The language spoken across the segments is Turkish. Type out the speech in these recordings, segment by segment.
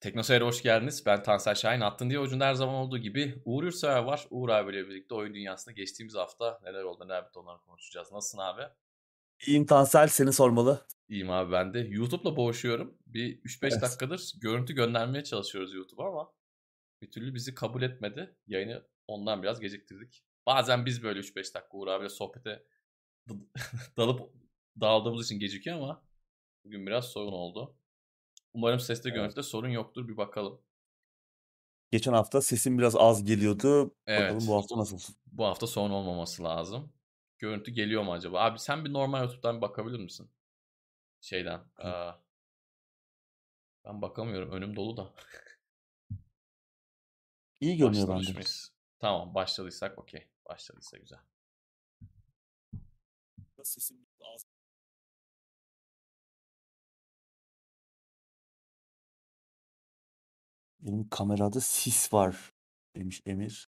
Teknoseyir'e hoş geldiniz. Ben Tansel Şahin. Attın diye ucunda her zaman olduğu gibi Uğur Yurtsever var. Uğur abiyle birlikte oyun dünyasında geçtiğimiz hafta neler oldu neler bitti onları konuşacağız. Nasılsın abi? İyiyim Tansel seni sormalı. İyiyim abi ben de. YouTube'la boğuşuyorum. Bir 3-5 Evet. dakikadır görüntü göndermeye çalışıyoruz YouTube'a ama bir türlü bizi kabul etmedi. Yayını ondan biraz geciktirdik. Bazen biz böyle 3-5 dakika Uğur abiyle sohbete dalıp daldığımız için gecikiyor ama bugün biraz sorun oldu. Umarım seste Evet. görüntüde sorun yoktur. Bir bakalım. Geçen hafta sesim biraz az geliyordu. Evet. Bakalım bu hafta nasıl? Bu hafta son olmaması lazım. Görüntü geliyor mu acaba? Abi sen bir normal YouTube'dan bir bakabilir misin? Şeyden. aa, ben bakamıyorum. Önüm dolu da. İyi görünüyor bende. mıyız? Tamam başladıysak okey. Başladıysa güzel. Sesim az. Benim kamerada sis var demiş Emir.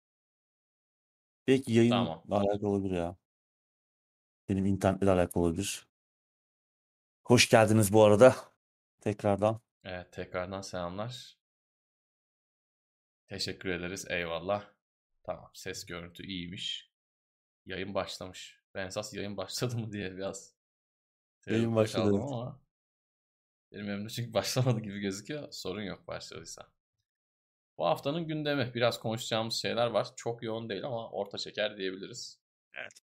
Belki yayınla Tamam. alakalı olabilir ya. Benim internetle alakalı olabilir. Hoş geldiniz bu arada. Tekrardan. Evet tekrardan selamlar. Teşekkür ederiz. Eyvallah. Tamam ses görüntü iyiymiş. Yayın başlamış. Ben esas yayın başladı mı diye biraz Yayın tereddütte başladı, kaldım evet. ama benim elimde çünkü başlamadı gibi gözüküyor. Sorun yok başladıysa. Bu haftanın gündemi. Biraz konuşacağımız şeyler var. Çok yoğun değil ama orta şeker diyebiliriz. Evet.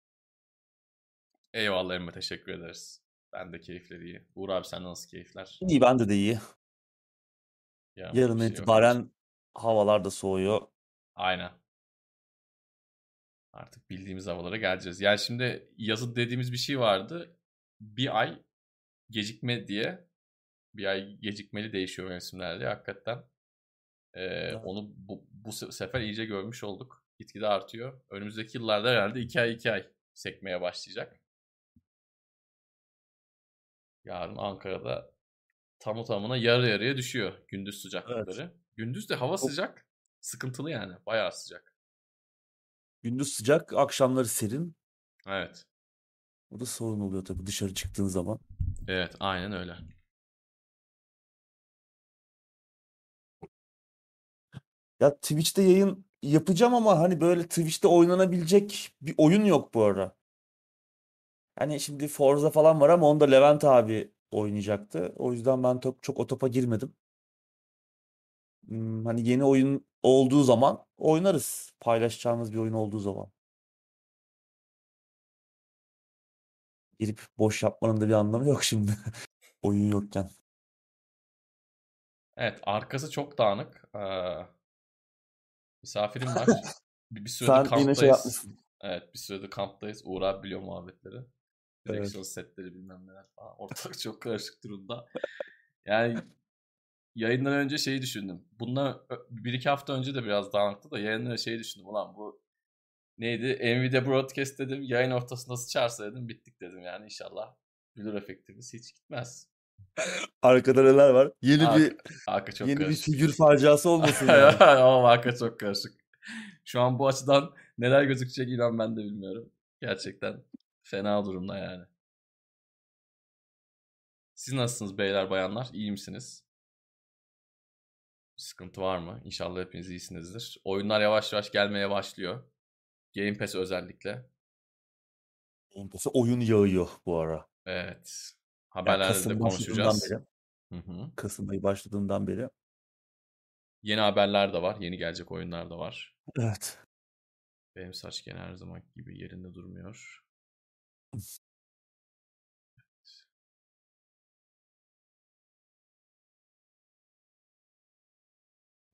Eyvallah Emre teşekkür ederiz. Ben de keyifleri iyi. Uğur abi sen nasıl keyifler? İyi bende de iyi. Yarın Yarın şey yok. itibaren havalar da soğuyor. Aynen. Artık bildiğimiz havalara geleceğiz. Yani şimdi yazın dediğimiz bir şey vardı. Bir ay gecikme diye. Bir ay gecikmeli değişiyor mevsimler diye. Hakikaten ee, onu bu, bu se- sefer iyice görmüş olduk. Gitgide artıyor. Önümüzdeki yıllarda herhalde iki ay iki ay sekmeye başlayacak. Yarın Ankara'da tamı tamına yarı yarıya düşüyor gündüz sıcaklıkları. Gündüz de hava sıcak. Sıkıntılı yani. Bayağı sıcak. Gündüz sıcak, akşamları serin. Evet. O da sorun oluyor tabii dışarı çıktığın zaman. Evet, aynen öyle. Ya Twitch'te yayın yapacağım ama hani böyle Twitch'te oynanabilecek bir oyun yok bu ara. Hani şimdi Forza falan var ama onda Levent abi oynayacaktı. O yüzden ben çok, çok o topa girmedim. Hmm, hani yeni oyun olduğu zaman oynarız. Paylaşacağımız bir oyun olduğu zaman. Girip boş yapmanın da bir anlamı yok şimdi. Oyun yokken. Evet, arkası çok dağınık. Ee, misafirim var. Bir, bir süredir Sen yine şey kamptayız. yapmışsın. Evet, bir süredir kamptayız. Uğur abi biliyor muhabbetleri. Evet. Direksiyon setleri bilmem neler falan. Ortalık çok karışık durumda. Yani yayından önce şeyi düşündüm. Bundan bir iki hafta önce de biraz dağınıktı da yayından şeyi düşündüm. Ulan bu neydi? Nvidia Broadcast dedim. Yayın ortasında sıçarsa dedim. Bittik dedim yani inşallah. Blur efektimiz hiç gitmez. Arkada neler var? Yeni Arka, bir arka çok yeni bir karışık. figür faciası olmasın yani. Ama arka çok karışık. Şu an bu açıdan neler gözükecek inan ben de bilmiyorum. Gerçekten fena durumda yani. Siz nasılsınız beyler bayanlar? İyi misiniz? Bir sıkıntı var mı? İnşallah hepiniz iyisinizdir. Oyunlar yavaş yavaş gelmeye başlıyor. Game Pass özellikle. Game Pass'e oyun yağıyor bu ara. Evet. Yani Haberlerde de Kasım başladığından konuşacağız. beri, Hı hı. Kasım ayı başladığından beri. Yeni haberler de var. Yeni gelecek oyunlar da var. Evet. Benim saç gene her zaman gibi yerinde durmuyor.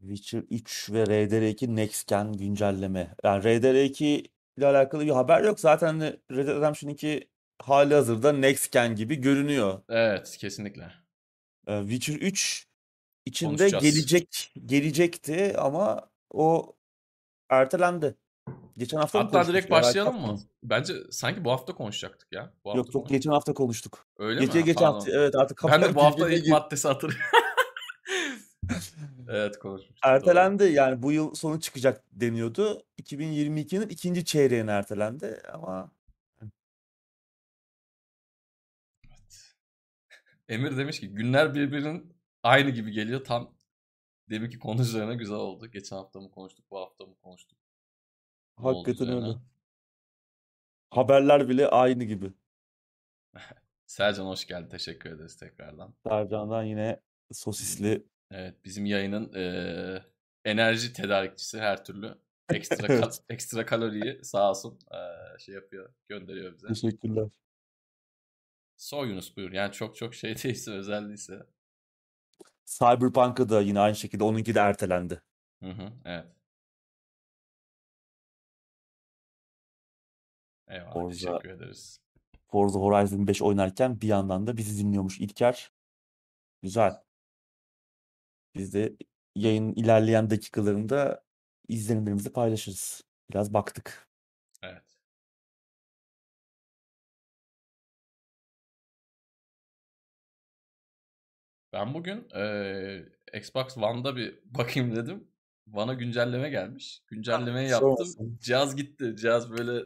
Witcher 3 ve RDR2 Next Gen güncelleme. Yani RDR2 ile alakalı bir haber yok. Zaten de Red Dead Redemption 2 hali hazırda Next Gen gibi görünüyor. Evet, kesinlikle. Ee, Witcher 3 içinde gelecek gelecekti ama o ertelendi. Geçen hafta Hatta direkt başlayalım mı? Bence sanki bu hafta konuşacaktık ya. Bu hafta Yok yok geçen hafta konuştuk. Öyle Gece mi? geçen Pardon. hafta evet artık Ben de bu hafta ilk maddesi hatırlıyorum. evet konuşmuştuk. doğru. Ertelendi yani bu yıl sonu çıkacak deniyordu. 2022'nin ikinci çeyreğine ertelendi ama Emir demiş ki günler birbirinin aynı gibi geliyor tam deminki konu üzerine güzel oldu. Geçen hafta mı konuştuk, bu hafta mı konuştuk? Ne Hakikaten öyle. Haberler bile aynı gibi. Sercan hoş geldin. Teşekkür ederiz tekrardan. Sercan'dan yine sosisli. Evet, bizim yayının eee, enerji tedarikçisi her türlü ekstra ka- Evet. ekstra kaloriyi sağ olsun eee, şey yapıyor, gönderiyor bize. Teşekkürler. Sor Yunus buyur. Yani çok çok şey değilse, özel değilse. Cyberpunk'a da yine aynı şekilde onunki de ertelendi. Hı hı, evet. Eyvallah, Forza, teşekkür ederiz. Forza Horizon 5 oynarken bir yandan da bizi dinliyormuş İlker. Güzel. Biz de yayın ilerleyen dakikalarında izlenimlerimizi paylaşırız. Biraz baktık. Evet. Ben bugün eee, Xbox One'da bir bakayım dedim. Bana güncelleme gelmiş. Güncellemeyi yaptım. Sormasın. Cihaz gitti. Cihaz böyle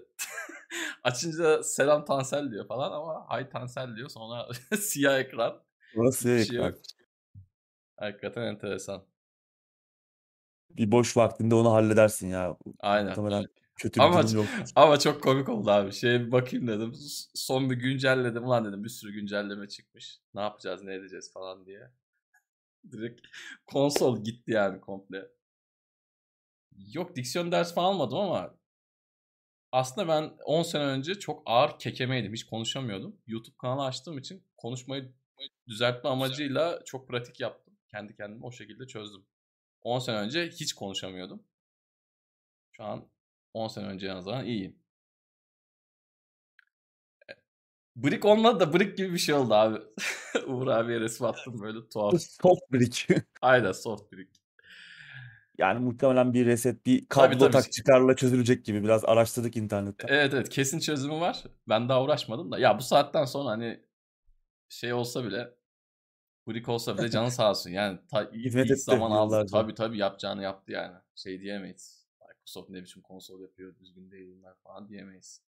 açınca selam Tansel diyor falan ama hay Tansel diyor. Sonra siyah ekran. Nasıl Hiçbir şey ekran? yok. Hakikaten enteresan. Bir boş vaktinde onu halledersin ya. Aynen. Muhtemelen kötü bir Ama durum yok. ama çok komik oldu abi. Bir bakayım dedim. Son bir güncelledim. Ulan dedim bir sürü güncelleme çıkmış. Ne yapacağız, ne edeceğiz falan diye. Direkt konsol gitti yani komple. Yok diksiyon dersi falan almadım ama aslında ben 10 sene önce çok ağır kekemeydim. Hiç konuşamıyordum. YouTube kanalı açtığım için konuşmayı düzeltme amacıyla çok pratik yaptım. Kendi kendime o şekilde çözdüm. 10 sene önce hiç konuşamıyordum. Şu an 10 sene önce en azından iyiyim. Brick olmadı da brick gibi bir şey oldu abi. Uğur abiye resim attım böyle tuhaf. Soft brick. Aynen soft brick. Yani muhtemelen bir reset, bir Tabii kablo tabii. tak çıkarla çözülecek gibi. Biraz araştırdık internetten. Evet evet kesin çözümü var. Ben daha uğraşmadım da. Ya bu saatten sonra hani şey olsa bile brick olsa bile canı sağ olsun. Yani ta, ilk, zaman aldı. Tabii tabii yapacağını yaptı yani. Şey diyemeyiz. Microsoft ne biçim konsol yapıyor düzgün değil bunlar falan diyemeyiz.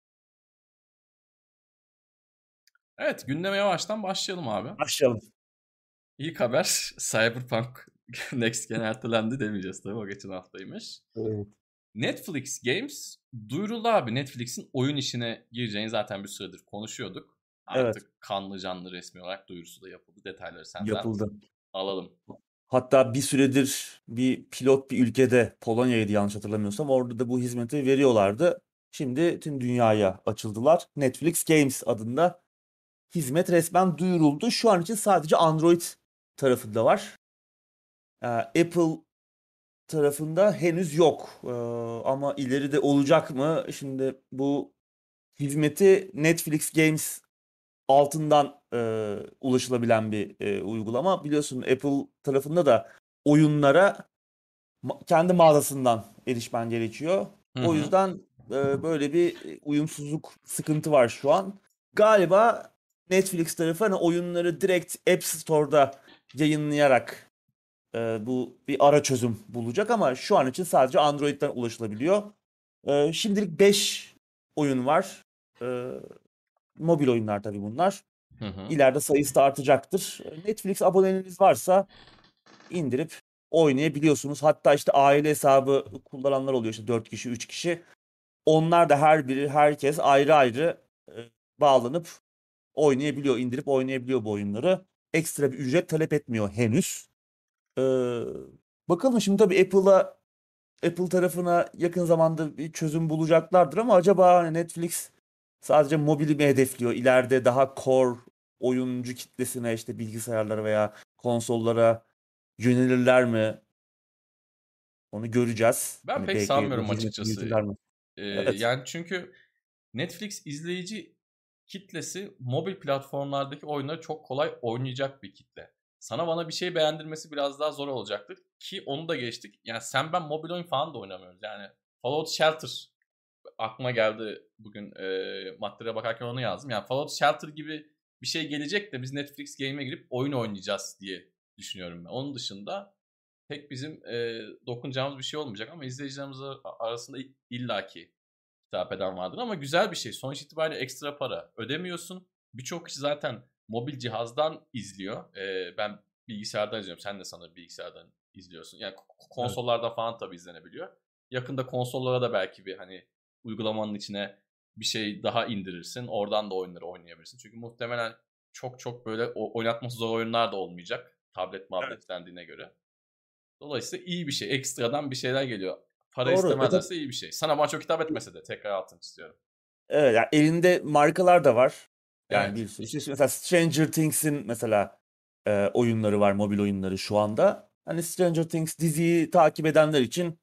Evet gündeme yavaştan başlayalım abi. Başlayalım. İlk haber Cyberpunk Next Gen ertelendi demeyeceğiz tabii o geçen haftaymış. Evet. Netflix Games duyuruldu abi. Netflix'in oyun işine gireceğini zaten bir süredir konuşuyorduk. Evet. Artık kanlı canlı resmi olarak duyurusu da yapıldı. Detayları senden Yapıldı. alalım. Hatta bir süredir bir pilot bir ülkede Polonya'ydı yanlış hatırlamıyorsam orada da bu hizmeti veriyorlardı. Şimdi tüm dünyaya açıldılar. Netflix Games adında hizmet resmen duyuruldu. Şu an için sadece Android tarafında var. Ee, Apple tarafında henüz yok. Ee, ama ileride olacak mı? Şimdi bu hizmeti Netflix Games altından e, ulaşılabilen bir e, uygulama. Biliyorsun Apple tarafında da oyunlara ma- kendi mağazasından erişmen gerekiyor. Hı O yüzden e, böyle bir uyumsuzluk sıkıntı var şu an. Galiba Netflix tarafı hani oyunları direkt App Store'da yayınlayarak e, bu bir ara çözüm bulacak ama şu an için sadece Android'den ulaşılabiliyor. E, şimdilik 5 oyun var. E, mobil oyunlar tabii bunlar. Hı hı. İleride sayısı da artacaktır. Netflix aboneliğiniz varsa indirip oynayabiliyorsunuz. Hatta işte aile hesabı kullananlar oluyor işte 4 kişi, 3 kişi. Onlar da her biri, herkes ayrı ayrı e, bağlanıp oynayabiliyor, indirip oynayabiliyor bu oyunları. Ekstra bir ücret talep etmiyor henüz. Ee, bakalım şimdi tabii Apple'a Apple tarafına yakın zamanda bir çözüm bulacaklardır ama acaba hani Netflix sadece mobili mi hedefliyor? İleride daha core oyuncu kitlesine işte bilgisayarlara veya konsollara yönelirler mi? Onu göreceğiz. Ben Hani pek belki sanmıyorum açıkçası. Ee, Evet. Yani çünkü Netflix izleyici kitlesi mobil platformlardaki oyunları çok kolay oynayacak bir kitle. Sana bana bir şey beğendirmesi biraz daha zor olacaktır. Ki onu da geçtik. Yani sen ben mobil oyun falan da oynamıyoruz. Yani Fallout Shelter aklıma geldi bugün e, maddelere bakarken onu yazdım. Yani Fallout Shelter gibi bir şey gelecek de biz Netflix Game'e girip oyun oynayacağız diye düşünüyorum ben. Onun dışında pek bizim e, dokunacağımız bir şey olmayacak ama izleyicilerimiz ar- arasında illaki hitap eden vardır ama güzel bir şey. Sonuç itibariyle ekstra para ödemiyorsun. Birçok kişi zaten mobil cihazdan izliyor. E, ben bilgisayardan izliyorum. Sen de sanırım bilgisayardan izliyorsun. Yani konsollarda evet. falan tabii izlenebiliyor. Yakında konsollara da belki bir hani uygulamanın içine bir şey daha indirirsin. Oradan da oyunları oynayabilirsin. Çünkü muhtemelen çok çok böyle oynatması zor oyunlar da olmayacak. Tablet mablet evet. göre. Dolayısıyla iyi bir şey. Ekstradan bir şeyler geliyor. Para Doğru. istemezlerse evet. iyi bir şey. Sana bana çok hitap etmese de tekrar altını istiyorum. Evet yani elinde markalar da var. Yani evet. bir sürü. İşte mesela Stranger Things'in mesela e, oyunları var, mobil oyunları şu anda. Hani Stranger Things diziyi takip edenler için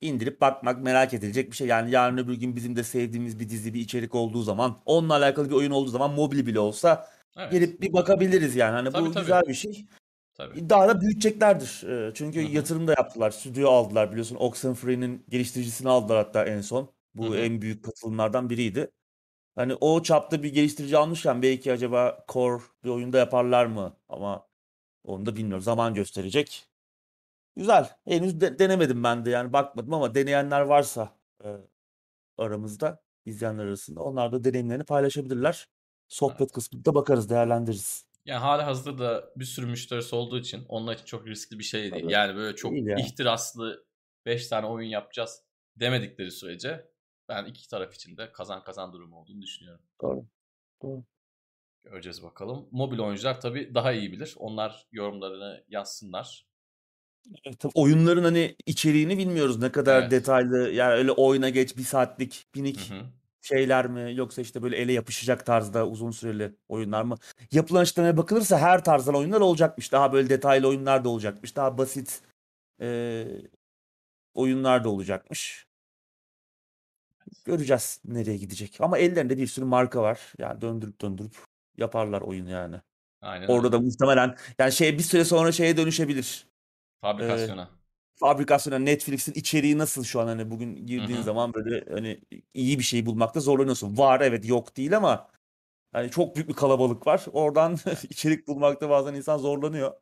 indirip bakmak merak edilecek bir şey. Yani yarın öbür gün bizim de sevdiğimiz bir dizi, bir içerik olduğu zaman, onunla alakalı bir oyun olduğu zaman mobil bile olsa evet. gelip bir bakabiliriz yani. Hani tabii, bu tabii. güzel bir şey. Tabii. Daha da büyüteceklerdir. Çünkü Hı-hı. yatırım da yaptılar. Stüdyo aldılar biliyorsun. Oxenfree'nin geliştiricisini aldılar hatta en son. Bu Hı-hı. en büyük katılımlardan biriydi. Hani o çapta bir geliştirici almışken belki acaba core bir oyunda yaparlar mı? Ama onu da bilmiyorum. Zaman gösterecek. Güzel. Henüz de, denemedim ben de yani bakmadım ama deneyenler varsa e, aramızda izleyenler arasında onlar da deneyimlerini paylaşabilirler. Sohbet evet. kısmında bakarız, değerlendiririz. Yani hali hazırda da bir sürü müşterisi olduğu için onlar için çok riskli bir şey değil. Evet. Yani böyle çok değil ihtiraslı 5 tane oyun yapacağız demedikleri sürece ben iki taraf için de kazan kazan durumu olduğunu düşünüyorum. Doğru. Doğru. Göreceğiz bakalım. Mobil oyuncular tabii daha iyi bilir. Onlar yorumlarını yazsınlar. Evet, tabii oyunların hani içeriğini bilmiyoruz ne kadar evet. detaylı yani öyle oyuna geç bir saatlik minik hı hı. şeyler mi yoksa işte böyle ele yapışacak tarzda uzun süreli oyunlar mı? Yapılan açıklamaya bakılırsa her tarzdan oyunlar olacakmış. Daha böyle detaylı oyunlar da olacakmış. Daha basit e, oyunlar da olacakmış. Göreceğiz nereye gidecek. Ama ellerinde bir sürü marka var. Yani döndürüp döndürüp yaparlar oyun yani. Aynen Orada da muhtemelen yani şey bir süre sonra şeye dönüşebilir. Fabrikasyona. Ee, fabrikasyona Netflix'in içeriği nasıl şu an hani bugün girdiğin Hı-hı. zaman böyle hani iyi bir şey bulmakta zorlanıyorsun. Var evet yok değil ama hani çok büyük bir kalabalık var. Oradan içerik bulmakta bazen insan zorlanıyor.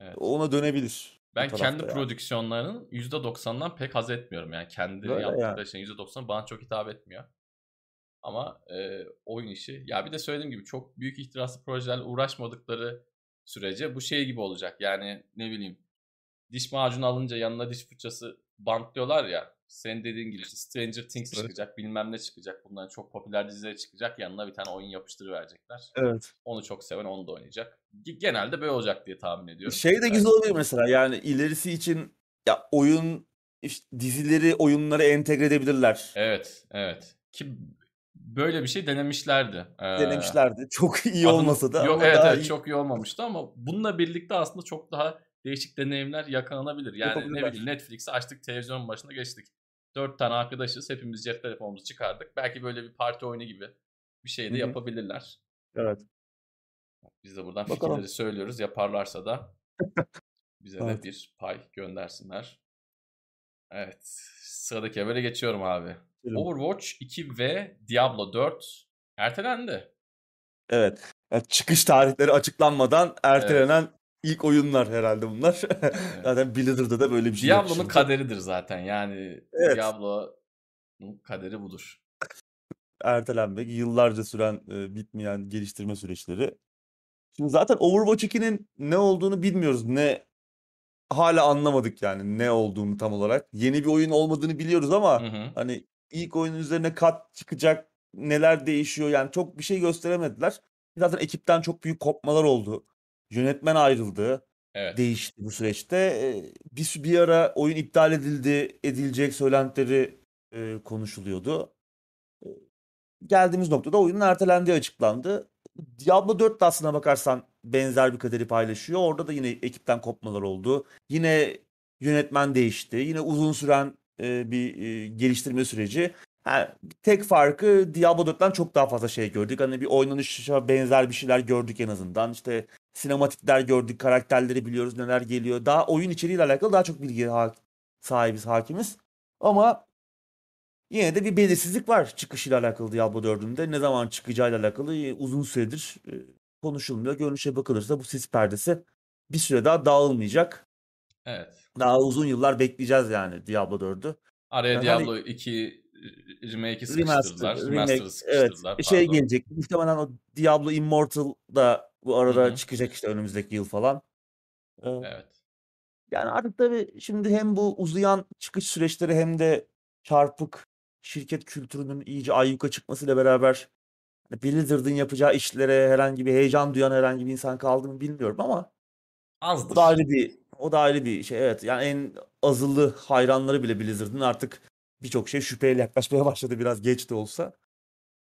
Evet. Ona dönebilir. Ben kendi yani. prodüksiyonlarının %90'dan pek haz etmiyorum. Yani kendi Böyle yaptıkları yani. şeyin %90'ı bana çok hitap etmiyor. Ama e, oyun işi. Ya bir de söylediğim gibi çok büyük ihtiraslı projelerle uğraşmadıkları sürece bu şey gibi olacak. Yani ne bileyim diş macunu alınca yanına diş fırçası bantlıyorlar ya. Senin dediğin gibi işte Stranger Things evet. çıkacak, bilmem ne çıkacak. Bunların çok popüler dizileri çıkacak. Yanına bir tane oyun yapıştırıverecekler. Evet. Onu çok seven onu da oynayacak. Genelde böyle olacak diye tahmin ediyorum. Şey de güzel oluyor mesela yani ilerisi için ya oyun işte dizileri oyunlara entegre edebilirler. Evet, evet. Ki böyle bir şey denemişlerdi. Ee, denemişlerdi. Çok iyi adını, olmasa da. Yok, evet, evet iyi. çok iyi olmamıştı ama bununla birlikte aslında çok daha değişik deneyimler yakalanabilir. Yani ne bileyim Netflix'i açtık televizyonun başına geçtik. Dört tane arkadaşız hepimiz cep telefonumuzu çıkardık. Belki böyle bir parti oyunu gibi bir şey de Hı-hı. yapabilirler. Evet. Biz de buradan Bakalım. fikirleri söylüyoruz. Yaparlarsa da bize evet. de bir pay göndersinler. Evet. Sıradaki habere geçiyorum abi. Bilmiyorum. Overwatch 2 ve Diablo 4 ertelendi. Evet. Yani çıkış tarihleri açıklanmadan ertelenen evet. İlk oyunlar herhalde bunlar. Zaten Blizzard'da da böyle bir şey Diablo'nun kaderidir zaten. Yani evet. Diablo'nun kaderi budur. Ertelenmek, yıllarca süren, e, bitmeyen geliştirme süreçleri. Şimdi zaten Overwatch 2'nin ne olduğunu bilmiyoruz. Ne hala anlamadık yani ne olduğunu tam olarak. Yeni bir oyun olmadığını biliyoruz ama hı hı. hani ilk oyunun üzerine kat çıkacak, neler değişiyor yani çok bir şey gösteremediler. Zaten ekipten çok büyük kopmalar oldu. Yönetmen ayrıldı. Evet. Değişti bu süreçte. Bir, bir ara oyun iptal edildi, edilecek söylentileri e, konuşuluyordu. Geldiğimiz noktada oyunun ertelendiği açıklandı. Diablo 4 de aslına bakarsan benzer bir kaderi paylaşıyor. Orada da yine ekipten kopmalar oldu. Yine yönetmen değişti. Yine uzun süren e, bir e, geliştirme süreci. Yani tek farkı Diablo 4'ten çok daha fazla şey gördük. Hani bir oynanışa benzer bir şeyler gördük en azından. İşte sinematikler gördük, karakterleri biliyoruz neler geliyor. Daha oyun içeriğiyle alakalı daha çok bilgi ha- sahibiz, hakimiz. Ama yine de bir belirsizlik var çıkışıyla alakalı Diablo 4'ün de. Ne zaman çıkacağıyla alakalı uzun süredir e, konuşulmuyor. Görünüşe bakılırsa bu sis perdesi bir süre daha dağılmayacak. Evet. Daha uzun yıllar bekleyeceğiz yani Diablo 4'ü. Araya yani Diablo hani, 2 remake'i sıkıştırdılar. Remaster, remake, sıkıştırdılar. Evet. Şey gelecek. Muhtemelen o Diablo Immortal da bu arada Hı-hı. çıkacak işte önümüzdeki yıl falan. Ee, evet. Yani artık tabii şimdi hem bu uzayan çıkış süreçleri hem de çarpık şirket kültürünün iyice ayyuka çıkmasıyla beraber hani Blizzard'ın yapacağı işlere herhangi bir heyecan duyan herhangi bir insan kaldı mı bilmiyorum ama Azdır. o da ayrı bir o da ayrı bir şey. Evet yani en azılı hayranları bile Blizzard'ın artık birçok şey şüpheyle yaklaşmaya başladı biraz geç de olsa.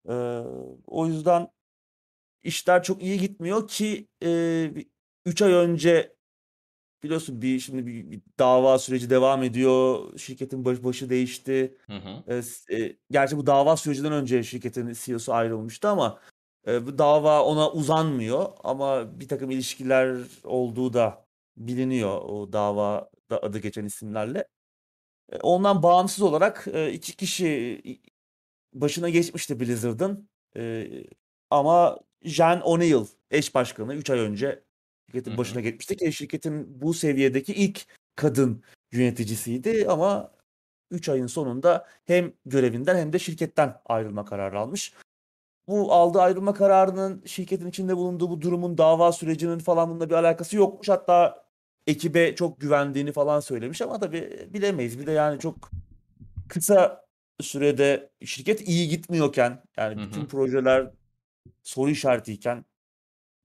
Ee, o yüzden işler çok iyi gitmiyor ki 3 ay önce biliyorsun bir şimdi bir, bir dava süreci devam ediyor. Şirketin baş, başı değişti. Hı hı. E, e, gerçi bu dava sürecinden önce şirketin CEO'su ayrılmıştı ama e, bu dava ona uzanmıyor ama bir takım ilişkiler olduğu da biliniyor o davada adı geçen isimlerle. E, ondan bağımsız olarak e, iki kişi başına geçmişti Blizzard'ın. E, ama Jen O'Neill eş başkanı 3 ay önce şirketin Hı başına hı. geçmişti ki şirketin bu seviyedeki ilk kadın yöneticisiydi ama 3 ayın sonunda hem görevinden hem de şirketten ayrılma kararı almış. Bu aldığı ayrılma kararının şirketin içinde bulunduğu bu durumun dava sürecinin falan bununla bir alakası yokmuş. Hatta ekibe çok güvendiğini falan söylemiş ama tabii bilemeyiz. Bir de yani çok kısa sürede şirket iyi gitmiyorken yani Hı bütün hı. projeler soru işaretiyken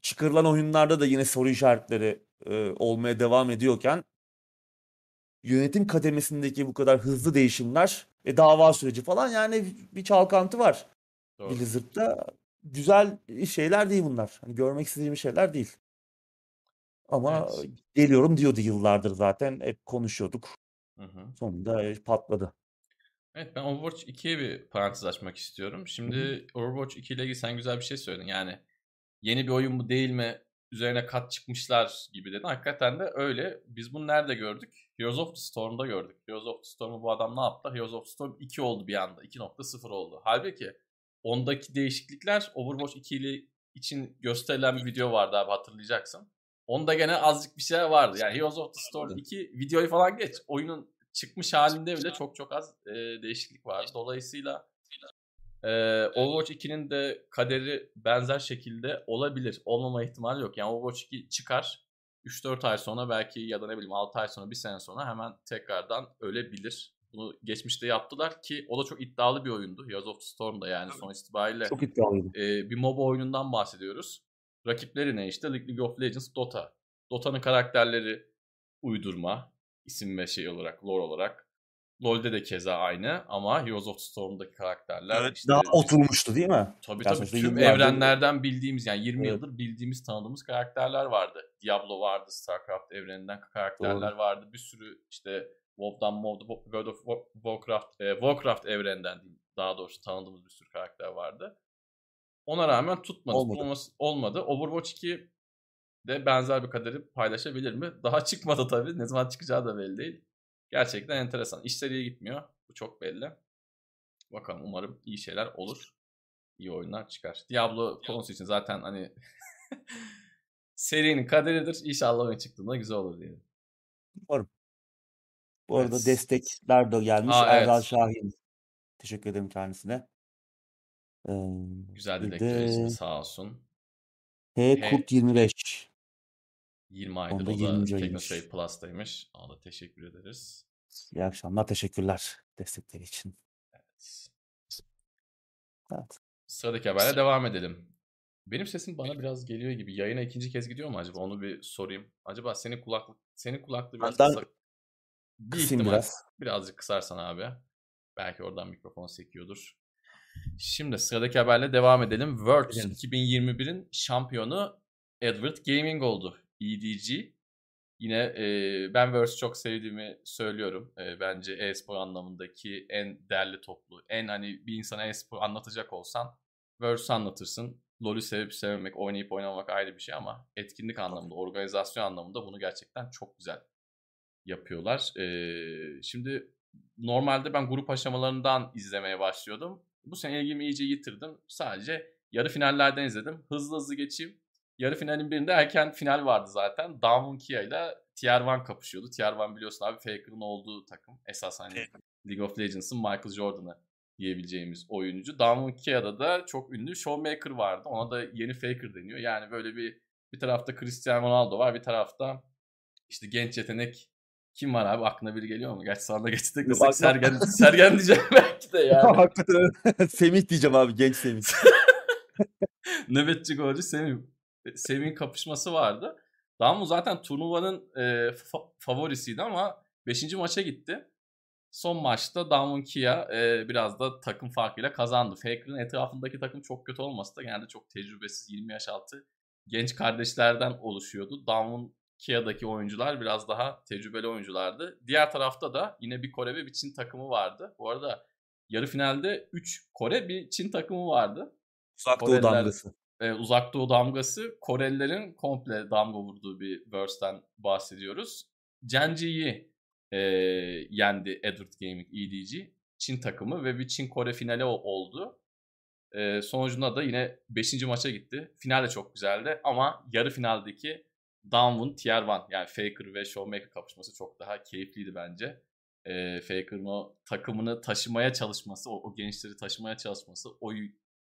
çıkarılan oyunlarda da yine soru işaretleri e, olmaya devam ediyorken yönetim kademesindeki bu kadar hızlı değişimler e, dava süreci falan yani bir çalkantı var. Doğru. Blizzard'da güzel şeyler değil bunlar. Hani görmek istediğim şeyler değil. Ama Evet. geliyorum diyordu yıllardır zaten. Hep konuşuyorduk. Hı hı. Sonunda e, patladı. Evet ben Overwatch 2'ye bir parantez açmak istiyorum. Şimdi Overwatch 2 ile ilgili sen güzel bir şey söyledin. Yani yeni bir oyun mu değil mi? Üzerine kat çıkmışlar gibi dedin. Hakikaten de öyle. Biz bunu nerede gördük? Heroes of the Storm'da gördük. Heroes of the Storm'u bu adam ne yaptı? Heroes of the Storm 2 oldu bir anda. 2.0 oldu. Halbuki ondaki değişiklikler Overwatch 2 ile için gösterilen bir video vardı abi hatırlayacaksın. Onda gene azıcık bir şey vardı. Yani Heroes of the Storm 2 videoyu falan geç. Oyunun çıkmış halinde bile çok çok az e, değişiklik vardı. Dolayısıyla e, Overwatch 2'nin de kaderi benzer şekilde olabilir. Olmama ihtimali yok. Yani Overwatch 2 çıkar. 3-4 ay sonra belki ya da ne bileyim 6 ay sonra 1 sene sonra hemen tekrardan ölebilir. Bunu geçmişte yaptılar ki o da çok iddialı bir oyundu. Heroes of the Storm da yani sonuç itibariyle Çok iddialıydı. e, bir MOBA oyunundan bahsediyoruz. Rakipleri ne işte? League of Legends, Dota. Dota'nın karakterleri uydurma isim ve şey olarak, lore olarak. LoL'de de keza aynı ama Heroes of the Storm'daki karakterler Evet, işte daha oturmuştu değil mi? Tabii Yani tabii tüm evrenlerden bildiğimiz yani 20 Evet. yıldır bildiğimiz tanıdığımız karakterler vardı. Diablo vardı, StarCraft evreninden karakterler vardı. Bir sürü işte WoW'dan WoW, World of War- Warcraft, e, Warcraft evreninden daha doğrusu tanıdığımız bir sürü karakter vardı. Ona rağmen tutmadı. Olmadı. Olmadı. olmadı. Overwatch 2 de benzer bir kaderi paylaşabilir mi? Daha çıkmadı tabii. Ne zaman çıkacağı da belli değil. Gerçekten enteresan. İşler iyi gitmiyor. Bu çok belli. Bakalım umarım iyi şeyler olur. İyi oyunlar çıkar. Diablo konusu için zaten hani serinin kaderidir. İnşallah oyun çıktığında güzel olur diyelim. Bu arada Evet. destekler de gelmiş. Aa, evet. Erdal Şahin. Teşekkür ederim kendisine. Ee, Güzel için de sağ olsun. H Kurt 25. 20 aydır Onda o da 20. ayıymış. Technostate Plus'taymış. Ona da teşekkür ederiz. İyi akşamlar. Teşekkürler destekleri için. Evet. Evet. Sıradaki haberle devam edelim. Benim sesim bana biraz geliyor gibi. Yayına ikinci kez gidiyor mu acaba? Onu bir sorayım. Acaba senin kulaklık senin kulaklığı biraz Ben kısa. Bir ihtimal. biraz. Birazcık kısarsan abi. Belki oradan mikrofon sekiyordur. Şimdi sıradaki haberle devam edelim. Worlds Edelim. 2021'in şampiyonu Edward Gaming oldu. EDG. Yine e, ben Worlds'ü çok sevdiğimi söylüyorum. E, bence e-spor anlamındaki en değerli toplu. En hani bir insana e-spor anlatacak olsan Worlds'ü anlatırsın. LoL'ü sevip sevmemek, oynayıp oynamamak ayrı bir şey ama etkinlik anlamında, organizasyon anlamında bunu gerçekten çok güzel yapıyorlar. Ee, şimdi normalde ben grup aşamalarından izlemeye başlıyordum. Bu sene ilgimi iyice yitirdim. Sadece yarı finallerden izledim. Hızlı hızlı geçeyim. Yarı finalin birinde erken final vardı zaten. Damwon Kia ile TR1 kapışıyordu. TR1 biliyorsun abi Faker'ın olduğu takım. Esas hani League of Legends'ın Michael Jordan'ı diyebileceğimiz oyuncu. Damwon Kia'da da çok ünlü Showmaker vardı. Ona da yeni Faker deniyor. Yani böyle bir bir tarafta Cristiano Ronaldo var. Bir tarafta işte genç yetenek Kim var abi? Aklına biri geliyor mu? Gerçi sana da geçtik aklıma- Sergen, Sergen diyeceğim belki de yani. Hakikaten Semih diyeceğim abi genç Semih. Nöbetçi golcü Semih. Semih'in kapışması vardı. Damu zaten turnuvanın e, fa- favorisiydi ama 5. maça gitti. Son maçta Damwon Kia e, biraz da takım farkıyla kazandı. Faker'ın etrafındaki takım çok kötü olmasa da genelde çok tecrübesiz 20 yaş altı genç kardeşlerden oluşuyordu. Damwon Kia'daki oyuncular biraz daha tecrübeli oyunculardı. Diğer tarafta da yine bir Kore ve bir Çin takımı vardı. Bu arada yarı finalde 3 Kore bir Çin takımı vardı. Uzak Doğu damgası. E, uzak doğu damgası Korelilerin komple damga vurduğu bir verse'ten bahsediyoruz. Genji'yi e, yendi Edward Gaming EDG. Çin takımı ve bir Çin-Kore finali o- oldu. E, sonucunda da yine 5. maça gitti. Final de çok güzeldi ama yarı finaldeki Damwon Tier 1 yani Faker ve Showmaker kapışması çok daha keyifliydi bence. E, Faker'ın o takımını taşımaya çalışması, o, o gençleri taşımaya çalışması, o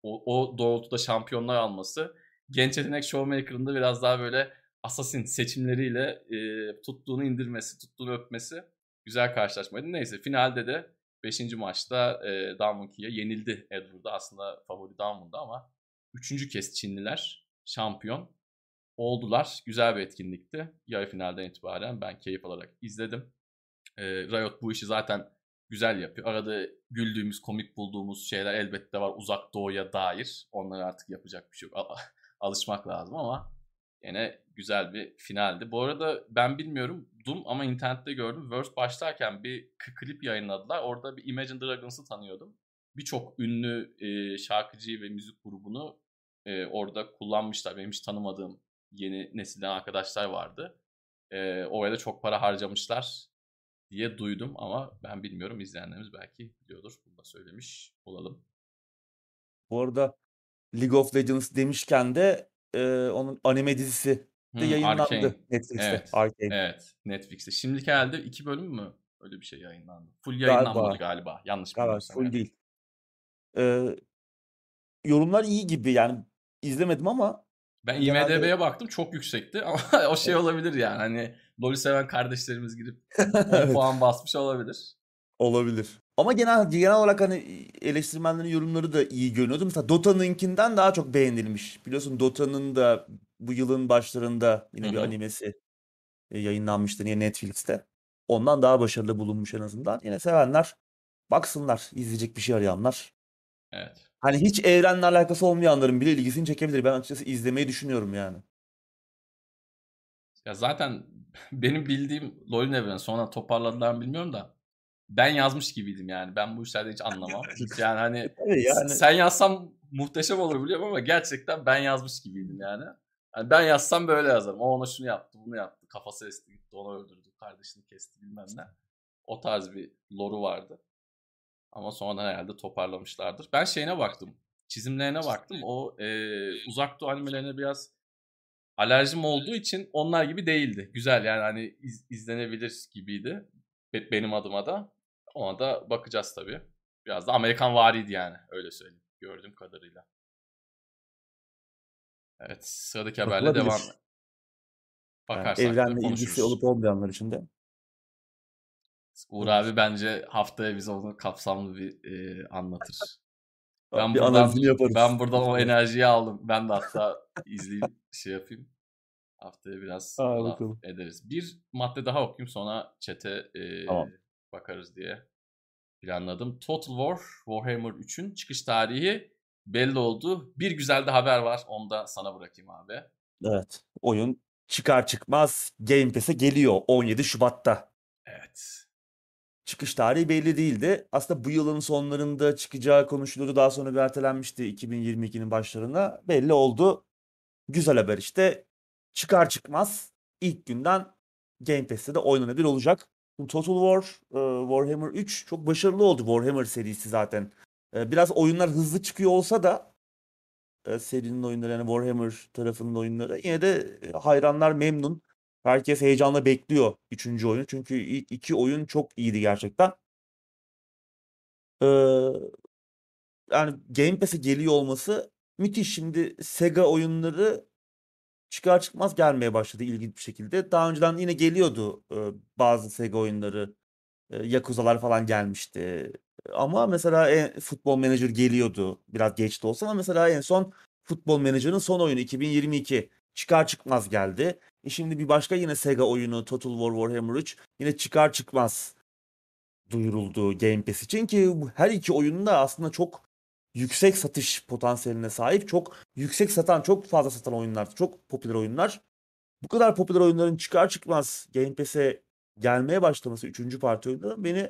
o, o doğrultuda şampiyonlar alması genç yetenek showmaker'ın da biraz daha böyle assassin seçimleriyle e, tuttuğunu indirmesi, tuttuğunu öpmesi güzel karşılaşmaydı. Neyse finalde de 5. maçta e, Damwon Kia yenildi Edward'da. Aslında favori Damwon'da ama 3. kez Çinliler şampiyon oldular. Güzel bir etkinlikti. Yarı finalden itibaren ben keyif alarak izledim. E, Riot bu işi zaten güzel yapıyor. Arada güldüğümüz, komik bulduğumuz şeyler elbette var uzak doğuya dair. Onlara artık yapacak bir şey yok. Al- Alışmak lazım ama yine güzel bir finaldi. Bu arada ben bilmiyorum Doom ama internette gördüm. Verse başlarken bir klip yayınladılar. Orada bir Imagine Dragons'ı tanıyordum. Birçok ünlü e, şarkıcıyı ve müzik grubunu e, orada kullanmışlar. Benim hiç tanımadığım yeni nesilden arkadaşlar vardı. E, oraya da çok para harcamışlar diye duydum ama ben bilmiyorum. İzleyenlerimiz belki biliyordur. Bunu da söylemiş olalım. Bu arada League of Legends demişken de e, onun anime dizisi de Hmm, yayınlandı Arcane. Netflix'te. Evet. Arcane. Evet. Netflix'te. Şimdiki halde iki bölüm mü? Öyle bir şey yayınlandı. Full Galiba. yayınlanmadı galiba. Yanlış Galiba bilmiyorsam. full evet. değil. Ee, yorumlar iyi gibi yani izlemedim ama Ben Genelde- IMDB'ye baktım çok yüksekti ama o şey olabilir yani. Hani LoL'ü seven kardeşlerimiz girip 10 Evet, puan basmış olabilir. olabilir. Ama genel genel olarak hani eleştirmenlerin yorumları da iyi görünüyordu. Mesela Dota'nınkinden daha çok beğenilmiş. Biliyorsun Dota'nın da bu yılın başlarında yine bir animesi e, yayınlanmıştı yine Netflix'te. Ondan daha başarılı bulunmuş en azından. Yine sevenler baksınlar, izleyecek bir şey arayanlar. Evet. Hani hiç evrenle alakası olmayanların bile ilgisini çekebilir. Ben açıkçası izlemeyi düşünüyorum yani. Ya zaten benim bildiğim LoL'ün evreni sonra toparladılar mı bilmiyorum da ben yazmış gibiydim yani. Ben bu işlerden hiç anlamam. Yani hani Tabii yani. sen yazsam muhteşem olur biliyorum ama gerçekten ben yazmış gibiydim yani. Hani ben yazsam böyle yazarım. O ona şunu yaptı, bunu yaptı. Kafası esti gitti, onu öldürdü, kardeşini kesti bilmem ne. O tarz bir lore'u vardı. Ama sonradan herhalde toparlamışlardır. Ben şeyine baktım. Çizimlerine baktım. O e, uzak doğu animelerine biraz alerjim olduğu için onlar gibi değildi. Güzel yani hani iz- izlenebilir gibiydi. Be- benim adıma da. Ona da bakacağız tabii. Biraz da Amerikan variydi yani. Öyle söyleyeyim. Gördüğüm kadarıyla. Evet. Sıradaki haberle devam. Yani Bakarsak da evrenle ilgisi olup olmayanlar için de. Uğur abi bence haftaya bize onu kapsamlı bir e, anlatır. Ben bir buradan, analizini yaparız. ben buradan o enerjiyi aldım. Ben de hatta izleyeyim şey yapayım. Haftaya biraz Aa, ederiz. Bir madde daha okuyayım sonra chat'e e, Tamam. bakarız diye planladım. Total War Warhammer 3'ün çıkış tarihi belli oldu. Bir güzel de haber var. Onu da sana bırakayım abi. Evet. Oyun çıkar çıkmaz Game Pass'e geliyor 17 Şubat'ta. Evet. Çıkış tarihi belli değildi. Aslında bu yılın sonlarında çıkacağı konuşuluyordu. Daha sonra bir ertelenmişti 2022'nin başlarına. Belli oldu. Güzel haber işte. Çıkar çıkmaz ilk günden Game Pass'te de oynanabilir olacak. Total War, e, Warhammer 3 çok başarılı oldu Warhammer serisi zaten. E, Biraz oyunlar hızlı çıkıyor olsa da e, serinin oyunları yani Warhammer tarafının oyunları yine de hayranlar memnun. Herkes heyecanla bekliyor üçüncü oyunu. Çünkü ilk iki oyun çok iyiydi gerçekten. Ee, yani Game Pass'e geliyor olması müthiş. Şimdi Sega oyunları çıkar çıkmaz gelmeye başladı ilginç bir şekilde. Daha önceden yine geliyordu e, bazı Sega oyunları. E, Yakuza'lar falan gelmişti. Ama mesela en, Football Manager geliyordu. Biraz geç de olsa ama mesela en son Football Manager'ın son oyunu 2022 çıkar çıkmaz geldi. E şimdi bir başka yine Sega oyunu Total War Warhammer 3 yine çıkar çıkmaz duyuruldu Game Pass için ki her iki oyun da aslında çok yüksek satış potansiyeline sahip. Çok yüksek satan, çok fazla satan oyunlar, çok popüler oyunlar. Bu kadar popüler oyunların çıkar çıkmaz Game Pass'e gelmeye başlaması 3. parti oyunları beni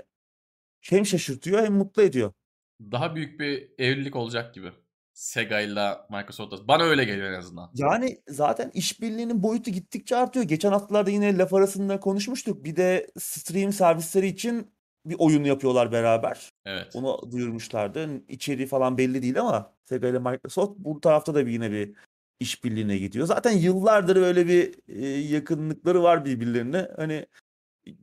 hem şaşırtıyor hem mutlu ediyor. Daha büyük bir evlilik olacak gibi. Sega ile Microsoft. Bana öyle geliyor en azından. Yani zaten işbirliğinin boyutu gittikçe artıyor. Geçen haftalarda yine laf arasında konuşmuştuk. Bir de stream servisleri için bir oyun yapıyorlar beraber. Evet. Onu duyurmuşlardı. İçeriği falan belli değil ama Sega ile Microsoft bu tarafta da bir yine bir işbirliğine gidiyor. Zaten yıllardır öyle bir e, yakınlıkları var birbirlerine. Hani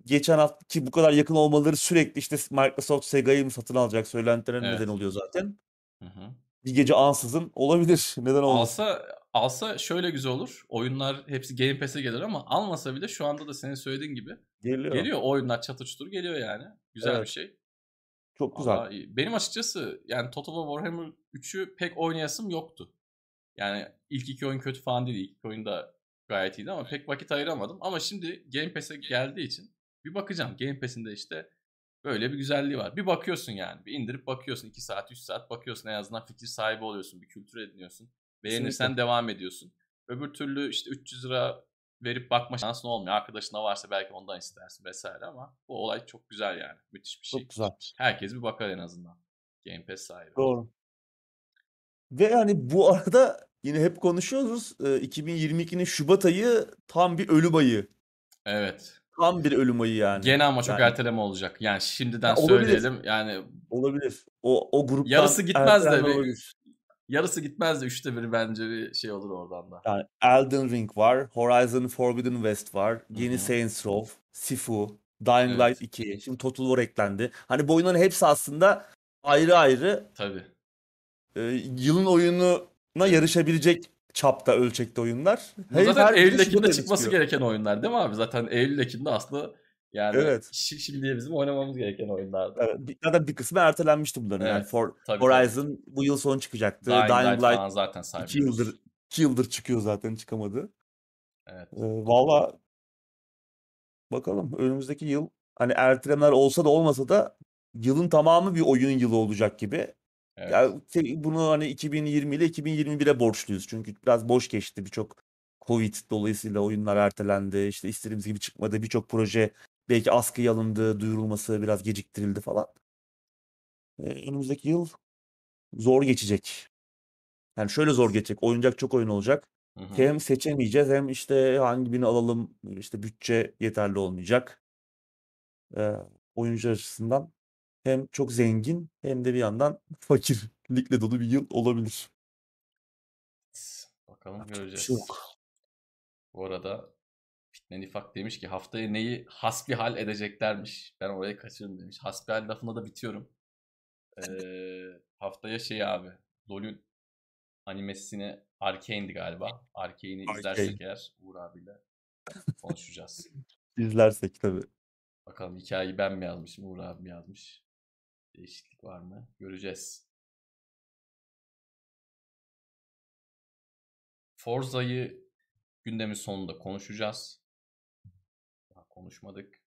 geçen hafta ki bu kadar yakın olmaları sürekli işte Microsoft Sega'yı mı satın alacak söylentilerine Evet. neden oluyor zaten. Hı hı. Bir gece ansızın olabilir. Neden olmasın? Alsa alsa şöyle güzel olur. Oyunlar hepsi Game Pass'e gelir ama almasa bile şu anda da senin söylediğin gibi Geliyor. geliyor. Oyunlar çatır çutur geliyor yani. Güzel Evet. bir şey. Çok güzel. Vallahi iyi. Benim açıkçası yani Total War Warhammer 3'ü pek oynayasım yoktu. Yani ilk iki oyun kötü falan değil. İlk iki oyun da gayet iyiydi ama pek vakit ayıramadım. Ama şimdi Game Pass'e geldiği için bir bakacağım. Game Pass'in de işte böyle bir güzelliği var. Bir bakıyorsun yani. Bir indirip bakıyorsun. 2 saat, 3 saat bakıyorsun. En azından fikir sahibi oluyorsun. Bir kültür ediniyorsun. Beğenirsen Kesinlikle. devam ediyorsun. Öbür türlü işte 300 lira verip bakma şansın olmuyor. Arkadaşına varsa belki ondan istersin vesaire ama bu olay çok güzel yani. Müthiş bir şey. Çok güzel. Herkes bir bakar en azından. Game Pass sahibi. Doğru. Ve yani bu arada yine hep konuşuyoruz. e, 2022'nin Şubat ayı tam bir ölüm ayı. Evet. Tam bir ölüm ayı yani. Gene ama çok Yani erteleme olacak. Yani şimdiden Ya olabilir. söyleyelim. Yani olabilir. O o gruptan Yarısı gitmez de bir- olabilir. yarısı gitmez de üçte biri bence bir şey olur oradan da. Yani Elden Ring var, Horizon Forbidden West var, yeni hı. Saints Row, Sifu, Dying Evet. Light 2, şimdi Total War eklendi. Hani bu oyunların hepsi aslında ayrı ayrı Tabii. e, yılın oyununa yarışabilecek çapta ölçekte oyunlar. Bu Her- zaten Eylül Ekim'de çıkması çıkıyor. gereken oyunlar değil mi abi? Zaten Eylül Ekim'de aslında yani Evet. şi- şimdiye bizim oynamamız gereken oyunlardı. Evet, bir- zaten bir kısmı ertelenmişti bunların. Yani Evet, For, Tabii, Horizon bu yıl son çıkacaktı. tabii. Dying, Dying, Light, Light zaten 2 saymıyoruz. yıldır 2 yıldır çıkıyor zaten çıkamadı. Evet. Ee, Valla bakalım önümüzdeki yıl hani ertelemeler olsa da olmasa da yılın tamamı bir oyun yılı olacak gibi. Evet. Ya te- bunu hani 2020 ile 2021'e borçluyuz. Çünkü biraz boş geçti birçok Covid dolayısıyla oyunlar ertelendi. İşte istediğimiz gibi çıkmadı. Birçok proje belki askıya alındı, duyurulması biraz geciktirildi falan. Ee, önümüzdeki yıl zor geçecek. Yani şöyle zor geçecek. Oynayacak çok oyun olacak. Hı hı. Hem seçemeyeceğiz hem işte hangi birini alalım işte bütçe yeterli olmayacak. Ee, oyuncu açısından hem çok zengin hem de bir yandan fakirlikle dolu bir yıl olabilir. Bakalım Yapacak bir göreceğiz. şey yok. Bu arada Fitne Nifak demiş ki haftaya neyi hasbihal edeceklermiş. Ben orayı kaçırdım demiş. Hasbihal lafında da bitiyorum. Ee, haftaya şey abi. LoL'ün animesini Arkane'di galiba. Arkane'i Arcane. izlersek eğer Uğur abiyle konuşacağız. İzlersek tabii. Bakalım hikayeyi ben mi yazmışım, Uğur abi mi yazmış? Değişiklik var mı? Göreceğiz. Forza'yı gündemin sonunda konuşacağız. Daha konuşmadık.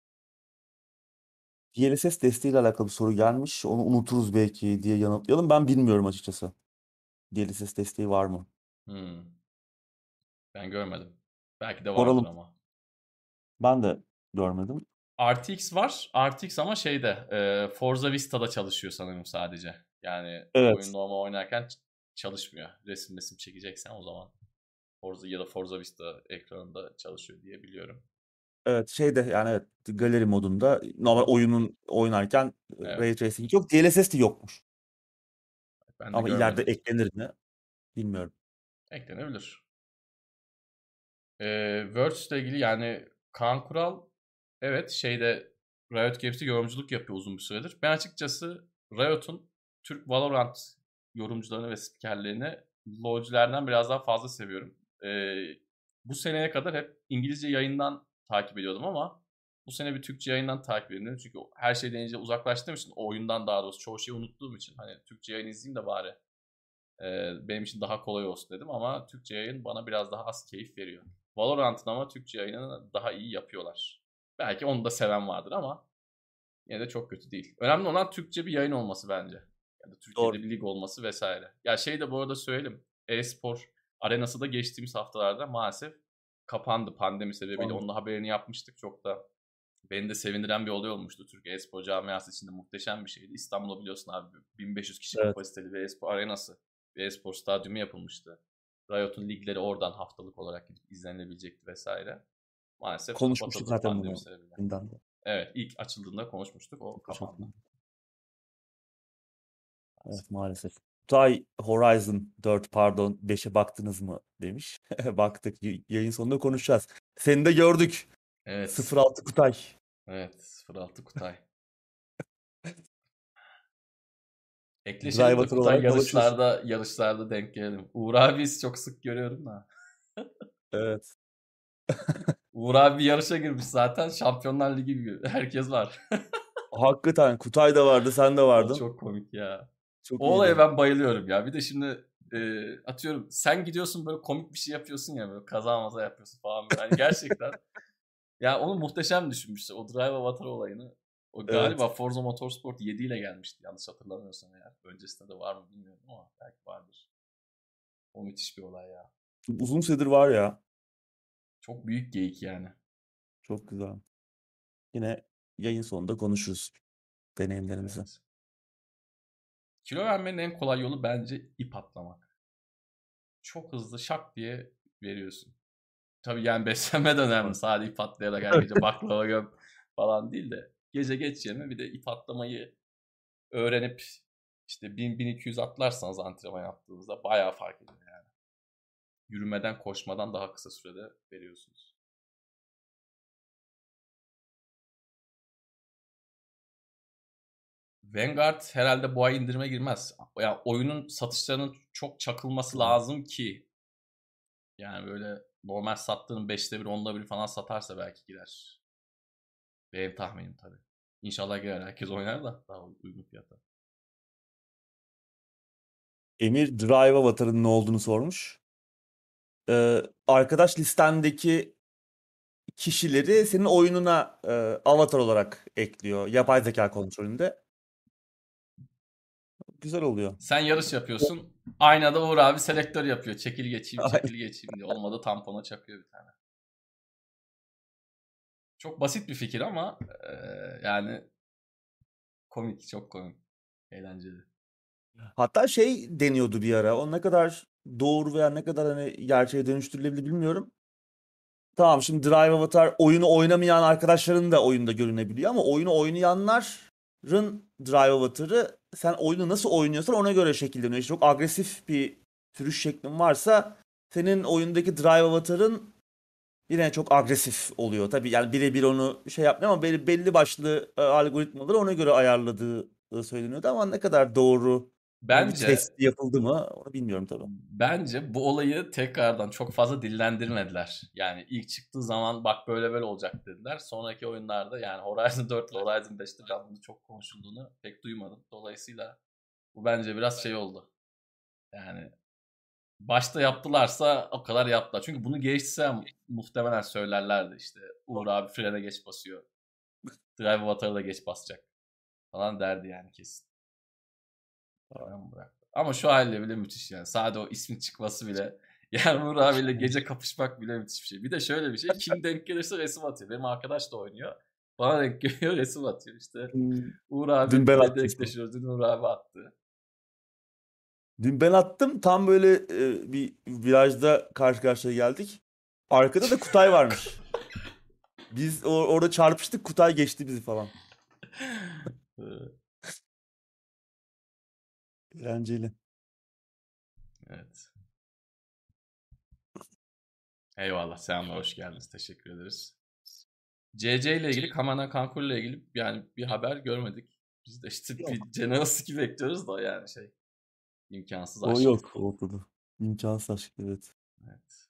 DLSS desteğiyle alakalı bir soru gelmiş. Onu unuturuz belki diye yanıtlayalım. Ben bilmiyorum açıkçası. DLSS desteği var mı? Hmm. Ben görmedim. Belki de vardır Soralım. ama. Ben de görmedim. RTX var. RTX ama şeyde e, Forza Vista'da çalışıyor sanırım sadece. Yani Evet. oyun normal oynarken çalışmıyor. Resim resim çekeceksen o zaman Forza ya da Forza Vista ekranında çalışıyor diye biliyorum. Evet şeyde yani evet galeri modunda normal oyunun oynarken e, Evet. Ray Tracing yok. DLSS de yokmuş. Ben de Ama ileride görmedim. eklenir mi? Bilmiyorum. Eklenebilir. Ee, Words ile ilgili yani Kaan Kural evet şeyde Riot Games'te yorumculuk yapıyor uzun bir süredir. Ben açıkçası Riot'un Türk Valorant yorumcularını ve spikerlerini LoL'culardan biraz daha fazla seviyorum. Ee, bu seneye kadar hep İngilizce yayından takip ediyordum ama bu sene bir Türkçe yayından takip ediyorum. Çünkü her şeyden iyice uzaklaştığım için, o oyundan daha doğrusu çoğu şeyi unuttuğum için hani Türkçe yayın izleyeyim de bari e, benim için daha kolay olsun dedim ama Türkçe yayın bana biraz daha az keyif veriyor. Valorant'ın ama Türkçe yayını daha iyi yapıyorlar. Belki onu da seven vardır ama yine de çok kötü değil. Önemli olan Türkçe bir yayın olması bence. Ya da Türkiye'de Doğru. bir lig olması vesaire. Ya şey de bu arada söyleyelim. E-spor arenası da geçtiğimiz haftalarda maalesef kapandı pandemi sebebiyle. Onun haberini yapmıştık. Çok da beni de sevindiren bir olay olmuştu. Türkiye e-spor camiası içinde muhteşem bir şeydi. İstanbul'da biliyorsun abi 1500 kişi Evet. kapasiteli bir e-spor arenası. Bir e-spor stadyumu yapılmıştı. Riot'un ligleri oradan haftalık olarak gidip izlenebilecekti vesaire. Maalesef Konuşmuştuk zaten bunu. da. Evet ilk açıldığında konuşmuştuk. O kapandı. Evet maalesef. Kutay Horizon 4 pardon 5'e baktınız mı demiş. Baktık. Yayın sonunda konuşacağız. Seni de gördük. Evet. 06 Kutay. Evet. 06 Kutay. Ekleşelim de Kutay yarışlarda, yarışlarda denk gelelim. Uğur abi çok sık görüyorum da. Evet. Uğur abi bir yarışa girmiş zaten. Şampiyonlar Ligi gibi. Herkes var. Hakikaten Kutay da vardı, sen de vardın. çok komik ya. Çok O olaya ben bayılıyorum ya. Bir de şimdi e, atıyorum sen gidiyorsun böyle komik bir şey yapıyorsun ya böyle kaza maza yapıyorsun falan. Yani gerçekten ya onu muhteşem düşünmüşler. O Drive Avatar olayını. O galiba Forza Motorsport 7 ile gelmişti yanlış hatırlamıyorsam eğer. Öncesinde de var mı bilmiyorum ama belki vardır. O müthiş bir olay ya. Uzun süredir var ya. Çok büyük geyik yani. Çok güzel. Yine yayın sonunda konuşuruz deneyimlerimizi. Evet. Kilo vermenin en kolay yolu bence ip atlamak. Çok hızlı şak diye veriyorsun. Tabii yani beslenme de önemli. Sadece ip atlayarak her gece baklava göm falan değil de gece geç yeme bir de ip atlamayı öğrenip işte 1000-1200 atlarsanız antrenman yaptığınızda bayağı fark ediyor. Yürümeden koşmadan daha kısa sürede veriyorsunuz. Vanguard herhalde bu ay indirime girmez. Ya oyunun satışlarının çok çakılması lazım ki yani böyle normal sattığının 5'te 1, 10'da 1 falan satarsa belki girer. Benim tahminim tabii. İnşallah girer. Herkes oynar da daha uygun fiyata. Emir Drive Avatar'ın ne olduğunu sormuş. Ee, arkadaş listendeki kişileri senin oyununa e, avatar olarak ekliyor. Yapay zeka kontrolünde. Güzel oluyor. Sen yarış yapıyorsun. Aynada Uğur abi selektör yapıyor. Çekil geçeyim, çekil geçeyim diye. Olmadı tampona çakıyor bir tane. Çok basit bir fikir ama e, yani komik, çok komik. Eğlenceli. Hatta şey deniyordu bir ara. O ne kadar doğru veya ne kadar hani gerçeğe dönüştürülebilir bilmiyorum. Tamam şimdi Drive Avatar oyunu oynamayan arkadaşların da oyunda görünebiliyor ama oyunu oynayanların Drive Avatar'ı sen oyunu nasıl oynuyorsan ona göre şekilleniyor. İşte çok agresif bir sürüş şeklin varsa senin oyundaki Drive Avatar'ın yine çok agresif oluyor. Tabii yani birebir onu şey yapmıyor ama belli, belli başlı e, algoritmaları ona göre ayarladığı söyleniyordu ama ne kadar doğru bir Bence test yapıldı mı onu bilmiyorum tabii. Bence bu olayı tekrardan çok fazla dillendirmediler. Yani ilk çıktığı zaman bak böyle böyle olacak dediler. Sonraki oyunlarda yani Horizon 4 ile Horizon 5'te ben bunu çok konuşulduğunu pek duymadım. Dolayısıyla bu bence biraz şey oldu. Yani başta yaptılarsa o kadar yaptılar. Çünkü bunu geçse muhtemelen söylerlerdi işte Uğur abi frene geç basıyor. Drive Avatar'ı da geç basacak falan derdi yani kesin. Tamam. Ama şu haliyle bile müthiş yani. Sadece o ismin çıkması bile yani Uğur abiyle gece kapışmak bile müthiş bir şey. Bir de şöyle bir şey. Kim denk gelirse resim atıyor. Benim arkadaş da oynuyor. Bana denk geliyor resim atıyor işte. Uğur abi Dün ben attım. Dün Uğur abi attı. Dün ben attım tam böyle e, bir virajda karşı karşıya geldik. Arkada da Kutay varmış. Biz or- orada çarpıştık Kutay geçti bizi falan. Eğlenceli. Evet. Eyvallah. Selamlar. Hoş geldiniz. Teşekkür ederiz. CC ile ilgili Kamana Kankur ile ilgili yani bir haber görmedik. Biz de işte Yok. bir General Ski bekliyoruz da yani şey imkansız O aşk. yok ortada. İmkansız aşk evet. Evet.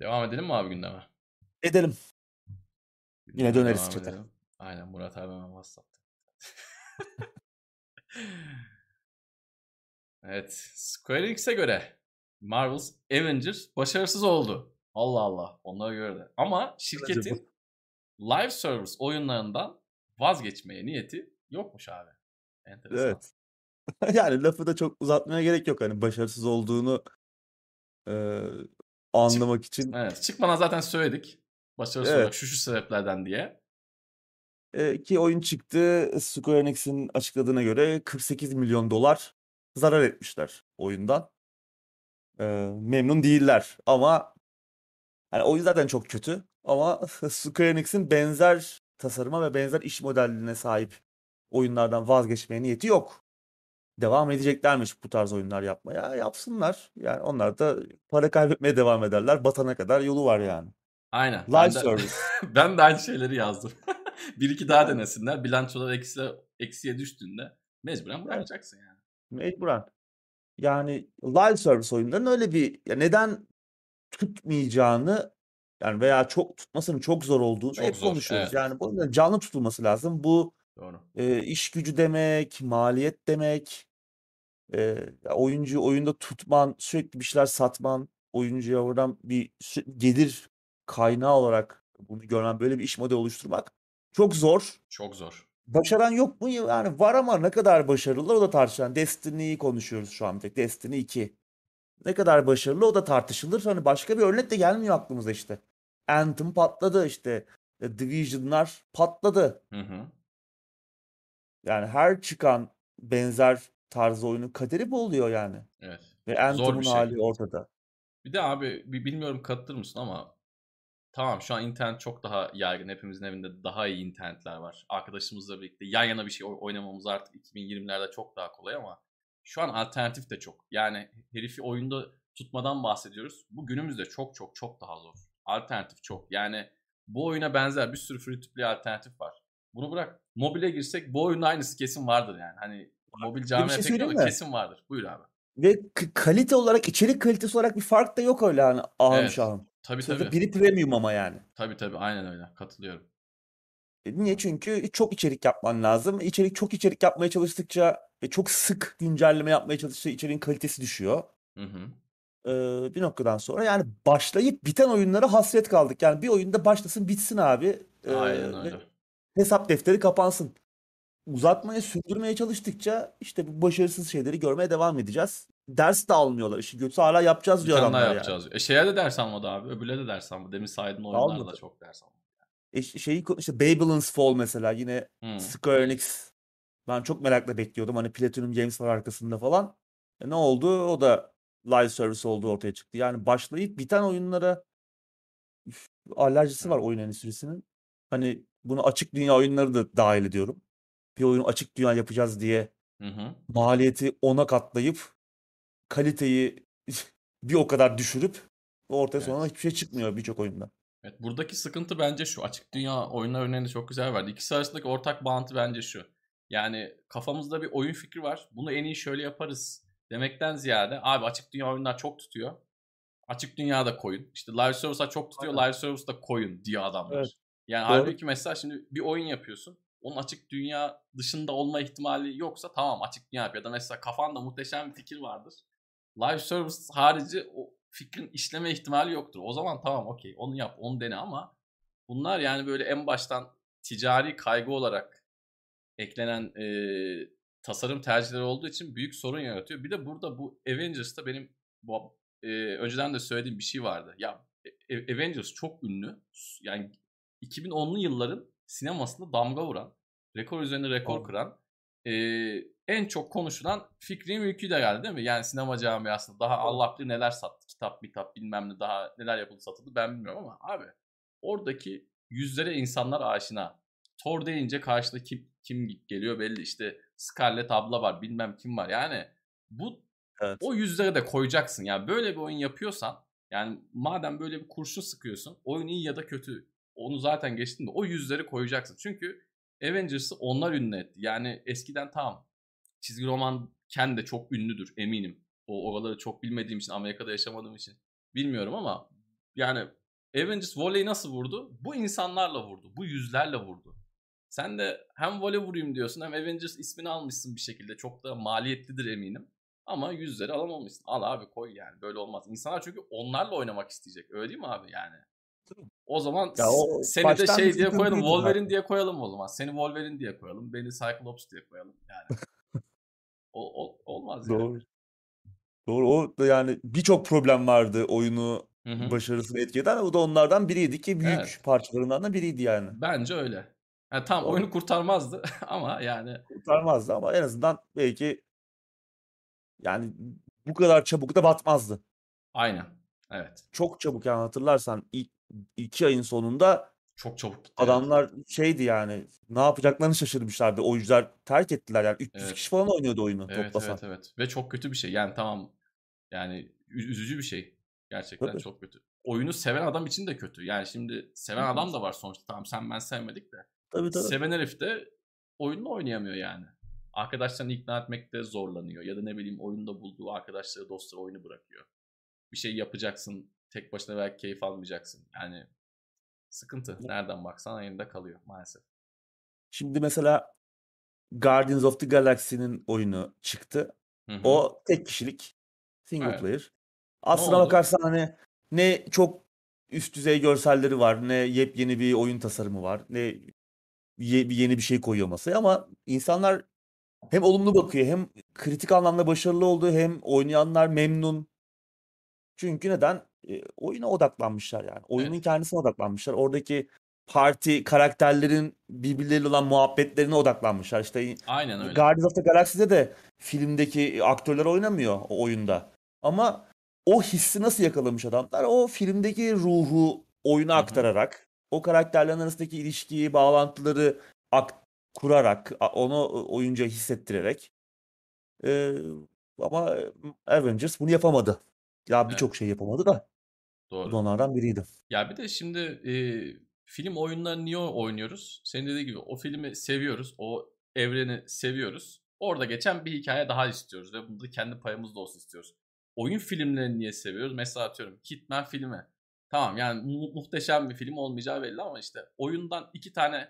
Devam edelim mi abi gündeme? Edelim. Yine Gündeme döneriz devam çete. Aynen Murat abi hemen WhatsApp'ta. evet. Square Enix'e göre Marvel's Avengers başarısız oldu. Allah Allah. Onlara göre de. Ama şirketin live service oyunlarından vazgeçmeye niyeti yokmuş abi. Enteresan. Evet. yani lafı da çok uzatmaya gerek yok. Hani başarısız olduğunu e, anlamak için. Evet. Çıkmana zaten söyledik. Başarısız Evet. olarak şu şu sebeplerden diye. E, ki oyun çıktı. Square Enix'in açıkladığına göre 48 milyon dolar zarar etmişler oyundan. E, memnun değiller ama hani oyun zaten çok kötü ama Square Enix'in benzer tasarıma ve benzer iş modeline sahip oyunlardan vazgeçmeye niyeti yok. Devam edeceklermiş bu tarz oyunlar yapmaya. Yapsınlar. Yani onlar da para kaybetmeye devam ederler. Batana kadar yolu var yani. Aynen. Live Ben de, service. ben de aynı şeyleri yazdım. bir iki daha denesinler. Bilançolar eksi, eksiye düştüğünde mecburen bırakacaksın yani. Mecburen. Yani live service oyunların öyle bir ya neden tutmayacağını yani veya çok tutmasının çok zor olduğunu Çok hep zor, konuşuyoruz. evet. Yani bu canlı tutulması lazım. Bu Doğru. e, iş gücü demek, maliyet demek. E, oyuncu oyunda tutman, sürekli bir şeyler satman, oyuncuya oradan bir gelir kaynağı olarak bunu görmen, böyle bir iş modeli oluşturmak çok zor. Çok zor. Başaran yok mu? Yani var ama ne kadar başarılı o da tartışılan. Destiny'yi konuşuyoruz şu an bir tek. Destiny 2. Ne kadar başarılı o da tartışılır. Hani başka bir örnek de gelmiyor aklımıza işte. Anthem patladı işte. E, Division'lar patladı. Hı hı. Yani her çıkan benzer tarzda oyunun kaderi bu oluyor yani. Evet. Ve Anthem'ın şey. hali ortada. Bir de abi bi- bilmiyorum katılır mısın ama tamam şu an internet çok daha yaygın. Hepimizin evinde daha iyi internetler var. Arkadaşımızla birlikte yan yana bir şey oy- oynamamız artık 2020'lerde çok daha kolay ama şu an alternatif de çok. Yani herifi oyunda tutmadan bahsediyoruz. Bu günümüzde çok çok çok daha zor. Alternatif çok. Yani bu oyuna benzer bir sürü free to play alternatif var. Bunu bırak. Mobile girsek bu oyunun aynısı kesin vardır yani. Hani mobil camiye şey pek söyleyeyim mi? kesin vardır. Buyur abi. Ve kalite olarak, içerik kalitesi olarak bir fark da yok öyle hani ahım Evet. şahım. Tabii Sözde tabii. biri premium ama yani. Tabii tabii aynen öyle. Katılıyorum. E, Niye? Çünkü çok içerik yapman lazım. İçerik çok içerik yapmaya çalıştıkça ve çok sık güncelleme yapmaya çalıştıkça içeriğin kalitesi düşüyor. Hı hı. Ee, bir noktadan sonra yani başlayıp biten oyunlara hasret kaldık. Yani bir oyunda başlasın bitsin abi. Ee, Aynen öyle. hesap defteri kapansın. Uzatmaya, sürdürmeye çalıştıkça işte bu başarısız şeyleri görmeye devam edeceğiz. Ders de almıyorlar. İşi kötü hala yapacağız diyor adamlar yani. yapacağız. E şeye de ders almadı abi. Öbürüne de ders almadı. Demin saydığın oyunlarda Almadı. çok ders almadı. E, şeyi işte Babylon's Fall mesela yine Hı. Square Enix. Ben çok merakla bekliyordum. Hani Platinum Games var arkasında falan. E ne oldu? O da live service olduğu ortaya çıktı. Yani başlayıp biten oyunlara üf, alerjisi var oyun endüstrisinin. Hani bunu açık dünya oyunları da dahil ediyorum. Bir oyunu açık dünya yapacağız diye Hı hı. maliyeti ona katlayıp kaliteyi bir o kadar düşürüp ortaya sonra Evet. hiçbir şey çıkmıyor birçok oyunda. Evet, buradaki sıkıntı bence şu. Açık dünya oyunlar örneğini çok güzel verdi. İkisi arasındaki ortak bağıntı bence şu. Yani kafamızda bir oyun fikri var. Bunu en iyi şöyle yaparız demekten ziyade abi açık dünya oyunlar çok tutuyor. Açık dünyada koyun. İşte live service'lar çok tutuyor. Aynen. Live service'da koyun diyor adamlar. Evet. Yani Doğru. halbuki mesela şimdi bir oyun yapıyorsun. Onun açık dünya dışında olma ihtimali yoksa tamam açık dünya yap. Ya da mesela kafanda muhteşem bir fikir vardır. Live service harici o fikrin işleme ihtimali yoktur. O zaman tamam okey onu yap onu dene ama bunlar yani böyle en baştan ticari kaygı olarak eklenen e, tasarım tercihleri olduğu için büyük sorun yaratıyor. Bir de burada bu Avengers'ta benim bu, e, önceden de söylediğim bir şey vardı. Ya e- Avengers çok ünlü. Yani 2010'lu yılların sinemasında damga vuran, rekor üzerine rekor Doğru. kıran, e, en çok konuşulan fikri mülkü de geldi değil mi? Yani sinema camiasında daha. Allah bilir neler sattı. Kitap, kitap bilmem ne daha neler yapıldı satıldı ben bilmiyorum ama abi oradaki yüzlere insanlar aşina. Thor deyince karşıda kim, kim geliyor belli işte Scarlett abla var bilmem kim var yani bu Evet. o yüzlere de koyacaksın. Yani böyle bir oyun yapıyorsan yani madem böyle bir kurşun sıkıyorsun oyun iyi ya da kötü onu zaten geçtin de o yüzleri koyacaksın. Çünkü Avengers'ı onlar ünlü etti. Yani eskiden tamam çizgi roman Ken de çok ünlüdür eminim. O oraları çok bilmediğim için Amerika'da yaşamadığım için bilmiyorum ama yani Avengers voleyi nasıl vurdu? Bu insanlarla vurdu. Bu yüzlerle vurdu. Sen de hem voley vurayım diyorsun hem Avengers ismini almışsın bir şekilde. Çok da maliyetlidir eminim. Ama yüzleri alamamışsın. Al abi koy yani. Böyle olmaz. İnsanlar çünkü onlarla oynamak isteyecek. Öyle değil mi abi yani? O zaman Ya o seni de şey diye koyalım. Wolverine diye koyalım o zaman. Seni Wolverine diye koyalım. Beni Cyclops diye koyalım. Yani. o, o- olmaz yani. Doğru. Doğru. O da yani birçok problem vardı oyunu Hı hı. başarısını etkileyen. O da onlardan biriydi ki büyük Evet. parçalarından da biriydi yani. Bence öyle. Yani tam Doğru. oyunu kurtarmazdı ama yani Kurtarmazdı ama en azından belki yani bu kadar çabuk da batmazdı. aynen. Evet. Çok çabuk yani hatırlarsan ilk iki ayın sonunda Çok çabuk gitti. evet. adamlar şeydi yani ne yapacaklarını şaşırmışlardı. Oyuncular terk ettiler yani 300 Evet. kişi falan oynuyordu oyunu Evet toplasan. evet evet. Ve çok kötü bir şey. Yani tamam yani ü- üzücü bir şey. Gerçekten Tabii. çok kötü. Oyunu seven adam için de kötü. Yani şimdi seven adam da var sonuçta. Tamam sen ben sevmedik de. Tabii tabii. Seven herif de oyunu oynayamıyor yani. Arkadaşlarını ikna etmekte zorlanıyor. Ya da ne bileyim oyunda bulduğu arkadaşları dostları oyunu bırakıyor. Bir şey yapacaksın. Tek başına belki keyif almayacaksın. Yani sıkıntı. Nereden baksan elinde kalıyor maalesef. Şimdi mesela Guardians of the Galaxy'nin oyunu çıktı. Hı hı. O tek kişilik single Evet. player. Aslına bakarsan hani ne çok üst düzey görselleri var, ne yepyeni bir oyun tasarımı var, ne ye- yeni bir şey koyuyor masaya ama insanlar hem olumlu bakıyor hem kritik anlamda başarılı oldu hem oynayanlar memnun. Çünkü neden? E, oyuna odaklanmışlar yani. Oyunun Evet. kendisine odaklanmışlar. Oradaki parti karakterlerin birbirleriyle olan muhabbetlerine odaklanmışlar. İşte Aynen öyle. Guardians of the Galaxy'de de filmdeki aktörler oynamıyor o oyunda. Ama o hissi nasıl yakalamış adamlar? O filmdeki ruhu oyuna Hı hı. aktararak, o karakterlerin arasındaki ilişkiyi, bağlantıları ak- kurarak, onu oyuncuya hissettirerek. Ee, ama Avengers bunu yapamadı. Ya Evet. birçok şey yapamadı da Doğru. onlardan biriydi. Ya bir de şimdi e, film oyunlarını niye oynuyoruz? Senin dediğin gibi o filmi seviyoruz. O evreni seviyoruz. Orada geçen bir hikaye daha istiyoruz ve bunda kendi payımız da olsun istiyoruz. Oyun filmlerini niye seviyoruz? Mesela atıyorum Hitman filmi. Tamam yani mu- muhteşem bir film olmayacağı belli ama işte oyundan iki tane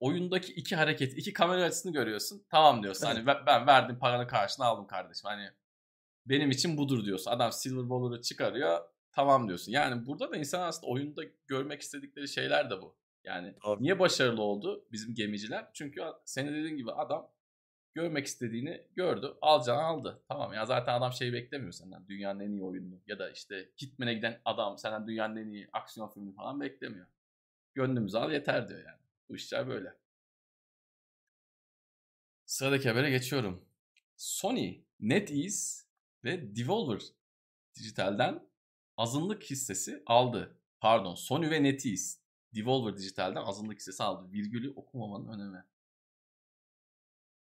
oyundaki iki hareket, iki kamera açısını görüyorsun. Tamam diyorsun. Evet. Hani ben- ben verdim paranın karşılığını aldım kardeşim. Hani benim için budur diyorsun. Adam Silver Bullet'ı çıkarıyor. Tamam diyorsun. Yani burada da insan aslında oyunda görmek istedikleri şeyler de bu. Yani Doğru. niye başarılı oldu bizim gemiciler? Çünkü senin dediğin gibi adam görmek istediğini gördü. Alacağını aldı. Tamam ya zaten adam şey beklemiyor senden. Dünyanın en iyi oyununu ya da işte Hitman'e giden adam senden dünyanın en iyi aksiyon filmini falan beklemiyor. Gönlümüzü al yeter diyor yani. Bu işler böyle. Sıradaki habere geçiyorum. Sony, NetEase ve Devolver Dijital'den azınlık hissesi aldı. Pardon, Sony ve NetEase Devolver Dijital'den azınlık hissesi aldı. Virgülü okumamanın önemi.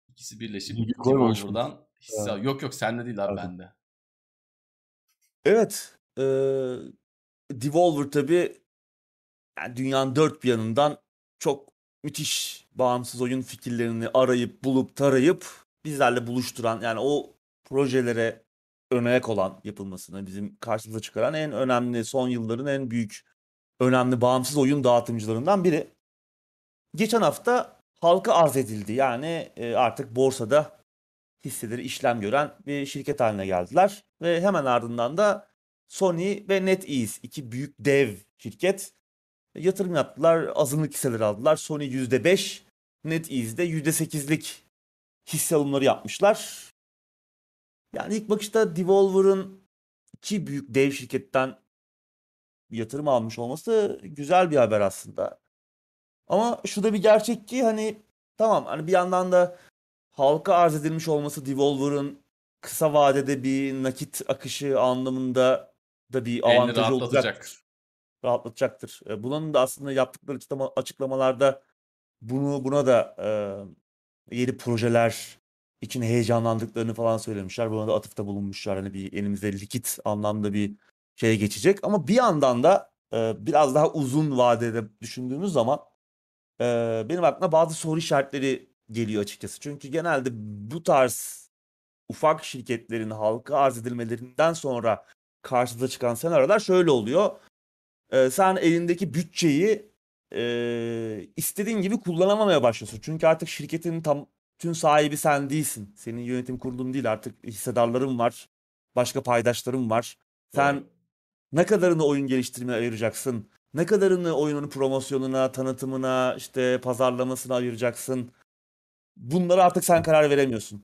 İkisi birleşip? Devolver'dan hisse Evet. Yok yok sende değil abi Pardon. bende. Evet. eee Devolver tabii yani dünyanın dört bir yanından çok müthiş bağımsız oyun fikirlerini arayıp bulup tarayıp bizlerle buluşturan yani o projelere ayak olan yapılmasını bizim karşımıza çıkaran en önemli son yılların en büyük önemli bağımsız oyun dağıtımcılarından biri. Geçen hafta halka arz edildi. Yani e, artık borsada hisseleri işlem gören bir şirket haline geldiler. Ve hemen ardından da Sony ve NetEase iki büyük dev şirket yatırım yaptılar. Azınlık hisseleri aldılar. Sony %5, NetEase'de %8'lik hisse alımları yapmışlar. Yani ilk bakışta Devolver'ın iki büyük dev şirketten yatırım almış olması güzel bir haber aslında. Ama şu da bir gerçek ki hani tamam hani bir yandan da halka arz edilmiş olması Devolver'ın kısa vadede bir nakit akışı anlamında da bir avantajı olacaktır. Rahatlatacaktır. E, Bunun da aslında yaptıkları açıklama, açıklamalarda bunu buna da e, yeni projeler için heyecanlandıklarını falan söylemişler. Buna da atıfta bulunmuşlar. Hani bir elimizde likit anlamda bir şeye geçecek. Ama bir yandan da e, biraz daha uzun vadede düşündüğümüz zaman e, benim aklıma bazı soru işaretleri geliyor açıkçası. Çünkü genelde bu tarz ufak şirketlerin halka arz edilmelerinden sonra karşımıza çıkan senaryolar şöyle oluyor. e, sen elindeki bütçeyi e, istediğin gibi kullanamamaya başlıyorsun. Çünkü artık şirketin tam tüm sahibi sen değilsin. Senin yönetim kurulun değil artık hissedarların var. Başka paydaşların var. Sen Doğru. ne kadarını oyun geliştirmeye ayıracaksın? Ne kadarını oyunun promosyonuna, tanıtımına, işte pazarlamasına ayıracaksın? Bunları artık sen karar veremiyorsun.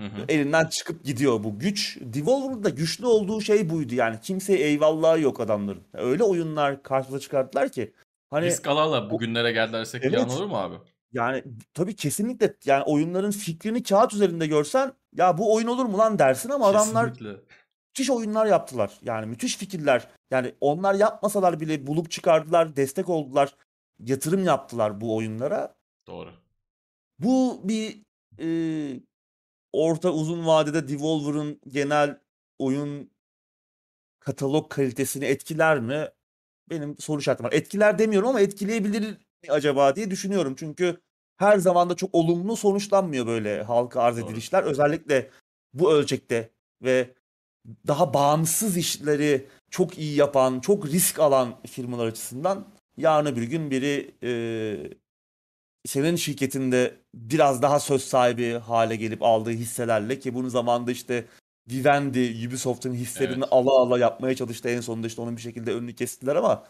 Hı hı. Elinden çıkıp gidiyor bu güç. Devolver'ın da güçlü olduğu şey buydu yani. Kimseye eyvallahı yok adamların. Öyle oyunlar karşımıza çıkarttılar ki. Hani Risk alarla bugünlere geldiler desek Evet. yalan olur mu abi? Yani tabii kesinlikle yani oyunların fikrini kağıt üzerinde görsen ya bu oyun olur mu lan dersin ama adamlar Kesinlikle. müthiş oyunlar yaptılar. Yani müthiş fikirler. Yani onlar yapmasalar bile bulup çıkardılar, destek oldular, yatırım yaptılar bu oyunlara. Doğru. Bu bir e, orta uzun vadede Devolver'ın genel oyun katalog kalitesini etkiler mi? Benim soru işaretim var. Etkiler demiyorum ama etkileyebilir acaba diye düşünüyorum. Çünkü her zaman da çok olumlu sonuçlanmıyor böyle halka arz Doğru. edilişler. Özellikle bu ölçekte ve daha bağımsız işleri çok iyi yapan, çok risk alan firmalar açısından yarın öbür gün biri e, senin şirketinde biraz daha söz sahibi hale gelip aldığı hisselerle ki bunun zamanında işte Vivendi Ubisoft'un hisselerini Evet. ala ala yapmaya çalıştı. En sonunda işte onun bir şekilde önünü kestiler ama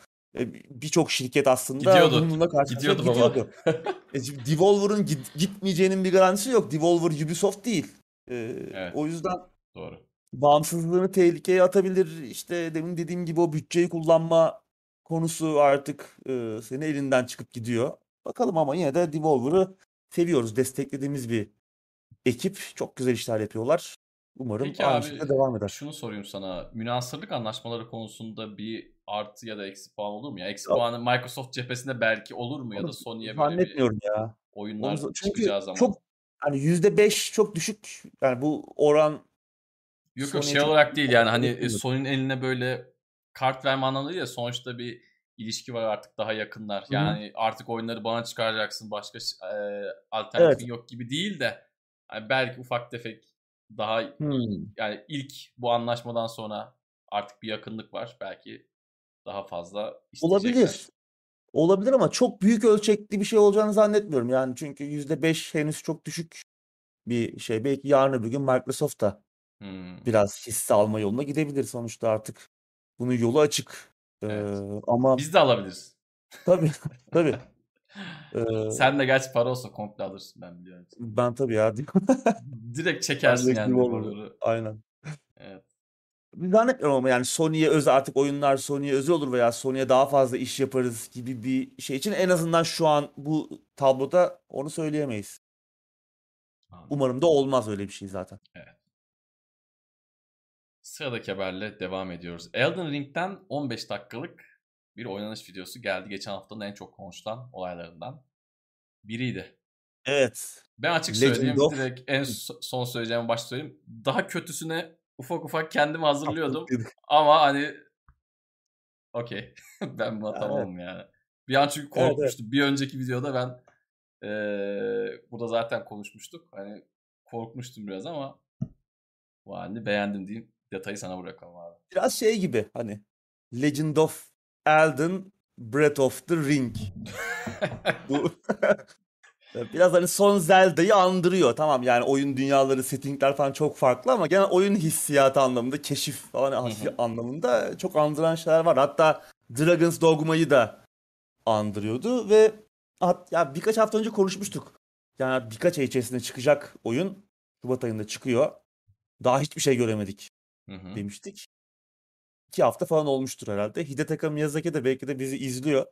birçok şirket aslında Gidiyordu. bununla karşı karşıya Gidiyordu gidiyordu. E, Devolver'ın git- gitmeyeceğinin bir garantisi yok. Devolver Ubisoft değil. E, Evet. O yüzden Doğru. bağımsızlığını tehlikeye atabilir. İşte demin dediğim gibi o bütçeyi kullanma konusu artık e, senin elinden çıkıp gidiyor. Bakalım ama yine de Devolver'ı seviyoruz. Desteklediğimiz bir ekip. Çok güzel işler yapıyorlar. Umarım Peki aynı abi şekilde devam eder. şunu sorayım sana. Münasırlık anlaşmaları konusunda bir artı ya da eksi puan olur mu? Ya eksi Ya- puanı Microsoft cephesinde belki olur mu ya da Sony'ye böyle bir Zannetmiyorum ya. oyunlar Onu, çünkü zaman. çok hani %5 çok düşük. Yani bu oran Yok yok şey olarak değil yani hani e. Sony'nin eline böyle kart verme anlamında değil ya sonuçta bir ilişki var artık daha yakınlar. Yani artık oyunları bana çıkaracaksın başka e, alternatifin Evet. yok gibi değil de hani belki ufak tefek daha Hmm. yani ilk bu anlaşmadan sonra artık bir yakınlık var. Belki daha fazla isteyecekler. Olabilir. Olabilir ama çok büyük ölçekli bir şey olacağını zannetmiyorum. Yani çünkü %5 henüz çok düşük bir şey. Belki yarın öbür gün Microsoft da Hmm, biraz hisse alma yoluna gidebilir sonuçta artık. Bunun yolu açık. Ee, evet. ama Biz de alabiliriz. tabii tabii. Ee, Sen de gerçi para olsa komple alırsın ben biliyorum. ben tabii ya. Direkt çekersin Direkt yani. Devolver'ı. Aynen. Evet. Zannetmiyorum ama yani Sony'ye özel artık oyunlar Sony'ye özel olur veya Sony'ye daha fazla iş yaparız gibi bir şey için en azından şu an bu tabloda onu söyleyemeyiz. Anladım. Umarım da olmaz öyle bir şey zaten. Sıradaki haberle devam ediyoruz. Elden Ring'den 15 dakikalık bir oynanış videosu geldi. Geçen haftanın en çok konuşulan olaylarından biriydi. Evet. Ben açık Legend söyleyeyim, of- direkt en so- son söyleyeceğimi başta söyleyeyim. Daha kötüsüne ufak ufak kendimi hazırlıyordum. Ama hani okey. ben buna Evet. tamamım yani. Bir an çünkü Evet, evet. korkmuştum. Bir önceki videoda ben eee burada zaten konuşmuştuk. Hani korkmuştum biraz ama bu halini beğendim diyeyim. Detayı sana bırakalım abi. Biraz şey gibi hani Legend of Elden Breath of the Ring. Bu biraz hani son Zelda'yı andırıyor. Tamam yani oyun dünyaları, settingler falan çok farklı ama genel oyun hissiyatı anlamında, keşif falan anlamında çok andıran şeyler var. Hatta Dragon's Dogma'yı da andırıyordu ve hat, ya birkaç hafta önce konuşmuştuk. Yani birkaç ay içerisinde çıkacak oyun. Şubat ayında çıkıyor. Daha hiçbir şey göremedik Hı hı. demiştik. İki hafta falan olmuştur herhalde. Hidetaka Miyazaki de belki de bizi izliyor.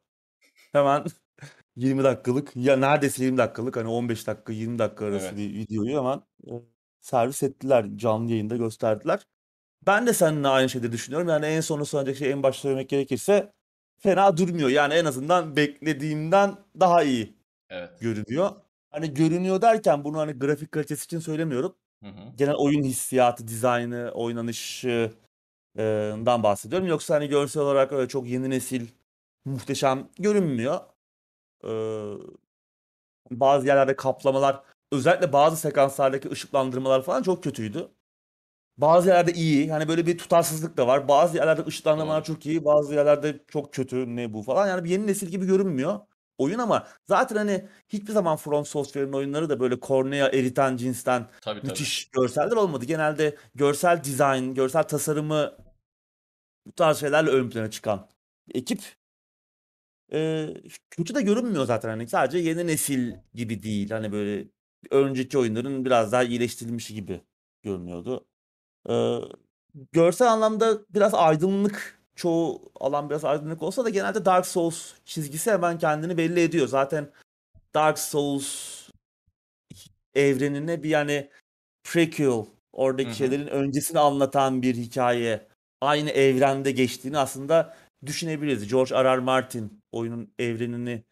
Hemen 20 dakikalık ya neredeyse 20 dakikalık hani 15 dakika 20 dakika arası Evet. bir videoyu hemen e, servis ettiler. Canlı yayında gösterdiler. Ben de seninle aynı şeyleri düşünüyorum. Yani en sonu sonraki şey en başta söylemek gerekirse fena durmuyor. Yani en azından beklediğimden daha iyi Evet. görünüyor. Hani görünüyor derken bunu hani grafik kalitesi için söylemiyorum Hı hı. genel oyun hissiyatı, dizaynı, oynanışı dan bahsediyorum. Yoksa hani görsel olarak öyle çok yeni nesil muhteşem görünmüyor. Ee, bazı yerlerde kaplamalar, özellikle bazı sekanslardaki ışıklandırmalar falan çok kötüydü. Bazı yerlerde iyi. Hani böyle bir tutarsızlık da var. Bazı yerlerde ışıklandırmalar çok iyi. Bazı yerlerde çok kötü. Ne bu falan. Yani bir yeni nesil gibi görünmüyor oyun ama zaten hani hiçbir zaman From Software'ın oyunları da böyle kornea eriten cinsten Tabii tabii. müthiş görseller olmadı. Genelde görsel dizayn, görsel tasarımı bu tarz şeylerle ön plana çıkan ekip. Ee, kötü de görünmüyor zaten hani sadece yeni nesil gibi değil. Hani böyle önceki oyunların biraz daha iyileştirilmişi gibi görünüyordu. Ee, görsel anlamda biraz aydınlık çoğu alan biraz aydınlık olsa da genelde Dark Souls çizgisi hemen kendini belli ediyor. Zaten Dark Souls evrenine bir yani prequel oradaki Hı hı. şeylerin öncesini anlatan bir hikaye aynı evrende geçtiğini aslında düşünebiliriz. George R. R. Martin oyunun evrenini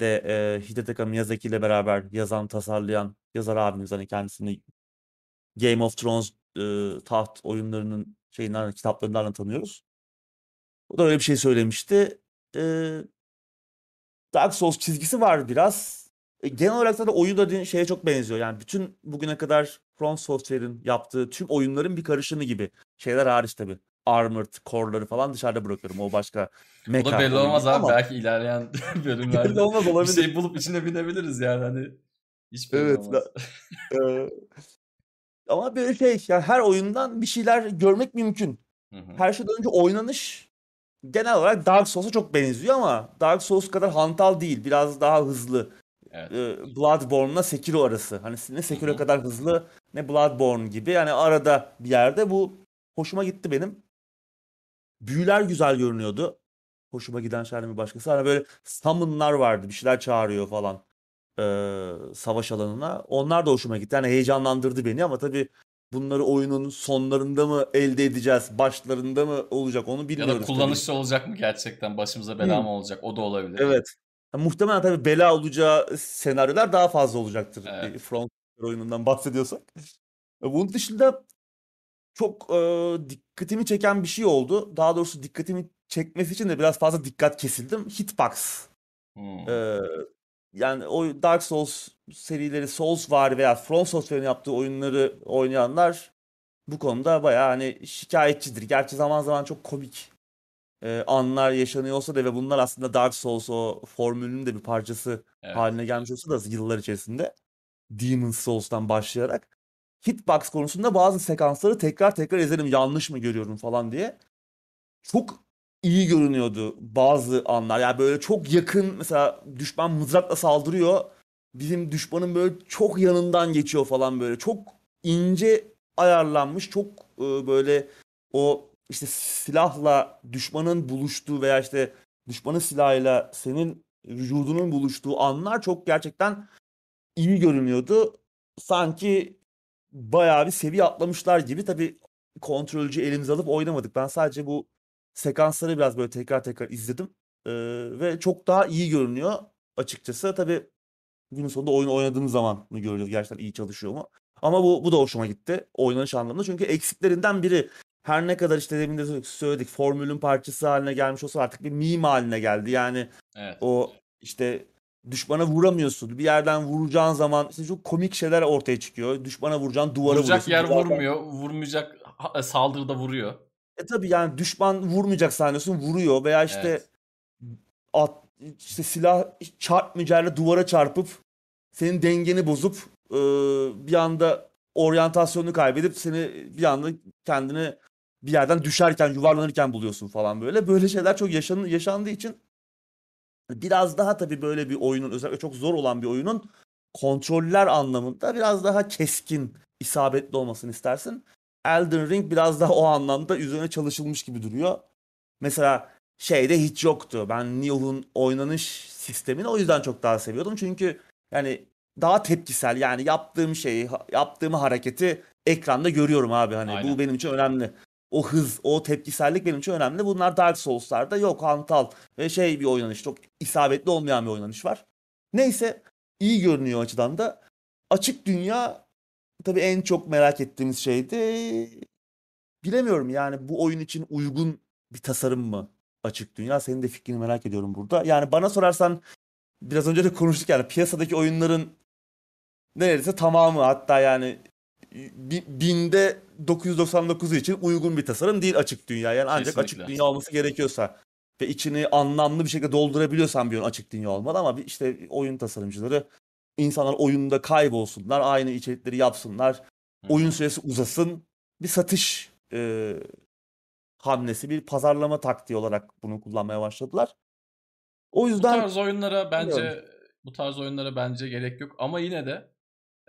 de e, Hidetaka Miyazaki ile beraber yazan, tasarlayan yazar abimiz hani kendisini Game of Thrones e, taht oyunlarının şeyinden kitaplarından tanıyoruz. O da öyle bir şey söylemişti. E, Dark Souls çizgisi var biraz. E, genel olarak zaten oyun da şeye çok benziyor. Yani bütün bugüne kadar From Software'in yaptığı tüm oyunların bir karışımı gibi. Şeyler hariç tabii. Armored Core'ları falan dışarıda bırakıyorum. O başka mecha da belli olmaz abi. ama Belki ilerleyen bölümlerde belli olmaz bir olabilir. şey bulup içine binebiliriz yani hani. Hiç belli Evet. olmaz. Eee, ama böyle şey yani her oyundan bir şeyler görmek mümkün. Hı hı. Her şeyden önce oynanış genel olarak Dark Souls'a çok benziyor ama Dark Souls kadar hantal değil. Biraz daha hızlı. Evet. Ee, Bloodborne'la Sekiro arası. Hani ne Sekiro hı. kadar hızlı ne Bloodborne gibi. Yani arada bir yerde bu hoşuma gitti benim. Büyüler güzel görünüyordu. Hoşuma giden şeylerden bir başkası. Hani böyle summon'lar vardı. Bir şeyler çağırıyor falan. ee, savaş alanına. Onlar da hoşuma gitti. Yani heyecanlandırdı beni ama tabii bunları oyunun sonlarında mı elde edeceğiz? Başlarında mı olacak? Onu Ya da bilmiyoruz tabii. kullanışlı olacak mı gerçekten? Başımıza bela Hmm. mı olacak? O da olabilir. Evet. Ha, muhtemelen tabii bela olacağı senaryolar daha fazla olacaktır. Evet. Software oyunundan bahsediyorsak. E, Bunun dışında çok e, dikkatimi çeken bir şey oldu. Daha doğrusu dikkatimi çekmesi için de biraz fazla dikkat kesildim. Hitbox. Hmm. E, yani o Dark Souls serileri Souls var veya From Software'in yaptığı oyunları oynayanlar bu konuda bayağı hani şikayetçidir. Gerçi zaman zaman çok komik e, anlar yaşanıyor olsa da ve bunlar aslında Dark Souls o formülünün de bir parçası Evet. haline gelmiş olsa da yıllar içerisinde Demon's Souls'tan başlayarak hitbox konusunda bazı sekansları tekrar tekrar izledim yanlış mı görüyorum falan diye. Çok iyi görünüyordu bazı anlar. Yani böyle çok yakın mesela düşman mızrakla saldırıyor. Bizim düşmanın böyle çok yanından geçiyor falan böyle. Çok ince ayarlanmış. Çok e, böyle o işte silahla düşmanın buluştuğu veya işte düşmanın silahıyla senin vücudunun buluştuğu anlar çok gerçekten iyi görünüyordu. Sanki bayağı bir seviye atlamışlar gibi. Tabii kontrolcü elimize alıp oynamadık. Ben sadece bu sekansları biraz böyle tekrar tekrar izledim. Ee, ve çok daha iyi görünüyor açıkçası. Tabii günün sonunda oyun oynadığımız zaman bunu görüyoruz. Gerçekten iyi çalışıyor mu? Ama bu, bu da hoşuma gitti. Oynanış anlamında. Çünkü eksiklerinden biri her ne kadar işte demin de söyledik formülün parçası haline gelmiş olsa artık bir meme haline geldi. Yani Evet. o işte düşmana vuramıyorsun. Bir yerden vuracağın zaman işte çok komik şeyler ortaya çıkıyor. Düşmana vuracaksın duvara Vuracak vuruyorsun. yer Duvardan- vurmuyor. Vurmayacak ha- saldırıda vuruyor. E tabii yani düşman vurmayacak sanıyorsun vuruyor veya işte Evet. at işte silah çarpmayacağıyla duvara çarpıp senin dengeni bozup e, bir anda oryantasyonunu kaybedip seni bir anda kendini bir yerden düşerken yuvarlanırken buluyorsun falan böyle. Böyle şeyler çok yaşan, yaşandığı için biraz daha tabii böyle bir oyunun özellikle çok zor olan bir oyunun kontroller anlamında biraz daha keskin, isabetli olmasını istersin. Elden Ring biraz daha o anlamda üzerine çalışılmış gibi duruyor. Mesela şeyde hiç yoktu. Ben Neil'un oynanış sistemini o yüzden çok daha seviyordum. Çünkü yani daha tepkisel yani yaptığım şeyi, yaptığım hareketi ekranda görüyorum abi. Hani Aynen. bu benim için önemli. O hız, o tepkisellik benim için önemli. Bunlar Dark Souls'larda yok hantal ve şey bir oynanış. Çok isabetli olmayan bir oynanış var. Neyse iyi görünüyor açıdan da. Açık dünya tabii en çok merak ettiğimiz şeydi. Bilemiyorum yani bu oyun için uygun bir tasarım mı açık dünya? Senin de fikrini merak ediyorum burada. Yani bana sorarsan biraz önce de konuştuk yani piyasadaki oyunların neredeyse tamamı hatta yani binde 999 için uygun bir tasarım değil açık dünya. Yani ancak Kesinlikle. açık dünya olması gerekiyorsa ve içini anlamlı bir şekilde doldurabiliyorsan bir oyun açık dünya olmalı ama işte oyun tasarımcıları insanlar oyunda kaybolsunlar, aynı içerikleri yapsınlar, oyun süresi uzasın, bir satış e, hamlesi, bir pazarlama taktiği olarak bunu kullanmaya başladılar. O Bu yüzden tarz oyunlara bilmiyorum. bence bu tarz oyunlara bence gerek yok ama yine de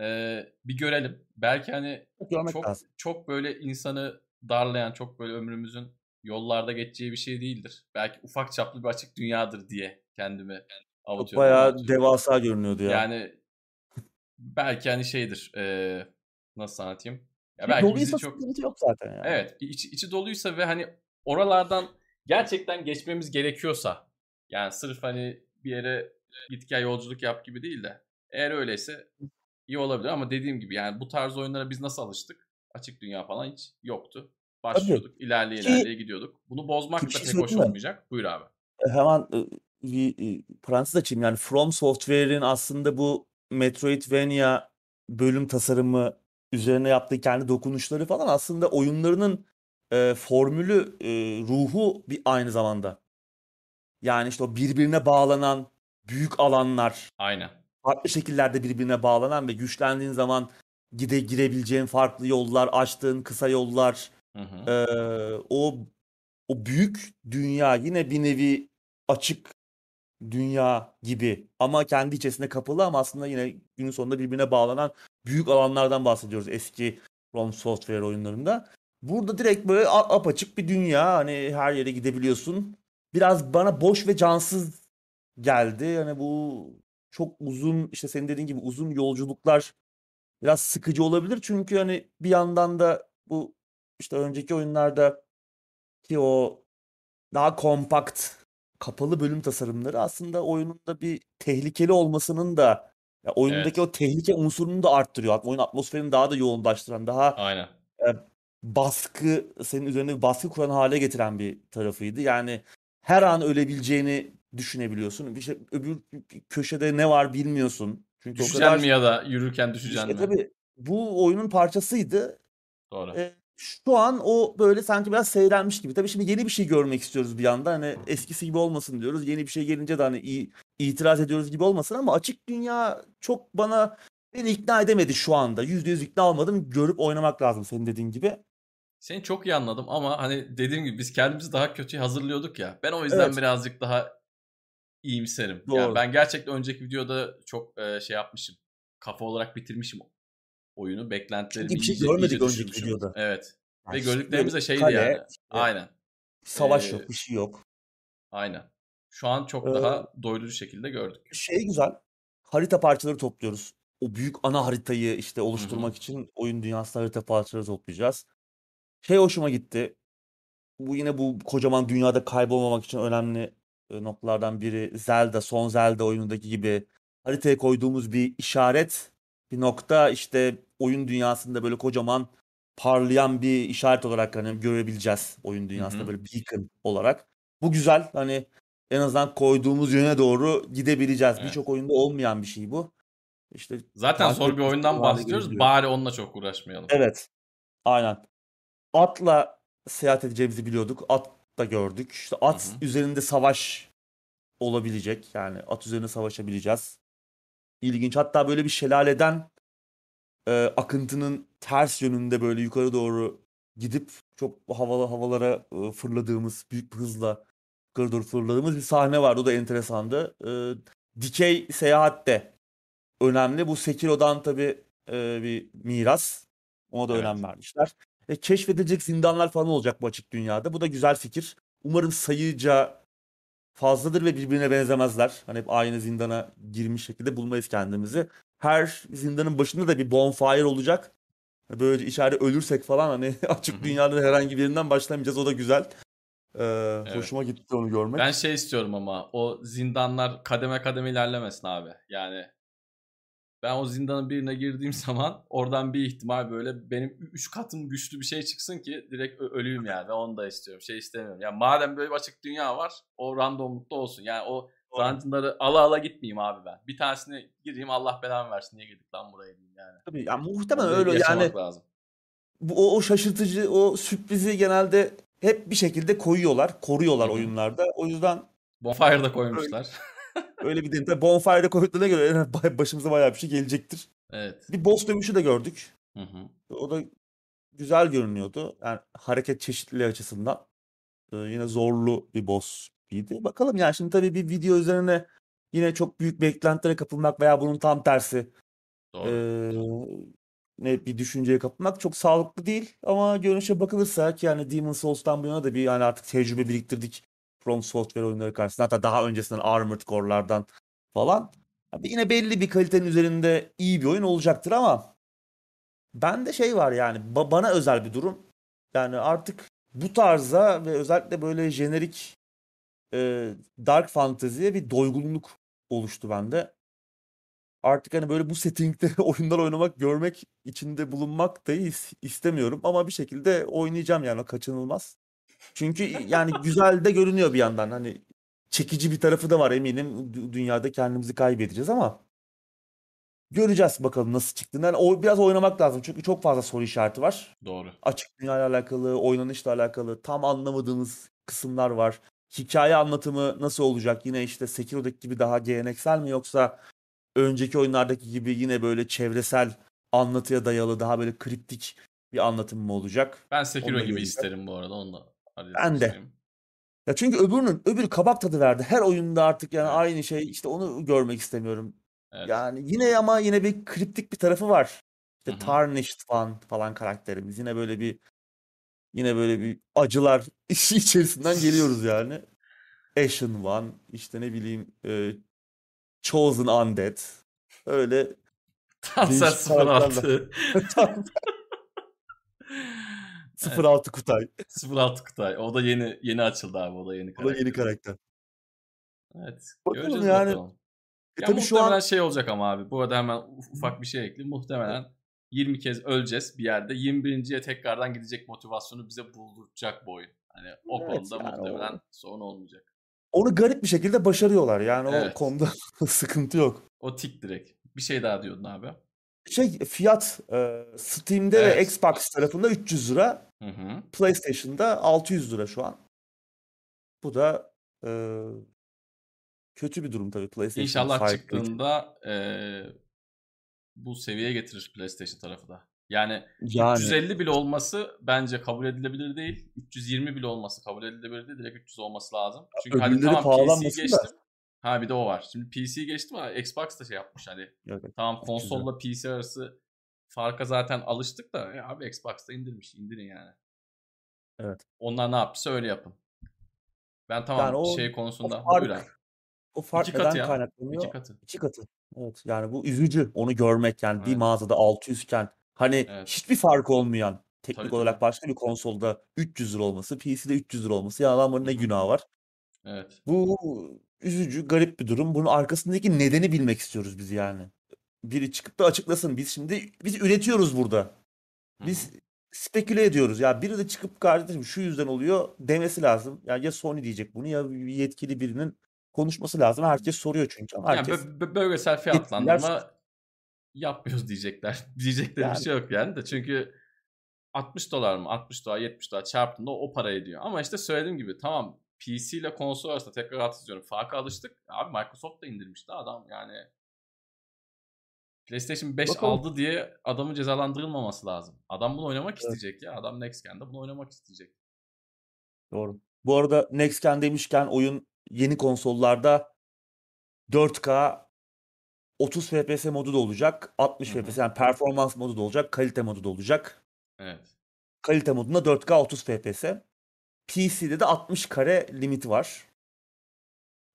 e, bir görelim. Belki hani görmek çok lazım. çok böyle insanı darlayan, çok böyle ömrümüzün yollarda geçeceği bir şey değildir. Belki ufak çaplı bir açık dünyadır diye kendimi avutuyorum bayağı devasa görünüyordu ya. yani belki hani şeydir. e, nasıl anlatayım? Ya Ki belki doluysa çok sıkıntı yok zaten yani. Evet, içi, içi doluysa ve hani oralardan gerçekten geçmemiz gerekiyorsa yani sırf hani bir yere git gel yolculuk yap gibi değil de eğer öyleyse iyi olabilir ama dediğim gibi yani bu tarz oyunlara biz nasıl alıştık? Açık dünya falan hiç yoktu. Tabii. Başlıyorduk, ilerleye Ki ilerleye gidiyorduk. Bunu bozmak ki bir da şey pek hoş mi? olmayacak. Buyur abi. E, Hemen bir parantez açayım. Yani From Software'in aslında bu Metroidvania bölüm tasarımı üzerine yaptığı kendi dokunuşları falan aslında oyunlarının e, formülü, e, ruhu bir aynı zamanda. Yani işte o birbirine bağlanan büyük alanlar, Aynen. Farklı şekillerde birbirine bağlanan ve güçlendiğin zaman gide girebileceğin farklı yollar, açtığın kısa yollar, Hı hı. ee, o o büyük dünya yine bir nevi açık dünya gibi ama kendi içerisinde kapalı ama aslında yine günün sonunda birbirine bağlanan büyük alanlardan bahsediyoruz eski From Software oyunlarında. Burada direkt böyle apaçık bir dünya hani her yere gidebiliyorsun. Biraz bana boş ve cansız geldi. Yani bu çok uzun işte senin dediğin gibi uzun yolculuklar biraz sıkıcı olabilir. Çünkü hani bir yandan da bu işte önceki oyunlarda ki o daha kompakt kapalı bölüm tasarımları aslında oyununda bir tehlikeli olmasının da ya oyundaki Evet. o tehlike unsurunu da arttırıyor. Oyun atmosferini daha da yoğunlaştıran, daha Aynen. e, baskı senin üzerine bir baskı kuran hale getiren bir tarafıydı. Yani her an ölebileceğini düşünebiliyorsun. Bir şey, öbür köşede ne var bilmiyorsun. Çünkü Düşeceksin kadar mi ya da yürürken düşeceksin mi? tabii bu oyunun parçasıydı. Doğru. E, şu an o böyle sanki biraz seyrelmiş gibi. Tabii şimdi yeni bir şey görmek istiyoruz bir yandan. Hani eskisi gibi olmasın diyoruz. Yeni bir şey gelince de hani itiraz ediyoruz gibi olmasın ama açık dünya çok bana beni ikna edemedi şu anda. %100 ikna olmadım. Görüp oynamak lazım senin dediğin gibi. Seni çok iyi anladım ama hani dediğim gibi biz kendimizi daha kötü hazırlıyorduk ya. Ben o yüzden Evet. birazcık daha iyimserim. Yani Doğru. ben gerçekten önceki videoda çok e, şey yapmışım. Kafa olarak bitirmişim oyunu. Beklentilerimi Çünkü bir şey iyice, görmedik iyice önceki videoda. Evet. Yani Ve gördüklerimiz de şeydi kale, yani. işte Aynen. savaş Ee, yok, bir şey yok. aynen. Şu an çok Ee, daha doyurucu şekilde gördük. şey güzel. Harita parçaları topluyoruz. O büyük ana haritayı işte oluşturmak için oyun dünyasında harita parçaları toplayacağız. Şey hoşuma gitti. Bu yine bu kocaman dünyada kaybolmamak için önemli noktalardan biri Zelda, son Zelda oyunundaki gibi haritaya koyduğumuz bir işaret, bir nokta işte oyun dünyasında böyle kocaman parlayan bir işaret olarak hani görebileceğiz oyun dünyasında hı. böyle beacon olarak. Bu güzel. Hani en azından koyduğumuz yöne doğru gidebileceğiz. Evet. Birçok oyunda olmayan bir şey bu. İşte Zaten zor bir oyundan bahsediyoruz. Bari onunla çok uğraşmayalım. Evet. Aynen. Atla seyahat edeceğimizi biliyorduk. At da gördük. İşte at hı. üzerinde savaş olabilecek. Yani at üzerinde savaşabileceğiz. İlginç. Hatta böyle bir şelaleden e, akıntının ters yönünde böyle yukarı doğru gidip çok havalı havalara e, fırladığımız, büyük bir hızla yukarı doğru fırladığımız bir sahne vardı. O da enteresandı. E, dikey seyahat de önemli. Bu Sekiro'dan tabii e, bir miras. Ona da Evet. önem vermişler. E, keşfedilecek zindanlar falan olacak bu açık dünyada. Bu da güzel fikir. Umarım sayıca fazladır ve birbirine benzemezler. Hani hep aynı zindana girmiş şekilde bulmayız kendimizi. Her zindanın başında da bir bonfire olacak. Böylece içeride ölürsek falan hani açık dünyada herhangi birinden başlamayacağız. O da güzel. Ee, Evet. hoşuma gitti onu görmek. Ben şey istiyorum ama o zindanlar kademe kademe ilerlemesin abi. Yani ben o zindanın birine girdiğim zaman oradan bir ihtimal böyle benim 3 katım güçlü bir şey çıksın ki direkt ö- öleyim yani. Ben onu da istiyorum. Şey istemiyorum. Ya madem böyle bir açık dünya var o randomlukta olsun. Yani o Dungeon'ları ala ala gitmeyeyim abi ben. Bir tanesine gireyim Allah belamı versin niye girdik lan buraya diyeyim yani. Tabii yani muhtemelen Onu öyle yani lazım. bu o, o şaşırtıcı o sürprizi genelde hep bir şekilde koyuyorlar, koruyorlar Hı hı. oyunlarda. O yüzden Bonfire'da koymuşlar. öyle bir deneyim. Tabii Bonfire'de koyduklarına göre başımıza bayağı bir şey gelecektir. evet. Bir boss dövüşü de gördük. Hı hı. O da güzel görünüyordu. Yani hareket çeşitliliği açısından. Ee, yine zorlu bir boss idi. Bakalım yani şimdi tabii bir video üzerine yine çok büyük beklentilere kapılmak veya bunun tam tersi Doğru. eee, ne bir düşünceye kapılmak çok sağlıklı değil. Ama görünüşe bakılırsa ki yani Demon's Souls'tan bu yana da bir yani artık tecrübe biriktirdik From Software oyunları karşısında. Hatta daha öncesinden Armored Core'lardan falan. Abi yine belli bir kalitenin üzerinde iyi bir oyun olacaktır ama bende şey var yani ba- bana özel bir durum. Yani artık bu tarza ve özellikle böyle jenerik e, dark fantasy'ye bir doygunluk oluştu bende. Artık hani böyle bu settingde oyunlar oynamak, görmek, içinde bulunmak da is- istemiyorum ama bir şekilde oynayacağım yani kaçınılmaz. Çünkü yani güzel de görünüyor bir yandan. Hani çekici bir tarafı da var eminim. Dü- Dünyada kendimizi kaybedeceğiz ama göreceğiz bakalım nasıl çıktığını. Yani o biraz oynamak lazım çünkü çok fazla soru işareti var. Doğru. Açık dünyayla alakalı, oynanışla alakalı tam anlamadığımız kısımlar var. Hikaye anlatımı nasıl olacak? Yine işte Sekiro'daki gibi daha geleneksel mi yoksa önceki oyunlardaki gibi yine böyle çevresel anlatıya dayalı daha böyle kriptik bir anlatım mı olacak? Ben Sekiro gibi isterim bu arada. Onu da araya Ben de. Ya çünkü öbürünün öbürü kabak tadı verdi. Her oyunda artık yani Evet. aynı şey işte onu görmek istemiyorum. Evet. Yani yine ama yine bir kriptik bir tarafı var. Hı İşte hı. Tarnished falan falan karakterimiz. Yine böyle bir yine böyle bir acılar işi içerisinden geliyoruz yani. Ashen One, işte ne bileyim e, Chosen Undead. Öyle Tansel değişik karakterler. 06. evet. 06 Kutay. 06 Kutay. O da yeni yeni açıldı abi. O da yeni O da yeni karakter. karakter. Evet. Bakalım Göreceğiz yani. bakalım. E Ya tabii şu muhtemelen an şey olacak ama abi. Bu arada hemen uf- ufak bir şey ekleyeyim. Muhtemelen 20 kez öleceğiz bir yerde. 21.ye tekrardan gidecek motivasyonu bize bulduracak bu oyun. Hani o evet konuda yani muhtemelen o, sorun olmayacak. onu garip bir şekilde başarıyorlar. Yani o Evet. konuda sıkıntı yok. O tik direkt. Bir şey daha diyordun abi. Şey fiyat e, Steam'de ve Evet. Xbox tarafında 300 lira, Hı hı. PlayStation'da 600 lira şu an. Bu da e, kötü bir durum tabii PlayStation İnşallah için. çıktığında eee, bu seviyeye getirir PlayStation tarafı da. Yani Yani 350 bile olması bence kabul edilebilir değil. 320 bile olması kabul edilebilir değil. Direkt 300 olması lazım. Çünkü hadi öbürleri tamam PC pahalanmasın da. Ha bir de o var. Şimdi PC geçtim ama Xbox da şey yapmış hani. Evet, Tamam 300 lira. konsolla PC arası farka zaten alıştık da ya abi Xbox'ta indirmiş. indirin yani. Evet. Onlar ne yapmışsa öyle yapın. Ben Yani tamam o şey o konusunda abi. fark o fark İki neden ya. İki kaynaklanıyor? katı. İki katı. Evet. Yani bu üzücü onu görmek yani bir Evet. mağazada 600 iken hani Evet. hiçbir fark olmayan teknik Tabii olarak başka bir konsolda 300 lira olması, PC'de 300 lira olması ya adamların Hı ne hı. günahı var? Evet. Bu üzücü, garip bir durum. Bunun arkasındaki nedeni bilmek istiyoruz biz yani. Biri çıkıp da açıklasın. Biz şimdi biz üretiyoruz burada. Biz speküle ediyoruz. Ya biri de çıkıp kardeşim şu yüzden oluyor demesi lazım. Ya ya Sony diyecek bunu ya bir yetkili birinin konuşması lazım. Herkes soruyor çünkü ama Yani herkes bö- bölgesel fiyatlandırma yapmıyoruz diyecekler. Diyecekleri bir yani şey yok yani de çünkü 60 dolar mı 60 dolar 70 dolar çarptığında o para ediyor. Ama işte söylediğim gibi tamam PC ile konsol arasında tekrar hatırlıyorum. Farka alıştık. Abi Microsoft da indirmişti adam yani. PlayStation 5 bakalım. aldı diye adamın cezalandırılmaması lazım. Adam bunu oynamak Evet, isteyecek ya. Adam Next Gen'de bunu oynamak isteyecek. doğru. Bu arada Next Gen demişken oyun yeni konsollarda 4K 30 FPS modu da olacak. 60 Hı hı. FPS yani performans modu da olacak. Kalite modu da olacak. Evet. Kalite modunda 4K 30 FPS. PC'de de 60 kare limiti var.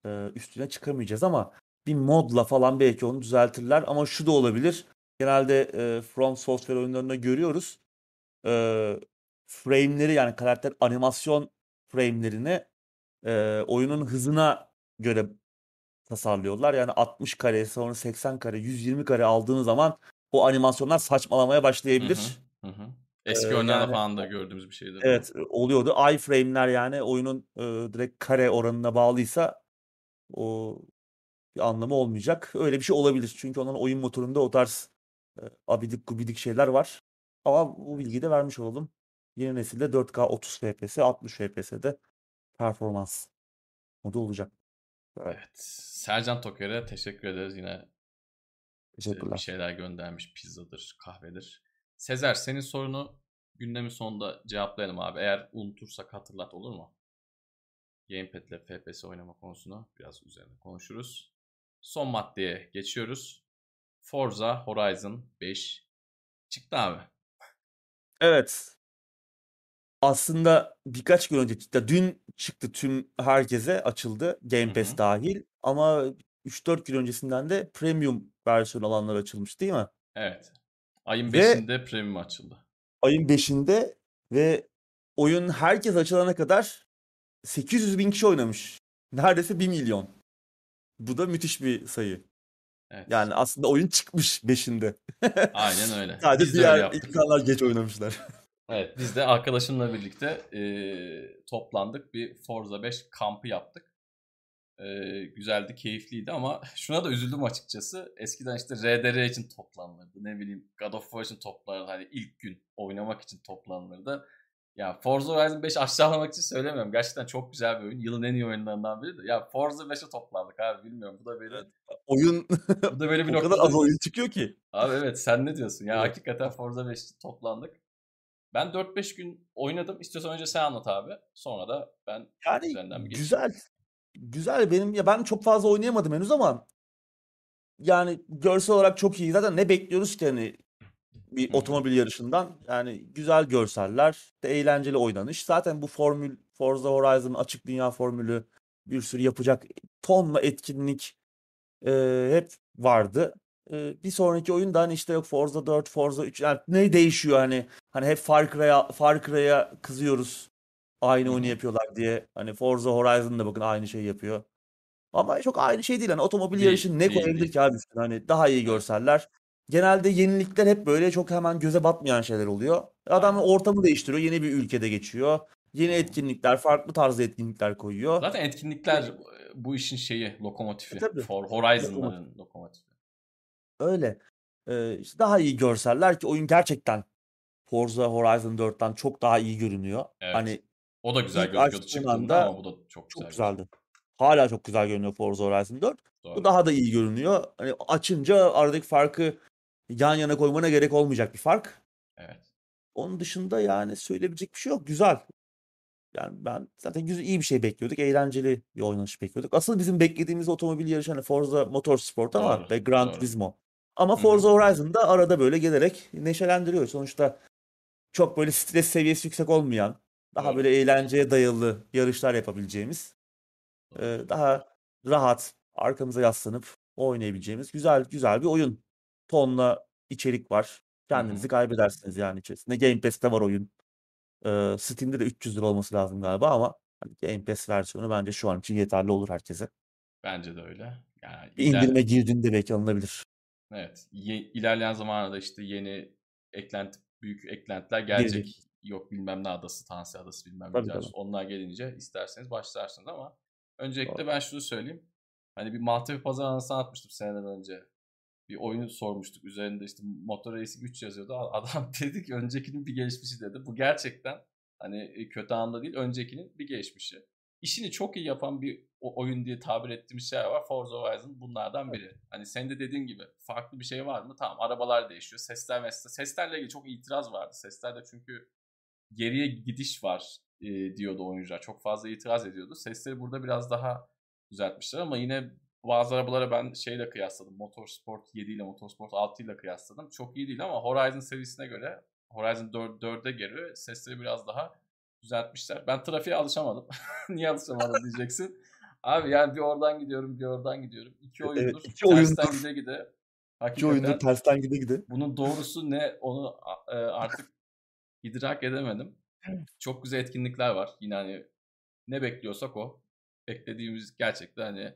Ee, üstüne çıkamayacağız ama bir modla falan belki onu düzeltirler. Ama şu da olabilir. Genelde e, From Software oyunlarında görüyoruz. Ee, frame'leri yani karakter animasyon frame'lerini e, oyunun hızına göre tasarlıyorlar. Yani 60 kare sonra 80 kare 120 kare aldığınız zaman o animasyonlar saçmalamaya başlayabilir. hı. Hı hı. Ee, Eski oyunlarda yani falan da gördüğümüz bir şeydir bu. evet oluyordu. iframe'ler yani oyunun e, direkt kare oranına bağlıysa O bir anlamı olmayacak. Öyle bir şey olabilir. Çünkü onların oyun motorunda o tarz e, abidik gubidik şeyler var. Ama bu bilgiyi de vermiş olalım. Yeni nesilde 4K 30 FPS, 60 FPS'de performans modu olacak. Evet. evet. Sercan Toker'e teşekkür ederiz. Yine işte bir şeyler göndermiş. Pizzadır, kahvedir. Sezer senin sorunu gündemin sonunda cevaplayalım abi. Eğer unutursak hatırlat olur mu? Gamepad ile FPS oynama konusunu biraz üzerine konuşuruz. Son maddeye geçiyoruz. Forza Horizon 5 çıktı abi. Evet. Aslında birkaç gün önce çıktı. Dün çıktı tüm herkese açıldı. Game Pass Hı-hı. dahil. Ama 3-4 gün öncesinden de premium versiyon alanlar açılmış değil mi? Evet. Ayın ve 5'inde premium açıldı. Ayın 5'inde ve oyun herkes açılana kadar 800 bin kişi oynamış. Neredeyse 1 milyon. Bu da müthiş bir sayı. Evet. Yani aslında oyun çıkmış 5'inde. Aynen öyle. Sadece biz diğer insanlar geç oynamışlar. Evet biz de arkadaşımla birlikte e, toplandık. Bir Forza 5 kampı yaptık. E, güzeldi, keyifliydi ama şuna da üzüldüm açıkçası. Eskiden işte RDR için toplanırdı. Ne bileyim God of War için toplanırdı. Hani ilk gün oynamak için toplanırdı. Ya Forza Horizon 5 aşağılamak için söylemiyorum. Gerçekten çok güzel bir oyun. Yılın en iyi oyunlarından biri de. Ya Forza 5'e toplandık abi bilmiyorum. Bu da böyle oyun bu da böyle bir o kadar az oyun çıkıyor ki. Abi evet sen ne diyorsun? Ya evet. hakikaten Forza 5 toplandık. Ben 4-5 gün oynadım. İstiyorsan önce sen anlat abi. Sonra da ben yani güzel. Güzel benim ya ben çok fazla oynayamadım henüz ama yani görsel olarak çok iyi. Zaten ne bekliyoruz ki hani bir otomobil yarışından. Yani güzel görseller, de eğlenceli oynanış. Zaten bu formül Forza Horizon açık dünya formülü bir sürü yapacak tonla etkinlik e, hep vardı. E, bir sonraki oyunda hani işte yok Forza 4, Forza 3 yani ne değişiyor hani hani hep Far Cry'a Far Cry'a kızıyoruz. Aynı oyunu yapıyorlar diye. Hani Forza Horizon da bakın aynı şey yapıyor. Ama çok aynı şey değil. Hani otomobil değil, yarışı ne koyabilir ki abi üstüne? Hani daha iyi görseller. Genelde yenilikler hep böyle çok hemen göze batmayan şeyler oluyor. Adam Aynen. ortamı değiştiriyor. Yeni bir ülkede geçiyor. Yeni etkinlikler, farklı tarzda etkinlikler koyuyor. Zaten etkinlikler bu işin şeyi, lokomotifi. E, tabii. For Horizon'ların lokomotifi. Öyle. Ee, işte daha iyi görseller ki oyun gerçekten Forza Horizon 4'ten çok daha iyi görünüyor. Evet. Hani o da güzel gözüküyordu çıktığında ama bu da çok, çok güzeldi. Hala çok güzel görünüyor Forza Horizon 4. Doğru. Bu daha da iyi görünüyor. Hani açınca aradaki farkı yan yana koymana gerek olmayacak bir fark. Evet. Onun dışında yani söyleyebilecek bir şey yok. Güzel. Yani ben zaten güzel iyi bir şey bekliyorduk. Eğlenceli bir oynanış bekliyorduk. Asıl bizim beklediğimiz otomobil yarışı hani Forza Motorsport ama doğru, ve Gran Turismo. Ama Forza Horizon'da arada böyle gelerek neşelendiriyor. Sonuçta çok böyle stres seviyesi yüksek olmayan, daha doğru. böyle eğlenceye dayalı yarışlar yapabileceğimiz, daha rahat arkamıza yaslanıp oynayabileceğimiz güzel güzel bir oyun tonla içerik var. Kendinizi Hı-hı. kaybedersiniz yani içerisinde. Game Pass'te var oyun. Ee, Steam'de de 300 lira olması lazım galiba ama hani Game Pass versiyonu bence şu an için yeterli olur herkese. Bence de öyle. Yani iler... İndirime girdiğinde belki alınabilir. Evet. Ye- ilerleyen zamanlarda işte yeni eklenti, büyük eklentiler gelecek. Gelecek. Yok bilmem ne adası, Tansi adası bilmem ne. Onlar gelince isterseniz başlarsınız ama öncelikle Doğru. ben şunu söyleyeyim. Hani bir Maltepe pazar anısını atmıştım seneler önce bir oyunu sormuştuk. Üzerinde işte Motor Racing 3 yazıyordu. Adam dedi ki öncekinin bir gelişmişi dedi. Bu gerçekten hani e, kötü anlamda değil öncekinin bir gelişmişi. İşini çok iyi yapan bir oyun diye tabir ettiğimiz şey var. Forza Horizon bunlardan biri. Hani sen de dediğin gibi farklı bir şey var mı? Tamam arabalar değişiyor. Sesler mesela. Seslerle ilgili çok itiraz vardı. Seslerde çünkü geriye gidiş var e, diyordu oyuncular. Çok fazla itiraz ediyordu. Sesleri burada biraz daha düzeltmişler ama yine bazı arabalara ben şeyle kıyasladım. Motorsport 7 ile Motorsport 6 ile kıyasladım. Çok iyi değil ama Horizon serisine göre Horizon 4, 4'e göre sesleri biraz daha düzeltmişler. Ben trafiğe alışamadım. Niye alışamadım diyeceksin. Abi yani bir oradan gidiyorum bir oradan gidiyorum. İki oyundur. Evet, iki tersten oyundur. gide gide. İki oyundur tersten gide gide. Bunun doğrusu ne onu e, artık idrak edemedim. Çok güzel etkinlikler var. Yine hani ne bekliyorsak o. Beklediğimiz gerçekten hani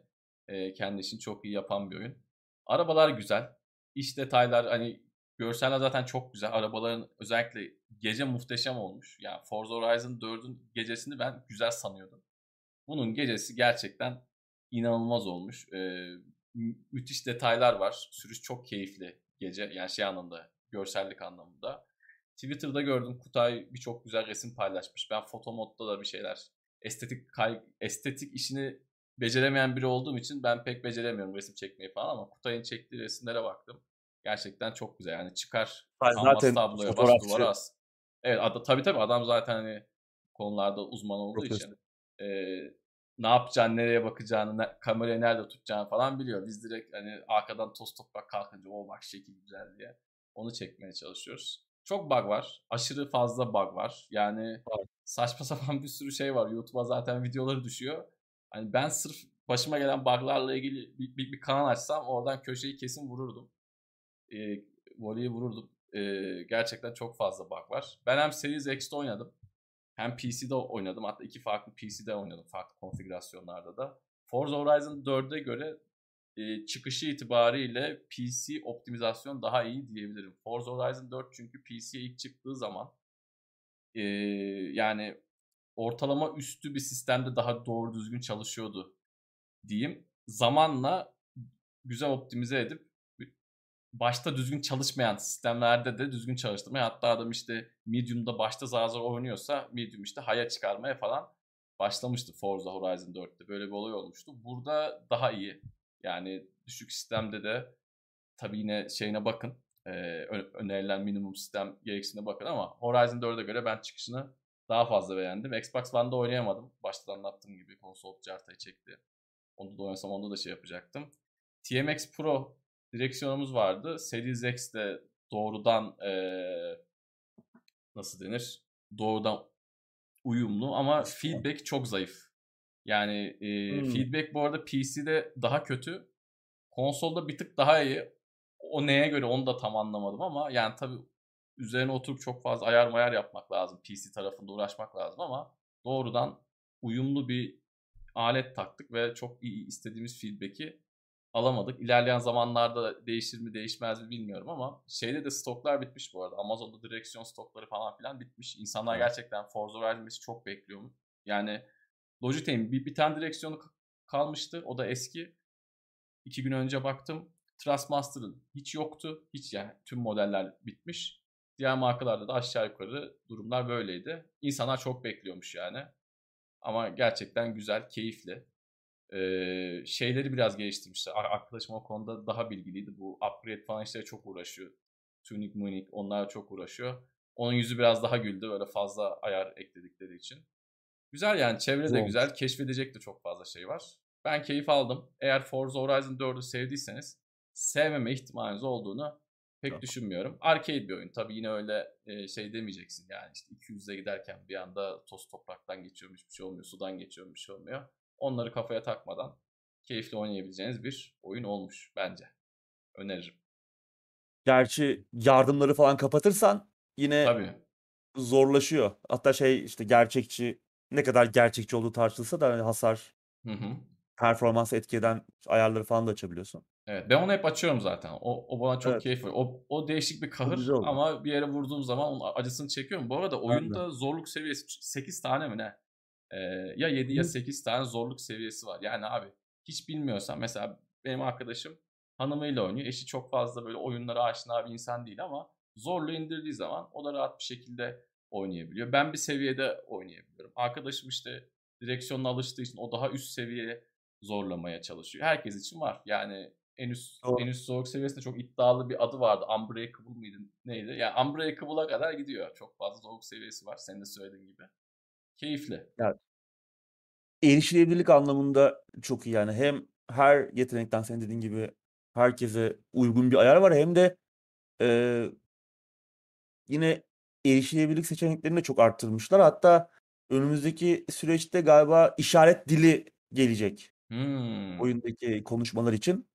e, kendi işini çok iyi yapan bir oyun. Arabalar güzel. İç detaylar hani görseller zaten çok güzel. Arabaların özellikle gece muhteşem olmuş. Yani Forza Horizon 4'ün gecesini ben güzel sanıyordum. Bunun gecesi gerçekten inanılmaz olmuş. Ee, mü- müthiş detaylar var. Sürüş çok keyifli gece. Yani şey anlamda, görsellik anlamında. Twitter'da gördüm Kutay birçok güzel resim paylaşmış. Ben foto modda da bir şeyler estetik kay estetik işini beceremeyen biri olduğum için ben pek beceremiyorum resim çekmeyi falan ama Kutay'ın çektiği resimlere baktım. Gerçekten çok güzel. Yani çıkar kanvas tabloya bas duvara as. Evet ada, tabii tabii adam zaten hani konularda uzman olduğu için Profesyonel. e, ne yapacağını, nereye bakacağını, ne- kamerayı nerede tutacağını falan biliyor. Biz direkt hani arkadan toz toprak kalkınca o bak şekil güzel diye onu çekmeye çalışıyoruz. Çok bug var. Aşırı fazla bug var. Yani saçma sapan bir sürü şey var. YouTube'a zaten videoları düşüyor. Hani ben sırf başıma gelen buglarla ilgili bir, bir, bir kanal açsam oradan köşeyi kesin vururdum. E, voleyi vururdum. E, gerçekten çok fazla bug var. Ben hem Series X'te oynadım. Hem PC'de oynadım. Hatta iki farklı PC'de oynadım. Farklı konfigürasyonlarda da. Forza Horizon 4'e göre çıkışı itibariyle PC optimizasyon daha iyi diyebilirim. Forza Horizon 4 çünkü PC'ye ilk çıktığı zaman e, yani ortalama üstü bir sistemde daha doğru düzgün çalışıyordu diyeyim. Zamanla güzel optimize edip başta düzgün çalışmayan sistemlerde de düzgün çalıştırmaya hatta adam işte Medium'da başta zar zor oynuyorsa Medium işte haya çıkarmaya falan başlamıştı Forza Horizon 4'te. Böyle bir olay olmuştu. Burada daha iyi. Yani düşük sistemde de tabii yine şeyine bakın. E, önerilen minimum sistem gereksinine bakın ama Horizon 4'e göre ben çıkışını daha fazla beğendim. Xbox One'da oynayamadım. Başta da anlattığım gibi konsol cartayı çekti. Onu da oynasam onda da şey yapacaktım. TMX Pro direksiyonumuz vardı. Series X de doğrudan eee, nasıl denir? Doğrudan uyumlu ama feedback çok zayıf. Yani eee, Hmm. feedback bu arada PC'de daha kötü. Konsolda bir tık daha iyi. O neye göre onu da tam anlamadım ama yani tabii üzerine oturup çok fazla ayar mayar yapmak lazım. PC tarafında uğraşmak lazım ama doğrudan uyumlu bir alet taktık ve çok iyi istediğimiz feedback'i alamadık. İlerleyen zamanlarda değişir mi değişmez mi bilmiyorum ama şeyde de stoklar bitmiş bu arada. Amazon'da direksiyon stokları falan filan bitmiş. İnsanlar Evet. gerçekten Forza Horizon 5'i çok bekliyor. Yani Logitech'in bir, bir tane direksiyonu kalmıştı. O da eski. İki gün önce baktım. Trustmaster'ın hiç yoktu. Hiç yani tüm modeller bitmiş. Diğer markalarda da aşağı yukarı durumlar böyleydi. İnsanlar çok bekliyormuş yani. Ama gerçekten güzel, keyifli. Ee, şeyleri biraz geliştirmişler. Ar- Arkadaşım o konuda daha bilgiliydi. Bu upgrade falan işlere çok uğraşıyor. Tuning, muning onlar çok uğraşıyor. Onun yüzü biraz daha güldü böyle fazla ayar ekledikleri için. Güzel yani çevre de Güzel. Keşfedecek de çok fazla şey var. Ben keyif aldım. Eğer Forza Horizon 4'ü sevdiyseniz sevmeme ihtimaliniz olduğunu pek Yok. düşünmüyorum. Arcade bir oyun. Tabii yine öyle e, şey demeyeceksin yani işte 200'e giderken bir anda toz topraktan geçiyormuş bir şey olmuyor. Sudan geçiyormuş bir şey olmuyor. Onları kafaya takmadan keyifli oynayabileceğiniz bir oyun olmuş bence. Öneririm. Gerçi yardımları falan kapatırsan yine Tabii. zorlaşıyor. Hatta şey işte gerçekçi ne kadar gerçekçi olduğu tartışılsa da hani hasar, Hı hı. performans etki eden ayarları falan da açabiliyorsun. Evet, ben onu hep açıyorum zaten. O, o bana çok Evet. keyif veriyor. O, o değişik bir kahır güzel ama bir yere vurduğum zaman onun acısını çekiyorum. Bu arada oyunda zorluk seviyesi 8 tane mi ne? Ee, ya 7 ya Hı. 8 tane zorluk seviyesi var. Yani abi hiç bilmiyorsan mesela benim arkadaşım hanımıyla oynuyor. Eşi çok fazla böyle oyunlara aşina bir insan değil ama zorluğu indirdiği zaman o da rahat bir şekilde oynayabiliyor. Ben bir seviyede oynayabiliyorum. Arkadaşım işte direksiyonuna alıştığı için o daha üst seviye zorlamaya çalışıyor. Herkes için var. Yani en üst Doğru. en üst zorluk seviyesinde çok iddialı bir adı vardı. Unbreakable mıydı? Neydi? Yani Unbreakable'a kadar gidiyor. Çok fazla zorluk seviyesi var. Senin de söylediğin gibi. Keyifli. Erişilebilirlik anlamında çok iyi yani. Hem her yetenekten senin dediğin gibi herkese uygun bir ayar var hem de eee, yine erişilebilirlik seçeneklerini de çok arttırmışlar. Hatta önümüzdeki süreçte galiba işaret dili gelecek Hmm. oyundaki konuşmalar için.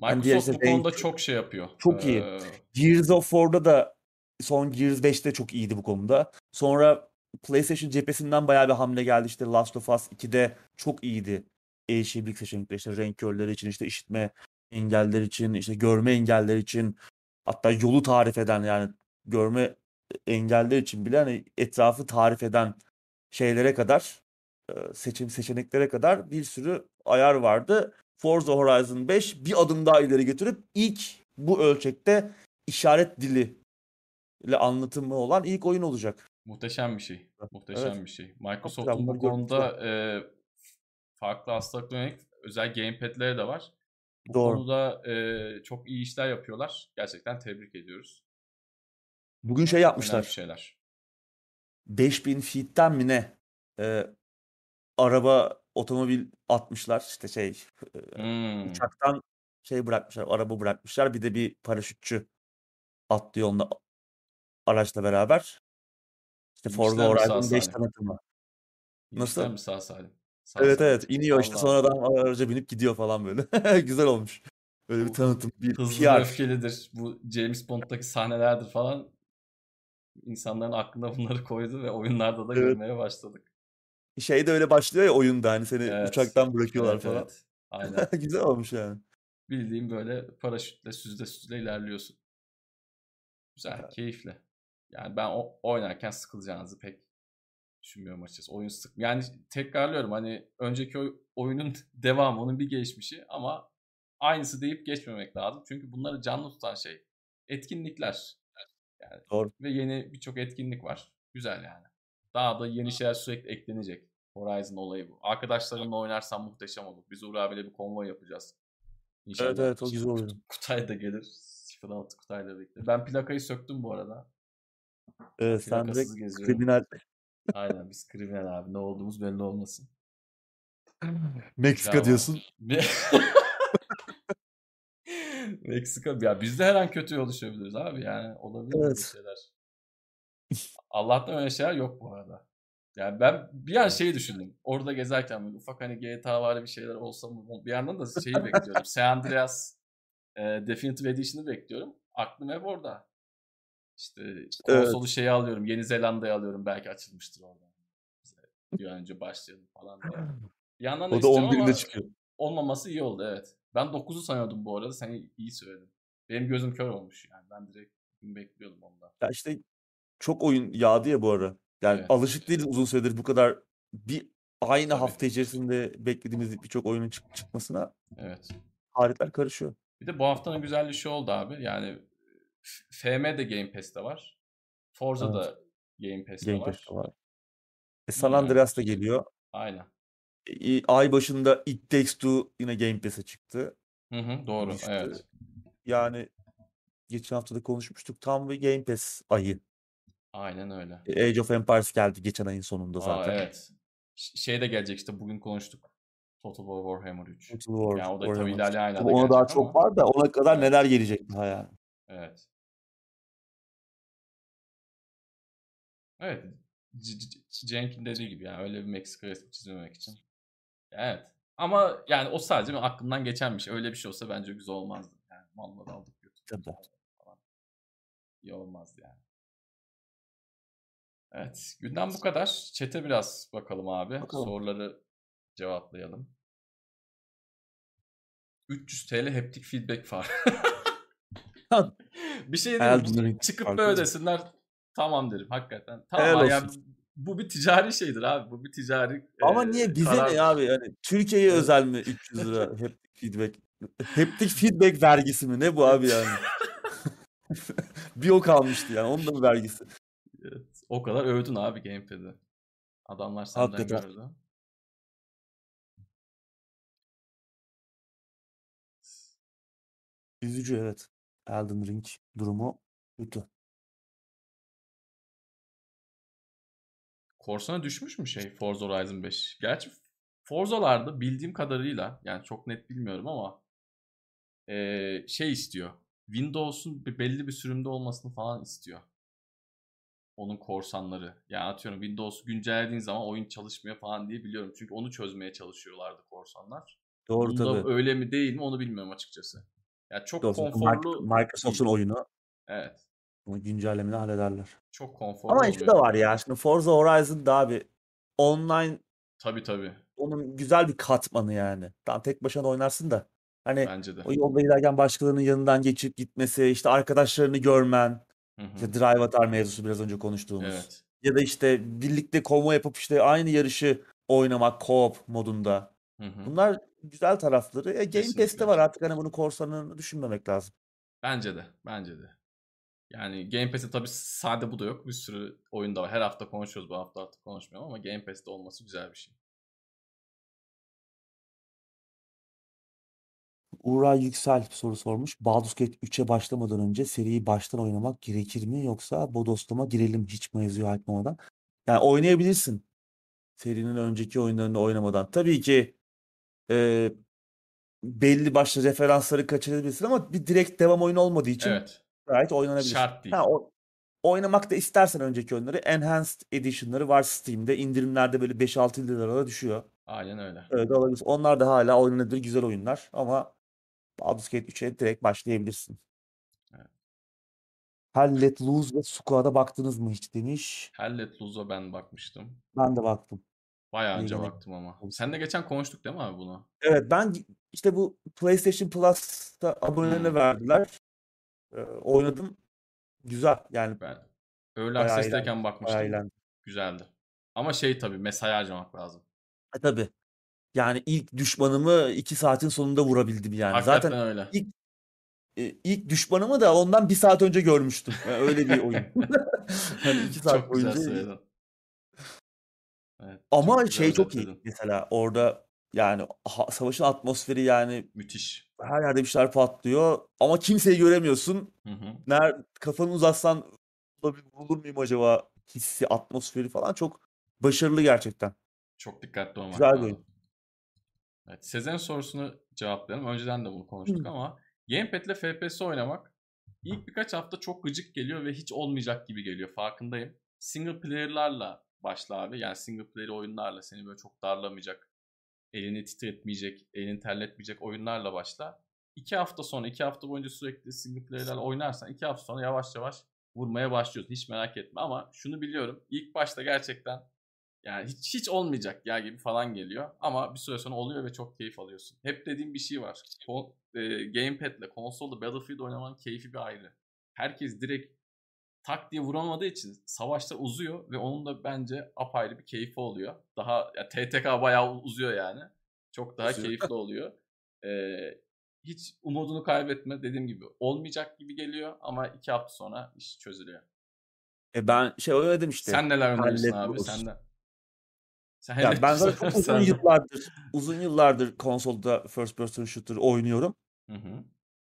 Hani Microsoft işte bu konuda çok şey yapıyor. çok iyi. Ee, Gears of War'da da son Gears 5'te çok iyiydi bu konuda. Sonra PlayStation cephesinden bayağı bir hamle geldi. İşte Last of Us 2'de çok iyiydi. Erişilebilirlik seçenekleri işte renk körleri için, işte işitme engeller için, işte görme engeller için hatta yolu tarif eden yani görme engeller için bile hani etrafı tarif eden şeylere kadar e, seçim seçeneklere kadar bir sürü ayar vardı. Forza Horizon 5 bir adım daha ileri götürüp ilk bu ölçekte işaret dili ile anlatımı olan ilk oyun olacak. Muhteşem bir şey. Muhteşem Evet. bir şey. Microsoft'un bu konuda e, farklı yönelik özel gamepad'leri de var. Bu Doğru. konuda e, çok iyi işler yapıyorlar. Gerçekten tebrik ediyoruz. Bugün şey Önemli yapmışlar. şeyler. 5000 feet'ten mi ne? e, araba otomobil atmışlar. İşte şey e, Hmm. uçaktan şey bırakmışlar. Araba bırakmışlar. Bir de bir paraşütçü atlıyor onunla araçla beraber. İşte Forza Horizon 5 salim? tanıtımı. Nasıl? mi sağ salim? Sağ Evet salim. evet iniyor işte Allah sonradan araca binip gidiyor falan böyle. Güzel olmuş. Öyle bir tanıtım, bir hızlı PR. öfkelidir. Bu James Bond'daki sahnelerdir falan. İnsanların aklına bunları koydu ve oyunlarda da Evet. görmeye başladık. Şey de öyle başlıyor ya oyunda hani seni Evet. uçaktan bırakıyorlar Evet falan. evet. Aynen. Güzel olmuş yani. Bildiğim böyle paraşütle süzle süzle ilerliyorsun. Güzel, keyifli. Yani ben o, oynarken sıkılacağınızı pek düşünmüyorum açıkçası. Oyun sık. Yani tekrarlıyorum hani önceki oy- oyunun devamı, onun bir gelişmişi ama aynısı deyip geçmemek lazım. Çünkü bunları canlı tutan şey etkinlikler. Yani Doğru. ve yeni birçok etkinlik var. Güzel yani. Daha da yeni şeyler sürekli eklenecek. Horizon olayı bu. Arkadaşlarımla oynarsan muhteşem olur. Biz Uğur abiyle bir konvoy yapacağız. İnşallah. Evet evet o güzel oyun. Kutay da gelir. 06 Kutay'la birlikte. Ben plakayı söktüm bu arada. Evet sen direkt geziyorum. kriminal Aynen biz kriminal abi. Ne olduğumuz belli olmasın. Meksika diyorsun. Meksika. Ya biz de her an kötü yol düşebiliriz abi. Yani olabilir Evet. şeyler. Allah'tan öyle şeyler yok bu arada. Yani ben bir an şeyi düşündüm. Orada gezerken böyle ufak hani GTA var bir şeyler olsa mı? Bir yandan da şeyi bekliyorum. San Andreas e, Definitive Edition'ı bekliyorum. Aklım hep orada. İşte Evet. konsolu şeyi alıyorum. Yeni Zelanda'yı alıyorum. Belki açılmıştır orada. Bize Bir an önce başlayalım falan diye. Bir yandan da O da istiyorum 11'inde ama çıkıyor. olmaması iyi oldu evet. Ben 9'u sanıyordum bu arada. Sen iyi söyledin. Benim gözüm kör olmuş yani. Ben direkt bekliyordum ondan. Ya işte çok oyun yağdı ya bu ara. Yani Evet. alışık değiliz uzun süredir bu kadar bir aynı Tabii. hafta içerisinde beklediğimiz birçok oyunun çık- çıkmasına Evet. tarihler karışıyor. Bir de bu haftanın güzelliği şu oldu abi. Yani F- FM de Game Pass'te var. Forza Evet. da Game Pass'te Game var. Pass'te var. E, San İyi yani. Andreas da geliyor. Aynen. E, ay başında It Takes Two yine Game Pass'e çıktı. Hı hı, doğru. Düştü. Evet. Yani geçen hafta da konuşmuştuk. Tam bir Game Pass ayı. Aynen öyle. E, Age of Empires geldi geçen ayın sonunda Aa, zaten. evet. Ş- Şey de gelecek işte bugün konuştuk. Total War Warhammer 3. Total War, Yani o da Warhammer. tabii ilerleyen aylarda ona daha gelecek çok ama. var da ona kadar Evet. neler gelecek daha yani. Evet. Evet. C- C- Cenk'in dediği gibi yani öyle bir Meksika resmi çizmemek için. Evet. Ama yani o sadece aklımdan geçen bir şey. Öyle bir şey olsa bence güzel olmazdı. Yani malları aldık götürdük Tabii. falan. İyi olmazdı yani. Evet. Gündem bu kadar. Çete biraz bakalım abi. Bakalım. Soruları cevaplayalım. 300 TL haptic feedback var. bir şey değil Çıkıp böyle desinler tamam derim hakikaten. Helal Tamam ya olsun. Bu bir ticari şeydir abi. Bu bir ticari Ama e, niye bize karardır. ne abi yani Türkiye'ye özel mi 300 lira haptic feedback? Haptic feedback vergisi mi? Ne bu abi yani? bir o kalmıştı yani. Onun da mı vergisi? Evet. O kadar övdün abi Gamepad'i. Adamlar senden Hakikaten. gördü. Üzücü evet. Elden Ring durumu kötü. Korsan'a düşmüş mü şey Forza Horizon 5? Gerçi Forza'larda bildiğim kadarıyla yani çok net bilmiyorum ama eee, şey istiyor. Windows'un bir belli bir sürümde olmasını falan istiyor. Onun korsanları. Yani atıyorum Windows'u güncellediğin zaman oyun çalışmıyor falan diye biliyorum. Çünkü onu çözmeye çalışıyorlardı korsanlar. Doğru Bunda tabii. öyle mi değil mi onu bilmiyorum açıkçası. Ya çok Doğru. Konforlu Microsoft'un oyunu. Evet. Bunu güncellemeni hallederler. Çok konforlu Ama de oluyor. var ya. Şimdi Forza Horizon'da abi online Tabii tabii. onun güzel bir katmanı yani. Tam tek başına oynarsın da. Hani Bence de. o yolda giderken başkalarının yanından geçip gitmesi, işte arkadaşlarını görmen, Hı hı. işte drive atar mevzusu biraz önce konuştuğumuz. Evet. Ya da işte birlikte konvoy yapıp işte aynı yarışı oynamak co-op modunda. Hı hı. Bunlar güzel tarafları. E, Game. Pass'te var artık hani bunu korsanını düşünmemek lazım. Bence de. Bence de. Yani Game Pass'te tabii sade bu da yok. Bir sürü oyun da var. Her hafta konuşuyoruz. Bu hafta artık konuşmuyorum ama Game Pass'te olması güzel bir şey. Uğray Yüksel soru sormuş. Baldur's Gate 3'e başlamadan önce seriyi baştan oynamak gerekir mi yoksa bodoslama girelim hiç mevzuyu açmamadan? Yani oynayabilirsin. Serinin önceki oyunlarını oynamadan. Tabii ki e, belli başlı referansları kaçırabilirsin ama bir direkt devam oyunu olmadığı için Evet. Gayet oynanabilir. Şart değil. Ha, o, oynamak da istersen önceki oyunları Enhanced Edition'ları var Steam'de. İndirimlerde böyle 5-6 liralara düşüyor. Aynen öyle. De alabilirsin. Onlar da hala oynanabilir güzel oyunlar ama Baldur's Gate 3'e direkt başlayabilirsin. Evet. Hell Let Loose ve Squad'a baktınız mı hiç demiş. Hell Let Loose'a ben bakmıştım. Ben de baktım. Bayağı önce gene baktım ama. Sen de geçen konuştuk değil mi abi bunu? Evet ben işte bu PlayStation Plus'ta abonelerine Hmm. verdiler. Oynadım. Güzel yani Ben eğlendim. Bayağı bakmıştım. eğlendim. Güzeldi. Ama şey tabii mesai harcamak lazım. E tabii. Yani ilk düşmanımı 2 saatin sonunda vurabildim yani. Hakikaten Zaten öyle. ilk e, ilk düşmanımı da ondan bir saat önce görmüştüm. Yani öyle bir oyun. hani 2 saat Çok güzel boyunca söyledin. Evet, Ama çok güzel şey çok iyi. özetledin. Mesela orada yani ha- savaşın atmosferi yani Müthiş. her yerde bir şeyler patlıyor ama kimseyi göremiyorsun. Hı hı. Ner kafanı uzatsan "Ulan vurulur muyum acaba hissi, atmosferi falan çok başarılı gerçekten. Çok dikkatli olmak Güzel bir lazım. Evet, Sezen sorusunu cevaplayalım. Önceden de bunu konuştuk Hı. ama Gamepad'le FPS oynamak ilk birkaç hafta çok gıcık geliyor ve hiç olmayacak gibi geliyor. Farkındayım. Single player'larla başla abi. Yani single player oyunlarla seni böyle çok darlamayacak, elini titretmeyecek, elini terletmeyecek oyunlarla başla. İki hafta sonra, iki hafta boyunca sürekli single player'larla oynarsan iki hafta sonra yavaş yavaş vurmaya başlıyorsun. Hiç merak etme ama şunu biliyorum. İlk başta gerçekten yani hiç hiç olmayacak ya gibi falan geliyor. Ama bir süre sonra oluyor ve çok keyif alıyorsun. Hep dediğim bir şey var. Kon, e, Gamepad'le konsolda Battlefield oynamanın keyfi bir ayrı. Herkes direkt tak diye vuramadığı için savaşta uzuyor ve onun da bence apayrı bir keyfi oluyor. Daha ya TTK bayağı uzuyor yani. Çok daha Uzuyor. keyifli oluyor. Ee, hiç umudunu kaybetme. Dediğim gibi olmayacak gibi geliyor ama iki hafta sonra iş çözülüyor. E ben şey oynadım işte. Sen neler Hallet abi? Loose. Sen de. Sen Ya ben zaten uzun sen yıllardır uzun yıllardır konsolda first person shooter oynuyorum. Hı hı.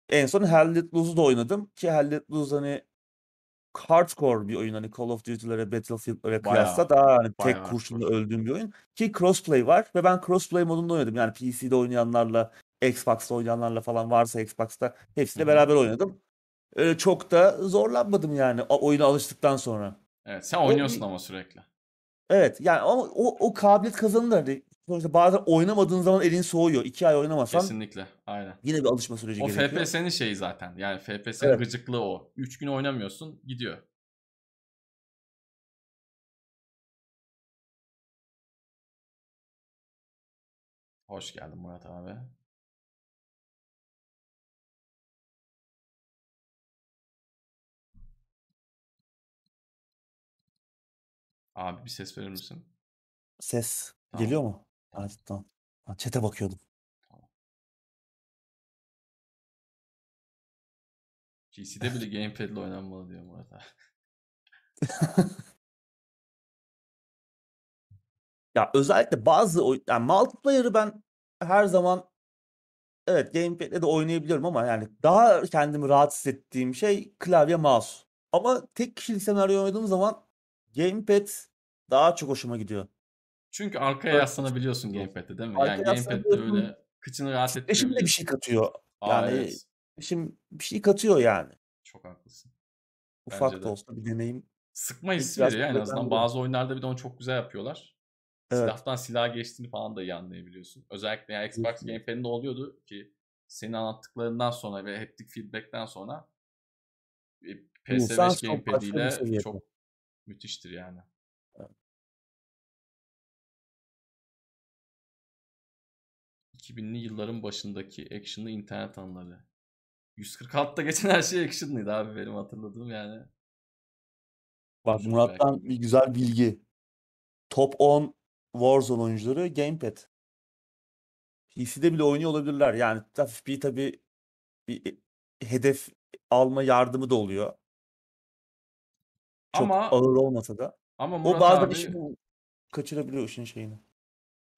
En son Hell Let Loose'u da oynadım ki Hell Let Loose hani hardcore bir oyun hani Call of Duty'lere, Battlefield'lere kıyasla daha hani tek Bayağı kurşunla öldüğüm bir oyun. Ki crossplay var ve ben crossplay modunda oynadım. Yani PC'de oynayanlarla, Xbox'ta oynayanlarla falan varsa Xbox'ta hepsiyle beraber oynadım. Öyle çok da zorlanmadım yani o- oyuna alıştıktan sonra. Evet sen O oynuyorsun bir ama sürekli. evet yani ama o, o kabiliyet kazanılır. Sonuçta bazen oynamadığın zaman elin soğuyor. İki ay oynamasan Kesinlikle. Aynen. yine bir alışma süreci O gerekiyor. FPS'nin şeyi zaten. Yani FPS'nin Evet. gıcıklığı o. 3 gün oynamıyorsun gidiyor. Hoş geldin Murat abi. Abi bir ses verir misin? Ses Tamam. geliyor mu? Ha, tamam. Ha, Chat'e bakıyordum. PC'de bile gamepad ile oynanmalı diyor Murat abi. Ya özellikle bazı oy yani multiplayer'ı ben her zaman evet gamepad'le de oynayabiliyorum ama yani daha kendimi rahat hissettiğim şey klavye mouse. Ama tek kişilik senaryo oynadığım zaman gamepad daha çok hoşuma gidiyor. Çünkü arkaya yaslanabiliyorsun gamepad'de değil mi? Arkaya Yani gamepad'de böyle kıçını rahat Titreşim de bir şey katıyor. Aa Yani evet. şimdi bir şey katıyor yani. Çok haklısın. Ufak Bence da de. olsa bir deneyim. Sıkma hissi veriyor en azından. Bazı oyunlarda bir de onu çok güzel yapıyorlar. Evet. Silahtan silaha geçtiğini falan da iyi anlayabiliyorsun. Özellikle yani Xbox. Gamepad'inde oluyordu ki senin anlattıklarından sonra ve haptic feedback'ten sonra e, DualSense PS5 çok Gamepad ile çok müthiştir yani. 2000'li yılların başındaki action'lı internet anları. 146'da geçen her şey action'lıydı abi benim hatırladığım yani. Bak Konuşuruz Murat'tan belki. bir güzel bilgi. Top 10 Warzone oyuncuları gamepad. PC'de bile oynuyor olabilirler. Yani hafif bir tabii bir hedef alma yardımı da oluyor. Çok Ama ağır olmasa da. ama O Murat bazen abi işin kaçırabiliyor işin şeyini.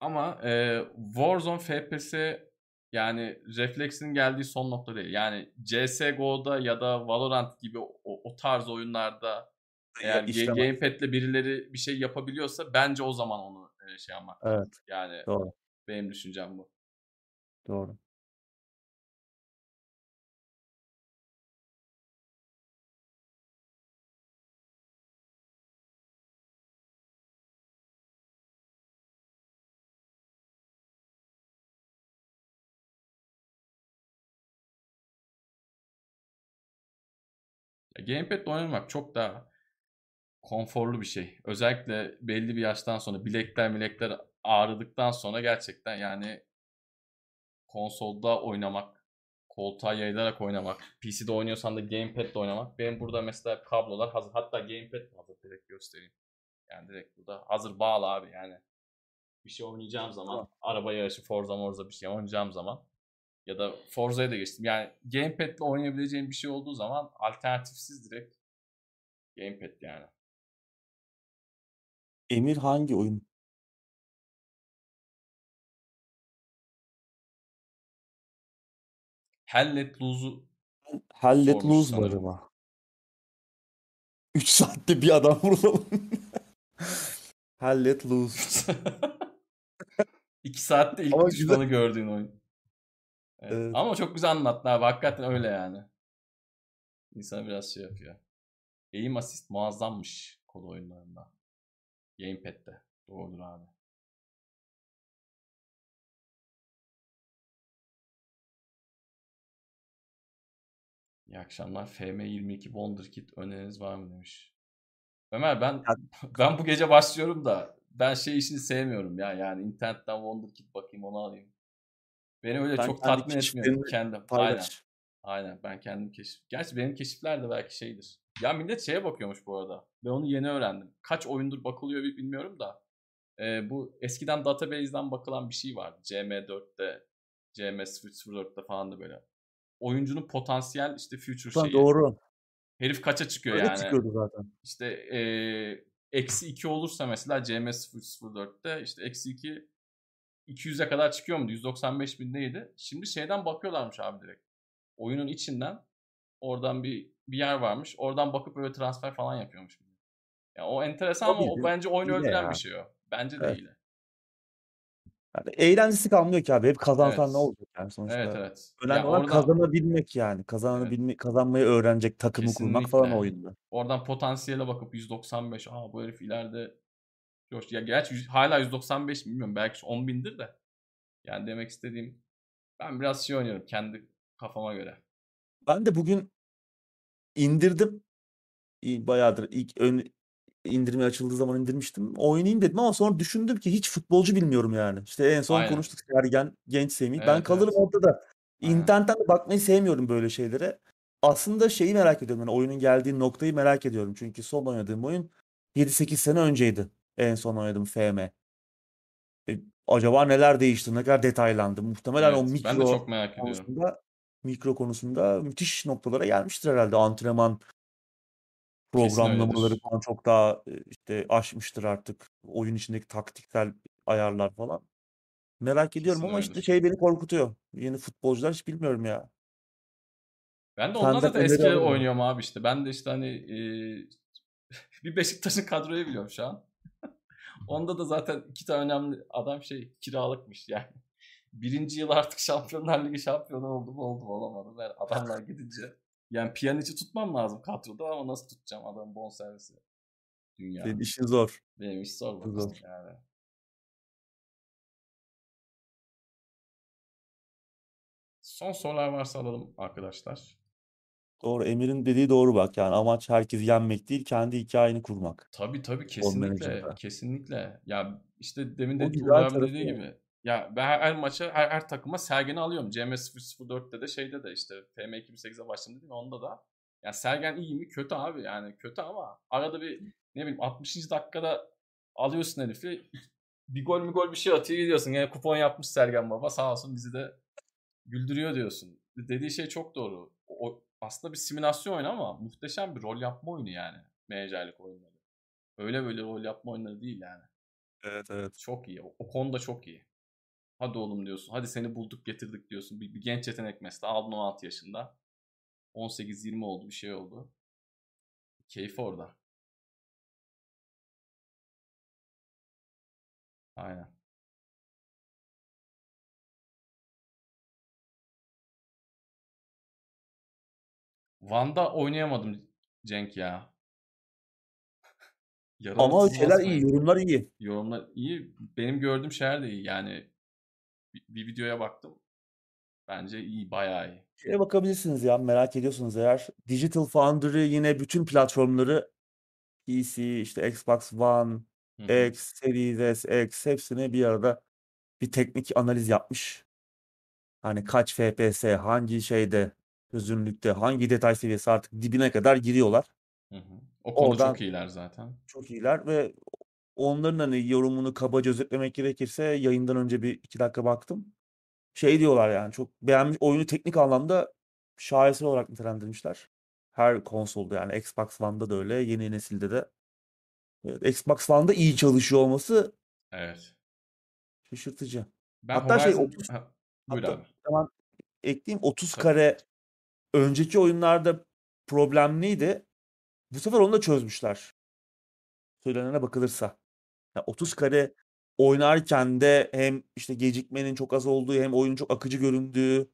Ama e, Warzone FPS yani refleksin geldiği son nokta değil. Yani CSGO'da ya da Valorant gibi o, o tarz oyunlarda eğer işlemez. gamepad'le birileri bir şey yapabiliyorsa bence o zaman onu şey yapmak. Evet, Yani doğru. benim düşüncem bu. Doğru. Gamepad'le oynamak çok daha konforlu bir şey. Özellikle belli bir yaştan sonra bilekler bilekler ağrıdıktan sonra gerçekten yani konsolda oynamak, koltuğa yayılarak oynamak, PC'de oynuyorsan da gamepad'le oynamak. Benim burada mesela kablolar hazır. Hatta gamepad hazır direkt göstereyim. Yani direkt burada hazır bağlı abi yani. Bir şey oynayacağım zaman, araba yarışı, Forza Morza bir şey oynayacağım zaman ya da Forza'ya da geçtim. Yani gamepad'le oynayabileceğim bir şey olduğu zaman alternatifsiz direkt gamepad yani. Emir hangi oyun? Hell Let Loose'u Hell Let Loose var ama. 3 saatte bir adam vuralım. Hell Let Loose. 2 saatte ilk Ama düşmanı güzel. gördüğün oyun. Evet. Evet. Ama çok güzel anlattın abi. Hakikaten öyle yani. İnsanı biraz şey yapıyor. Aim assist muazzammış kod oyunlarında. Gamepad'de. Doğrudur abi. İyi akşamlar. FM22 Wonderkid öneriniz var mı demiş. Ömer ben ben bu gece başlıyorum da ben şey işini sevmiyorum ya. Yani internetten Wonderkid bakayım onu alayım. Beni öyle sen çok tatmin etmiyor kendim. Aynen. paylaş. Aynen ben kendim keşif. Gerçi benim keşifler de belki şeydir. Ya millet şeye bakıyormuş bu arada. Ben onu yeni öğrendim. Kaç oyundur bakılıyor bi- bilmiyorum da. Ee, bu eskiden database'den bakılan bir şey vardı. CM4'te, CM004'te falan da böyle. Oyuncunun potansiyel işte future Ulan şeyi. doğru. Herif kaça çıkıyor Öyle yani? çıkıyordu zaten. İşte eksi 2 olursa mesela CM004'te işte eksi 2 200'e kadar çıkıyor mu? 195 bin neydi? Şimdi şeyden bakıyorlarmış abi direkt. Oyunun içinden oradan bir bir yer varmış. Oradan bakıp böyle transfer falan yapıyormuş. Ya o enteresan O ama o bence oyunu hile öldüren ya. bir şey o. Bence de Evet. hile. Yani eğlencesi kalmıyor ki abi. Hep kazansan ne Evet. olacak yani Evet sonuçta. evet. Önemli Ya olan oradan kazanabilmek yani. evet. Kazanabilmek, kazanmayı öğrenecek takımı kurmak falan Kesinlikle. oyunda. Oradan potansiyele bakıp 195. Aa bu herif ileride coş. Ya gerçi yüz- hala 195 mi bilmiyorum. Belki 10 bindir de. Yani demek istediğim ben biraz şey oynuyorum kendi kafama göre. Ben de bugün indirdim. Bayağıdır ilk ön indirme açıldığı zaman indirmiştim. Oynayayım dedim ama sonra düşündüm ki hiç futbolcu bilmiyorum yani. İşte en son Aynen. konuştuk Sergen, Genç Semih. Ben Evet kalırım evet. ortada. Aynen. İnternetten de bakmayı sevmiyorum böyle şeylere. Aslında şeyi merak ediyorum. Yani oyunun geldiği noktayı merak ediyorum. Çünkü son oynadığım oyun 7-8 sene önceydi. En son oynadığım FM. E, acaba neler değişti, ne kadar detaylandı. Muhtemelen o Evet. Ben de mikro çok merak ediyorum. konusunda mikro konusunda müthiş noktalara gelmiştir herhalde. Antrenman programlamaları falan çok daha e, işte aşmıştır artık. Oyun içindeki taktiksel ayarlar falan. Merak ediyorum Kesin ama işte öyledir. şey beni korkutuyor. Yeni futbolcular hiç bilmiyorum ya. Ben de Senden da alırım. oynuyorum abi işte. Ben de işte hani eee, bir Beşiktaş'ın kadroyu biliyorum şu an. Onda da zaten iki tane önemli adam şey kiralıkmış yani. Birinci yıl artık Şampiyonlar Ligi şampiyonu oldu mu oldu mu olamadı. Ben adamlar gidince. Yani Pjanic'i tutmam lazım kadroda ama nasıl tutacağım adam bonservisi. Senin Dünya. işin zor. Benim iş zor Zor. yani. Son sorular varsa alalım arkadaşlar. Doğru. Emir'in dediği doğru bak. Yani amaç herkesi yenmek değil, kendi hikayeni kurmak. Tabii tabii kesinlikle Manager'da. kesinlikle. Ya işte demin O de güzel Uğur abi tarafı dediği o. gibi. Ya ben her, her maça her, her takıma Sergen'i alıyorum. CM004'te de şeyde de işte FM2008'e başladım değil mi? Onda da. Ya Sergen iyi mi? Kötü abi yani kötü ama arada bir ne bileyim 60. dakikada alıyorsun herifi bir gol bir gol bir şey atıyor gidiyorsun. Yani kupon yapmış Sergen Baba sağ olsun bizi de güldürüyor diyorsun. Dediği şey çok doğru. O, aslında bir simülasyon oyunu ama muhteşem bir rol yapma oyunu yani. Menajerlik oyunları. Öyle böyle rol yapma oyunları değil yani. Evet evet. Çok iyi. O, o konuda çok iyi. Hadi oğlum diyorsun. Hadi seni bulduk getirdik diyorsun. Bir, bir genç yetenek mesela. Aldın 16 yaşında. 18-20 oldu bir şey oldu. Keyfi orada. Aynen. Van'da oynayamadım Cenk ya. Ama şeyler iyi, yorumlar iyi. Yorumlar iyi. Benim gördüğüm şeyler de iyi. Yani bir, bir videoya baktım. Bence iyi, bayağı iyi. Şeye bakabilirsiniz ya merak ediyorsunuz eğer. Digital Foundry yine bütün platformları PC, işte Xbox One, Hı hı. X, Series S, X hepsini bir arada bir teknik analiz yapmış. Hani kaç FPS, hangi şeyde, çözünürlükte, hangi detay seviyesi artık dibine kadar giriyorlar. Hı hı. O konuda Oradan çok iyiler zaten. çok iyiler ve onların hani yorumunu kabaca özetlemek gerekirse yayından önce bir iki dakika baktım. Şey diyorlar yani çok beğenmiş oyunu teknik anlamda şaheser olarak nitelendirmişler. Her konsolda yani Xbox One'da da öyle, yeni nesilde de. Evet, Xbox One'da iyi çalışıyor olması Evet. şaşırtıcı. Ben Hatta şey Horizon... 30 Ha, hatta abi. hemen ekleyeyim 30 Tabii. kare önceki oyunlarda problemliydi. Bu sefer onu da çözmüşler. Söylenene bakılırsa. Ya 30 kare oynarken de hem işte gecikmenin çok az olduğu hem oyunun çok akıcı göründüğü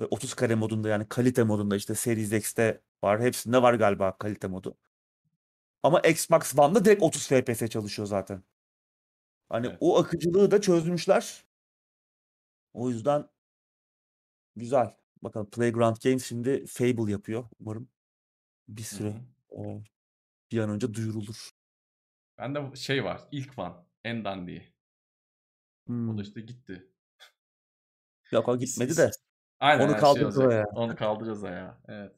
e, 30 kare modunda yani kalite modunda işte Series X'te var. Hepsinde var galiba kalite modu. Ama Xbox One'da direkt 30 FPS çalışıyor zaten. Hani Evet. o akıcılığı da çözmüşler. O yüzden güzel. Bakalım Playground Games şimdi Fable yapıyor. Umarım bir süre e, bir an önce duyurulur. Bende şey var. İlk Van. En dandiği. O da Hmm. işte gitti. Yok o gitmedi de. aynen Onu her şey ya. Onu kaldıracağız ya. Evet.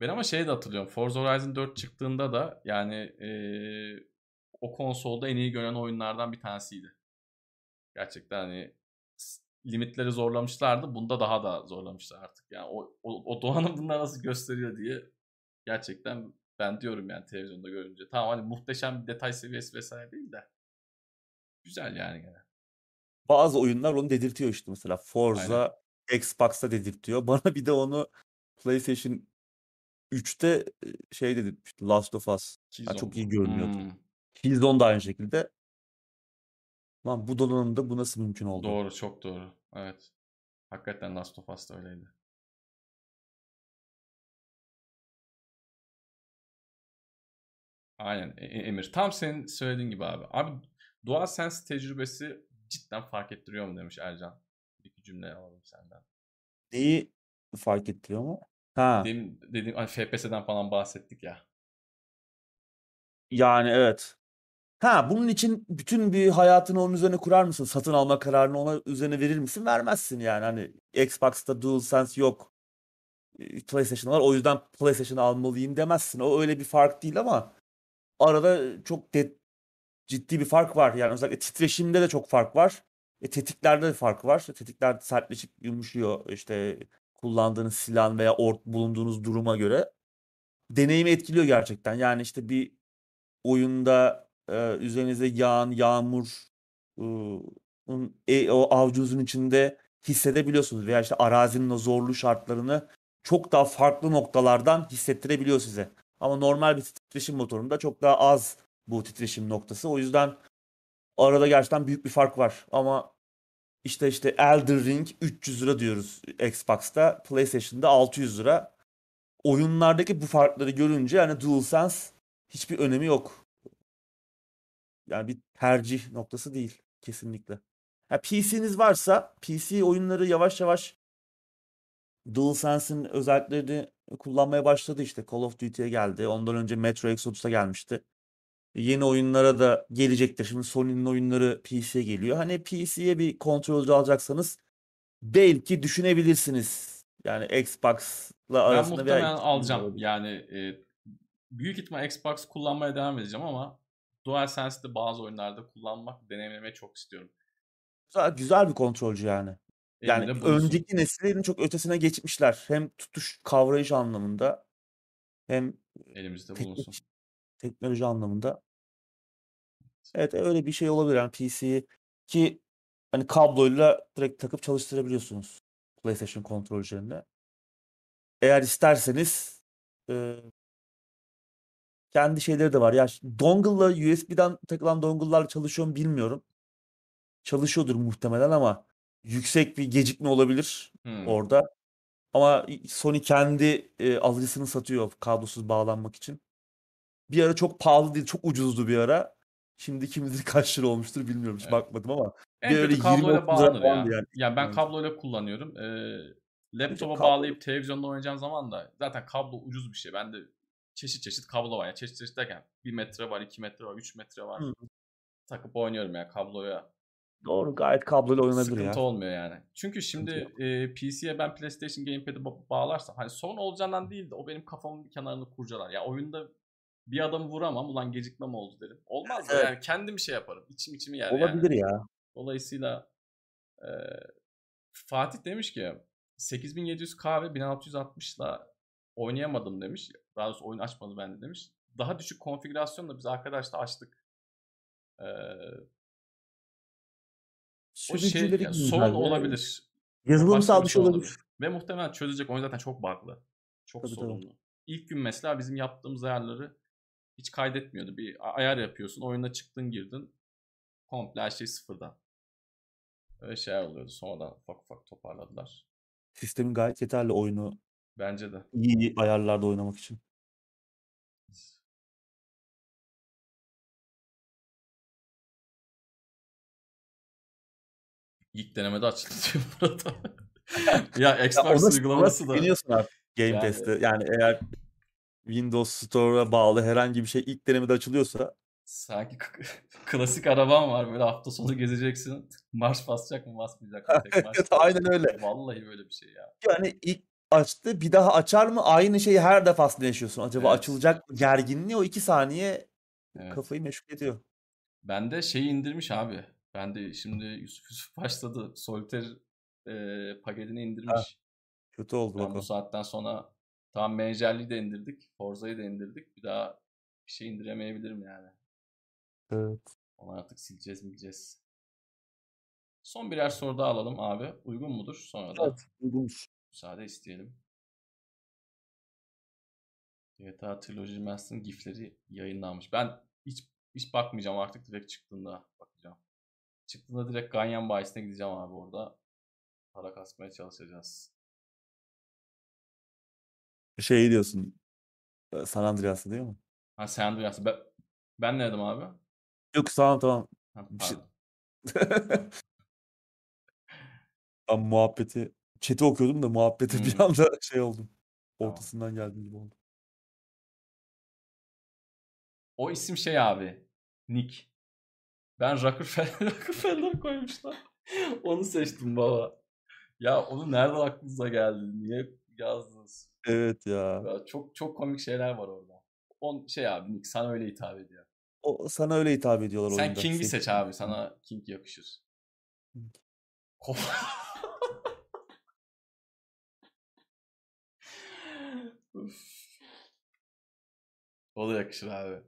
Ben ama şey de hatırlıyorum. Forza Horizon 4 çıktığında da yani eee, o konsolda en iyi görünen oyunlardan bir tanesiydi. Gerçekten hani limitleri zorlamışlardı. Bunda daha da zorlamışlar artık. Yani o, o, o donanım bunlar nasıl gösteriyor diye gerçekten ben diyorum yani televizyonda görünce. Tamam hani muhteşem bir detay seviyesi vesaire değil de güzel yani gene. Bazı oyunlar onu dedirtiyor işte mesela Aynen. Forza Xbox'ta dedirtiyor. Bana bir de onu PlayStation 3'te e, şey dedirtmişti Last of Us. Killzone çok iyi görünüyordu. Hmm, Killzone da aynı şekilde. Lan bu donanımda bu nasıl mümkün oldu? doğru çok doğru. Evet. Hakikaten Last of Us da öyleydi. Aynen E- E- Emir. Tam senin söylediğin gibi abi. Abi DualSense tecrübesi cidden fark ettiriyor mu demiş Ercan. Bir iki cümle alalım senden. Neyi fark ettiriyor mu? Ha. Demin dediğim hani FPS'den falan bahsettik ya. Yani evet. Ha bunun için bütün bir hayatını onun üzerine kurar mısın? Satın alma kararını ona üzerine verir misin? Vermezsin yani. Hani Xbox'ta DualSense yok. e, PlayStation var. O yüzden PlayStation almalıyım demezsin. O öyle bir fark değil ama arada çok de- ciddi bir fark var. Yani özellikle titreşimde de çok fark var. E, tetiklerde de fark var. Tetikler sertleşip yumuşuyor. İşte kullandığınız silahın veya or- bulunduğunuz duruma göre. Deneyimi etkiliyor gerçekten. Yani işte bir oyunda e, üzerinize yağan yağmur e, o avucunuzun içinde hissedebiliyorsunuz veya işte arazinin o zorlu şartlarını çok daha farklı noktalardan hissettirebiliyor size. Ama normal bir titreşim motorunda çok daha az bu titreşim noktası. O yüzden arada gerçekten büyük bir fark var. Ama işte işte Elden Ring 300 lira diyoruz Xbox'ta, PlayStation'da 600 lira. Oyunlardaki bu farkları görünce yani DualSense hiçbir önemi yok. Yani bir tercih noktası değil kesinlikle. Ha, PC'niz varsa PC oyunları yavaş yavaş DualSense'in özelliklerini kullanmaya başladı işte. Call of Duty'ye geldi. Ondan önce Metro Exodus'a gelmişti. Yeni oyunlara da gelecektir. Şimdi Sony'nin oyunları PC'ye geliyor. Hani PC'ye bir kontrolcü alacaksanız belki düşünebilirsiniz. Yani Xbox'la Ben arasında muhtemelen veya ikisinin de alacağım. Yani e, büyük ihtimal Xbox kullanmaya devam edeceğim ama DualSense'de bazı oyunlarda kullanmak, deneyimlemeyi çok istiyorum. Güzel, güzel bir kontrolcü yani. Yani Elimde önceki nesillerin çok ötesine geçmişler. Hem tutuş kavrayış anlamında hem Elimizde teknik bulunsun. teknoloji anlamında. Evet öyle bir şey olabilir. Yani PC'yi ki hani kabloyla direkt takıp çalıştırabiliyorsunuz PlayStation kontrolcülerinde. Eğer isterseniz e, kendi şeyleri de var. Ya ş- dongle'la USB'den takılan dongle'larla çalışıyor mu bilmiyorum. Çalışıyordur muhtemelen ama yüksek bir gecikme olabilir Hmm. orada. Ama Sony kendi e, alıcısını satıyor kablosuz bağlanmak için. Bir ara çok pahalı değil, çok ucuzdu bir ara. Şimdi kim bilir kaç lira olmuştur bilmiyorum hiç Evet. bakmadım ama En bir öyle kötü kabloyla 20-30 lira bağlanır falandı ya. yani. Ya ben Evet. kabloyla kullanıyorum. Ee, laptopa kablo- bağlayıp televizyonda oynayacağım zaman da zaten kablo ucuz bir şey. Bende çeşit çeşit kablo var. Yani çeşit çeşit derken 1 metre var, 2 metre var, 3 metre var. Hı. Takıp oynuyorum ya kabloya. Doğru gayet kabloyla oynanabilir Sıkıntı ya. olmuyor yani. Çünkü şimdi e, PC'ye ben PlayStation Gamepad'i ba- bağlarsam hani sorun olacağından değil de o benim kafamın bir kenarını kurcalar. Ya oyunda bir adamı vuramam ulan gecikme mi oldu derim. Olmaz Evet. yani kendim bir şey yaparım. İçim içimi yer yani. Olabilir ya. Dolayısıyla e, Fatih demiş ki 8700K ve 1660'la oynayamadım demiş. Daha doğrusu oyun açmadı bende demiş. Daha düşük konfigürasyonla biz arkadaşla açtık. E, o şey yani sorun olabilir. Yazılımsal bir şey olabilir. Ve muhtemelen çözecek. Oyun zaten çok bug'lı. Çok Tabii, tabii. sorunlu. İlk gün mesela bizim yaptığımız ayarları hiç kaydetmiyordu. Bir ayar yapıyorsun. Oyuna çıktın girdin. Komple her şey sıfırdan. Öyle şeyler oluyordu. Sonradan ufak ufak toparladılar. Sistemin gayet yeterli oyunu Bence de. iyi ayarlarda oynamak için. İlk denemede açıldı diyor burada. ya Ya Xbox ona uygulaması da güveniyorsun artık Game Yani- Pass'te. Yani eğer Windows Store'a bağlı herhangi bir şey ilk denemede açılıyorsa sanki klasik araban var. Böyle hafta sonu gezeceksin. Marş basacak mı basmayacak mı? Tek aynen öyle. Vallahi böyle bir şey ya. yani ilk açtı bir daha açar mı? Aynı şeyi her defasında yaşıyorsun. Acaba Evet. açılacak mı? Gerginliği o iki saniye Evet. kafayı meşgul ediyor. Ben de şeyi indirmiş abi. Ben de şimdi Yusuf Yusuf başladı. Solitaire e, paketini indirmiş. Kötü oldu Ben bu saatten sonra tamam menajerliği de indirdik. Forza'yı da indirdik. Bir daha bir şey indiremeyebilirim yani. Evet. Onu artık sileceğiz mileceğiz. Son birer soru daha alalım abi. Uygun mudur? Sonra da Evet. Uygunmuş. Müsaade isteyelim. GTA Trilogy Master'ın gifleri yayınlanmış. Ben hiç hiç bakmayacağım artık direkt çıktığında bakacağım. Çıktığında direkt Ganyan Bayisi'ne gideceğim abi orada. Para kasmaya çalışacağız. Şey diyorsun. e, San Andreas'ı değil mi? Ha San Andreas. Ben, ben ne dedim abi? Yok tamam tamam. Ha, Bir şey-. Ben muhabbeti chat'i okuyordum da muhabbete bir Hmm. anda şey oldum. Tamam. Ortasından geldim gibi oldu. O isim şey abi. Nick. Ben Rockefeller, Rockefeller koymuşlar. Onu seçtim baba. Ya onu nereden aklınıza geldi? Niye yazdınız? Evet ya. Ya çok çok komik şeyler var orada. On şey abi Nick sana öyle hitap ediyor. O sana öyle hitap ediyorlar Sen oyunda. King'i Seç- seç abi. Sana King yakışır. Ko- o da yakışır abi.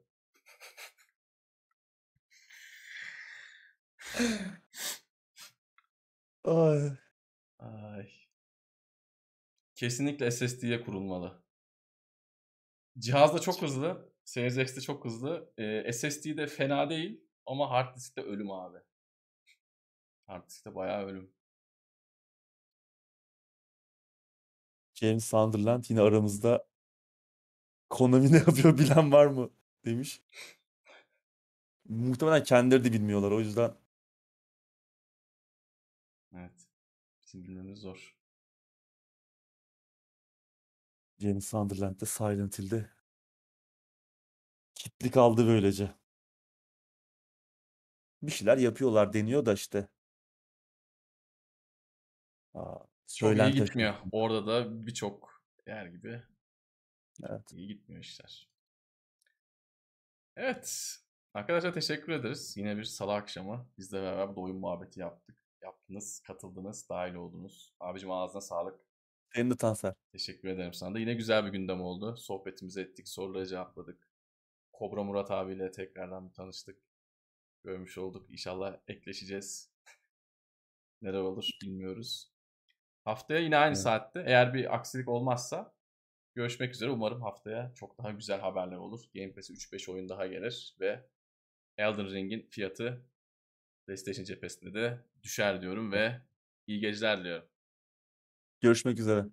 Ay. Ay. Kesinlikle SSD'ye kurulmalı. Cihaz da çok hızlı. Series X de çok hızlı. Ee, SSD de fena değil ama hard disk de ölüm abi. Hard disk de bayağı ölüm. James Sunderland yine aramızda Konami ne yapıyor bilen var mı demiş. Muhtemelen kendileri de bilmiyorlar o yüzden. Evet. Bizim bilmemiz zor. James Sunderland de Silent Hill'de kitli kaldı böylece. Bir şeyler yapıyorlar deniyor da işte. Aa, Çok iyi söylenti gitmiyor. Orada da birçok yer gibi Evet. iyi gitmiyor işler. Evet. Arkadaşlar teşekkür ederiz. Yine bir salı akşamı bizle beraber bu oyun muhabbeti yaptık. Yaptınız, katıldınız, dahil oldunuz. Abicim ağzına sağlık. Senin de Tanser. Teşekkür ederim sana da. Yine güzel bir gündem oldu. Sohbetimizi ettik, soruları cevapladık. Kobra Murat abiyle tekrardan bir tanıştık. Görmüş olduk. İnşallah ekleşeceğiz. Neler olur bilmiyoruz. Haftaya yine aynı Evet. saatte eğer bir aksilik olmazsa görüşmek üzere. Umarım haftaya çok daha güzel haberler olur. Game Pass'e 3-5 oyun daha gelir ve Elden Ring'in fiyatı PlayStation cephesinde de düşer diyorum ve iyi geceler diliyorum. Görüşmek üzere.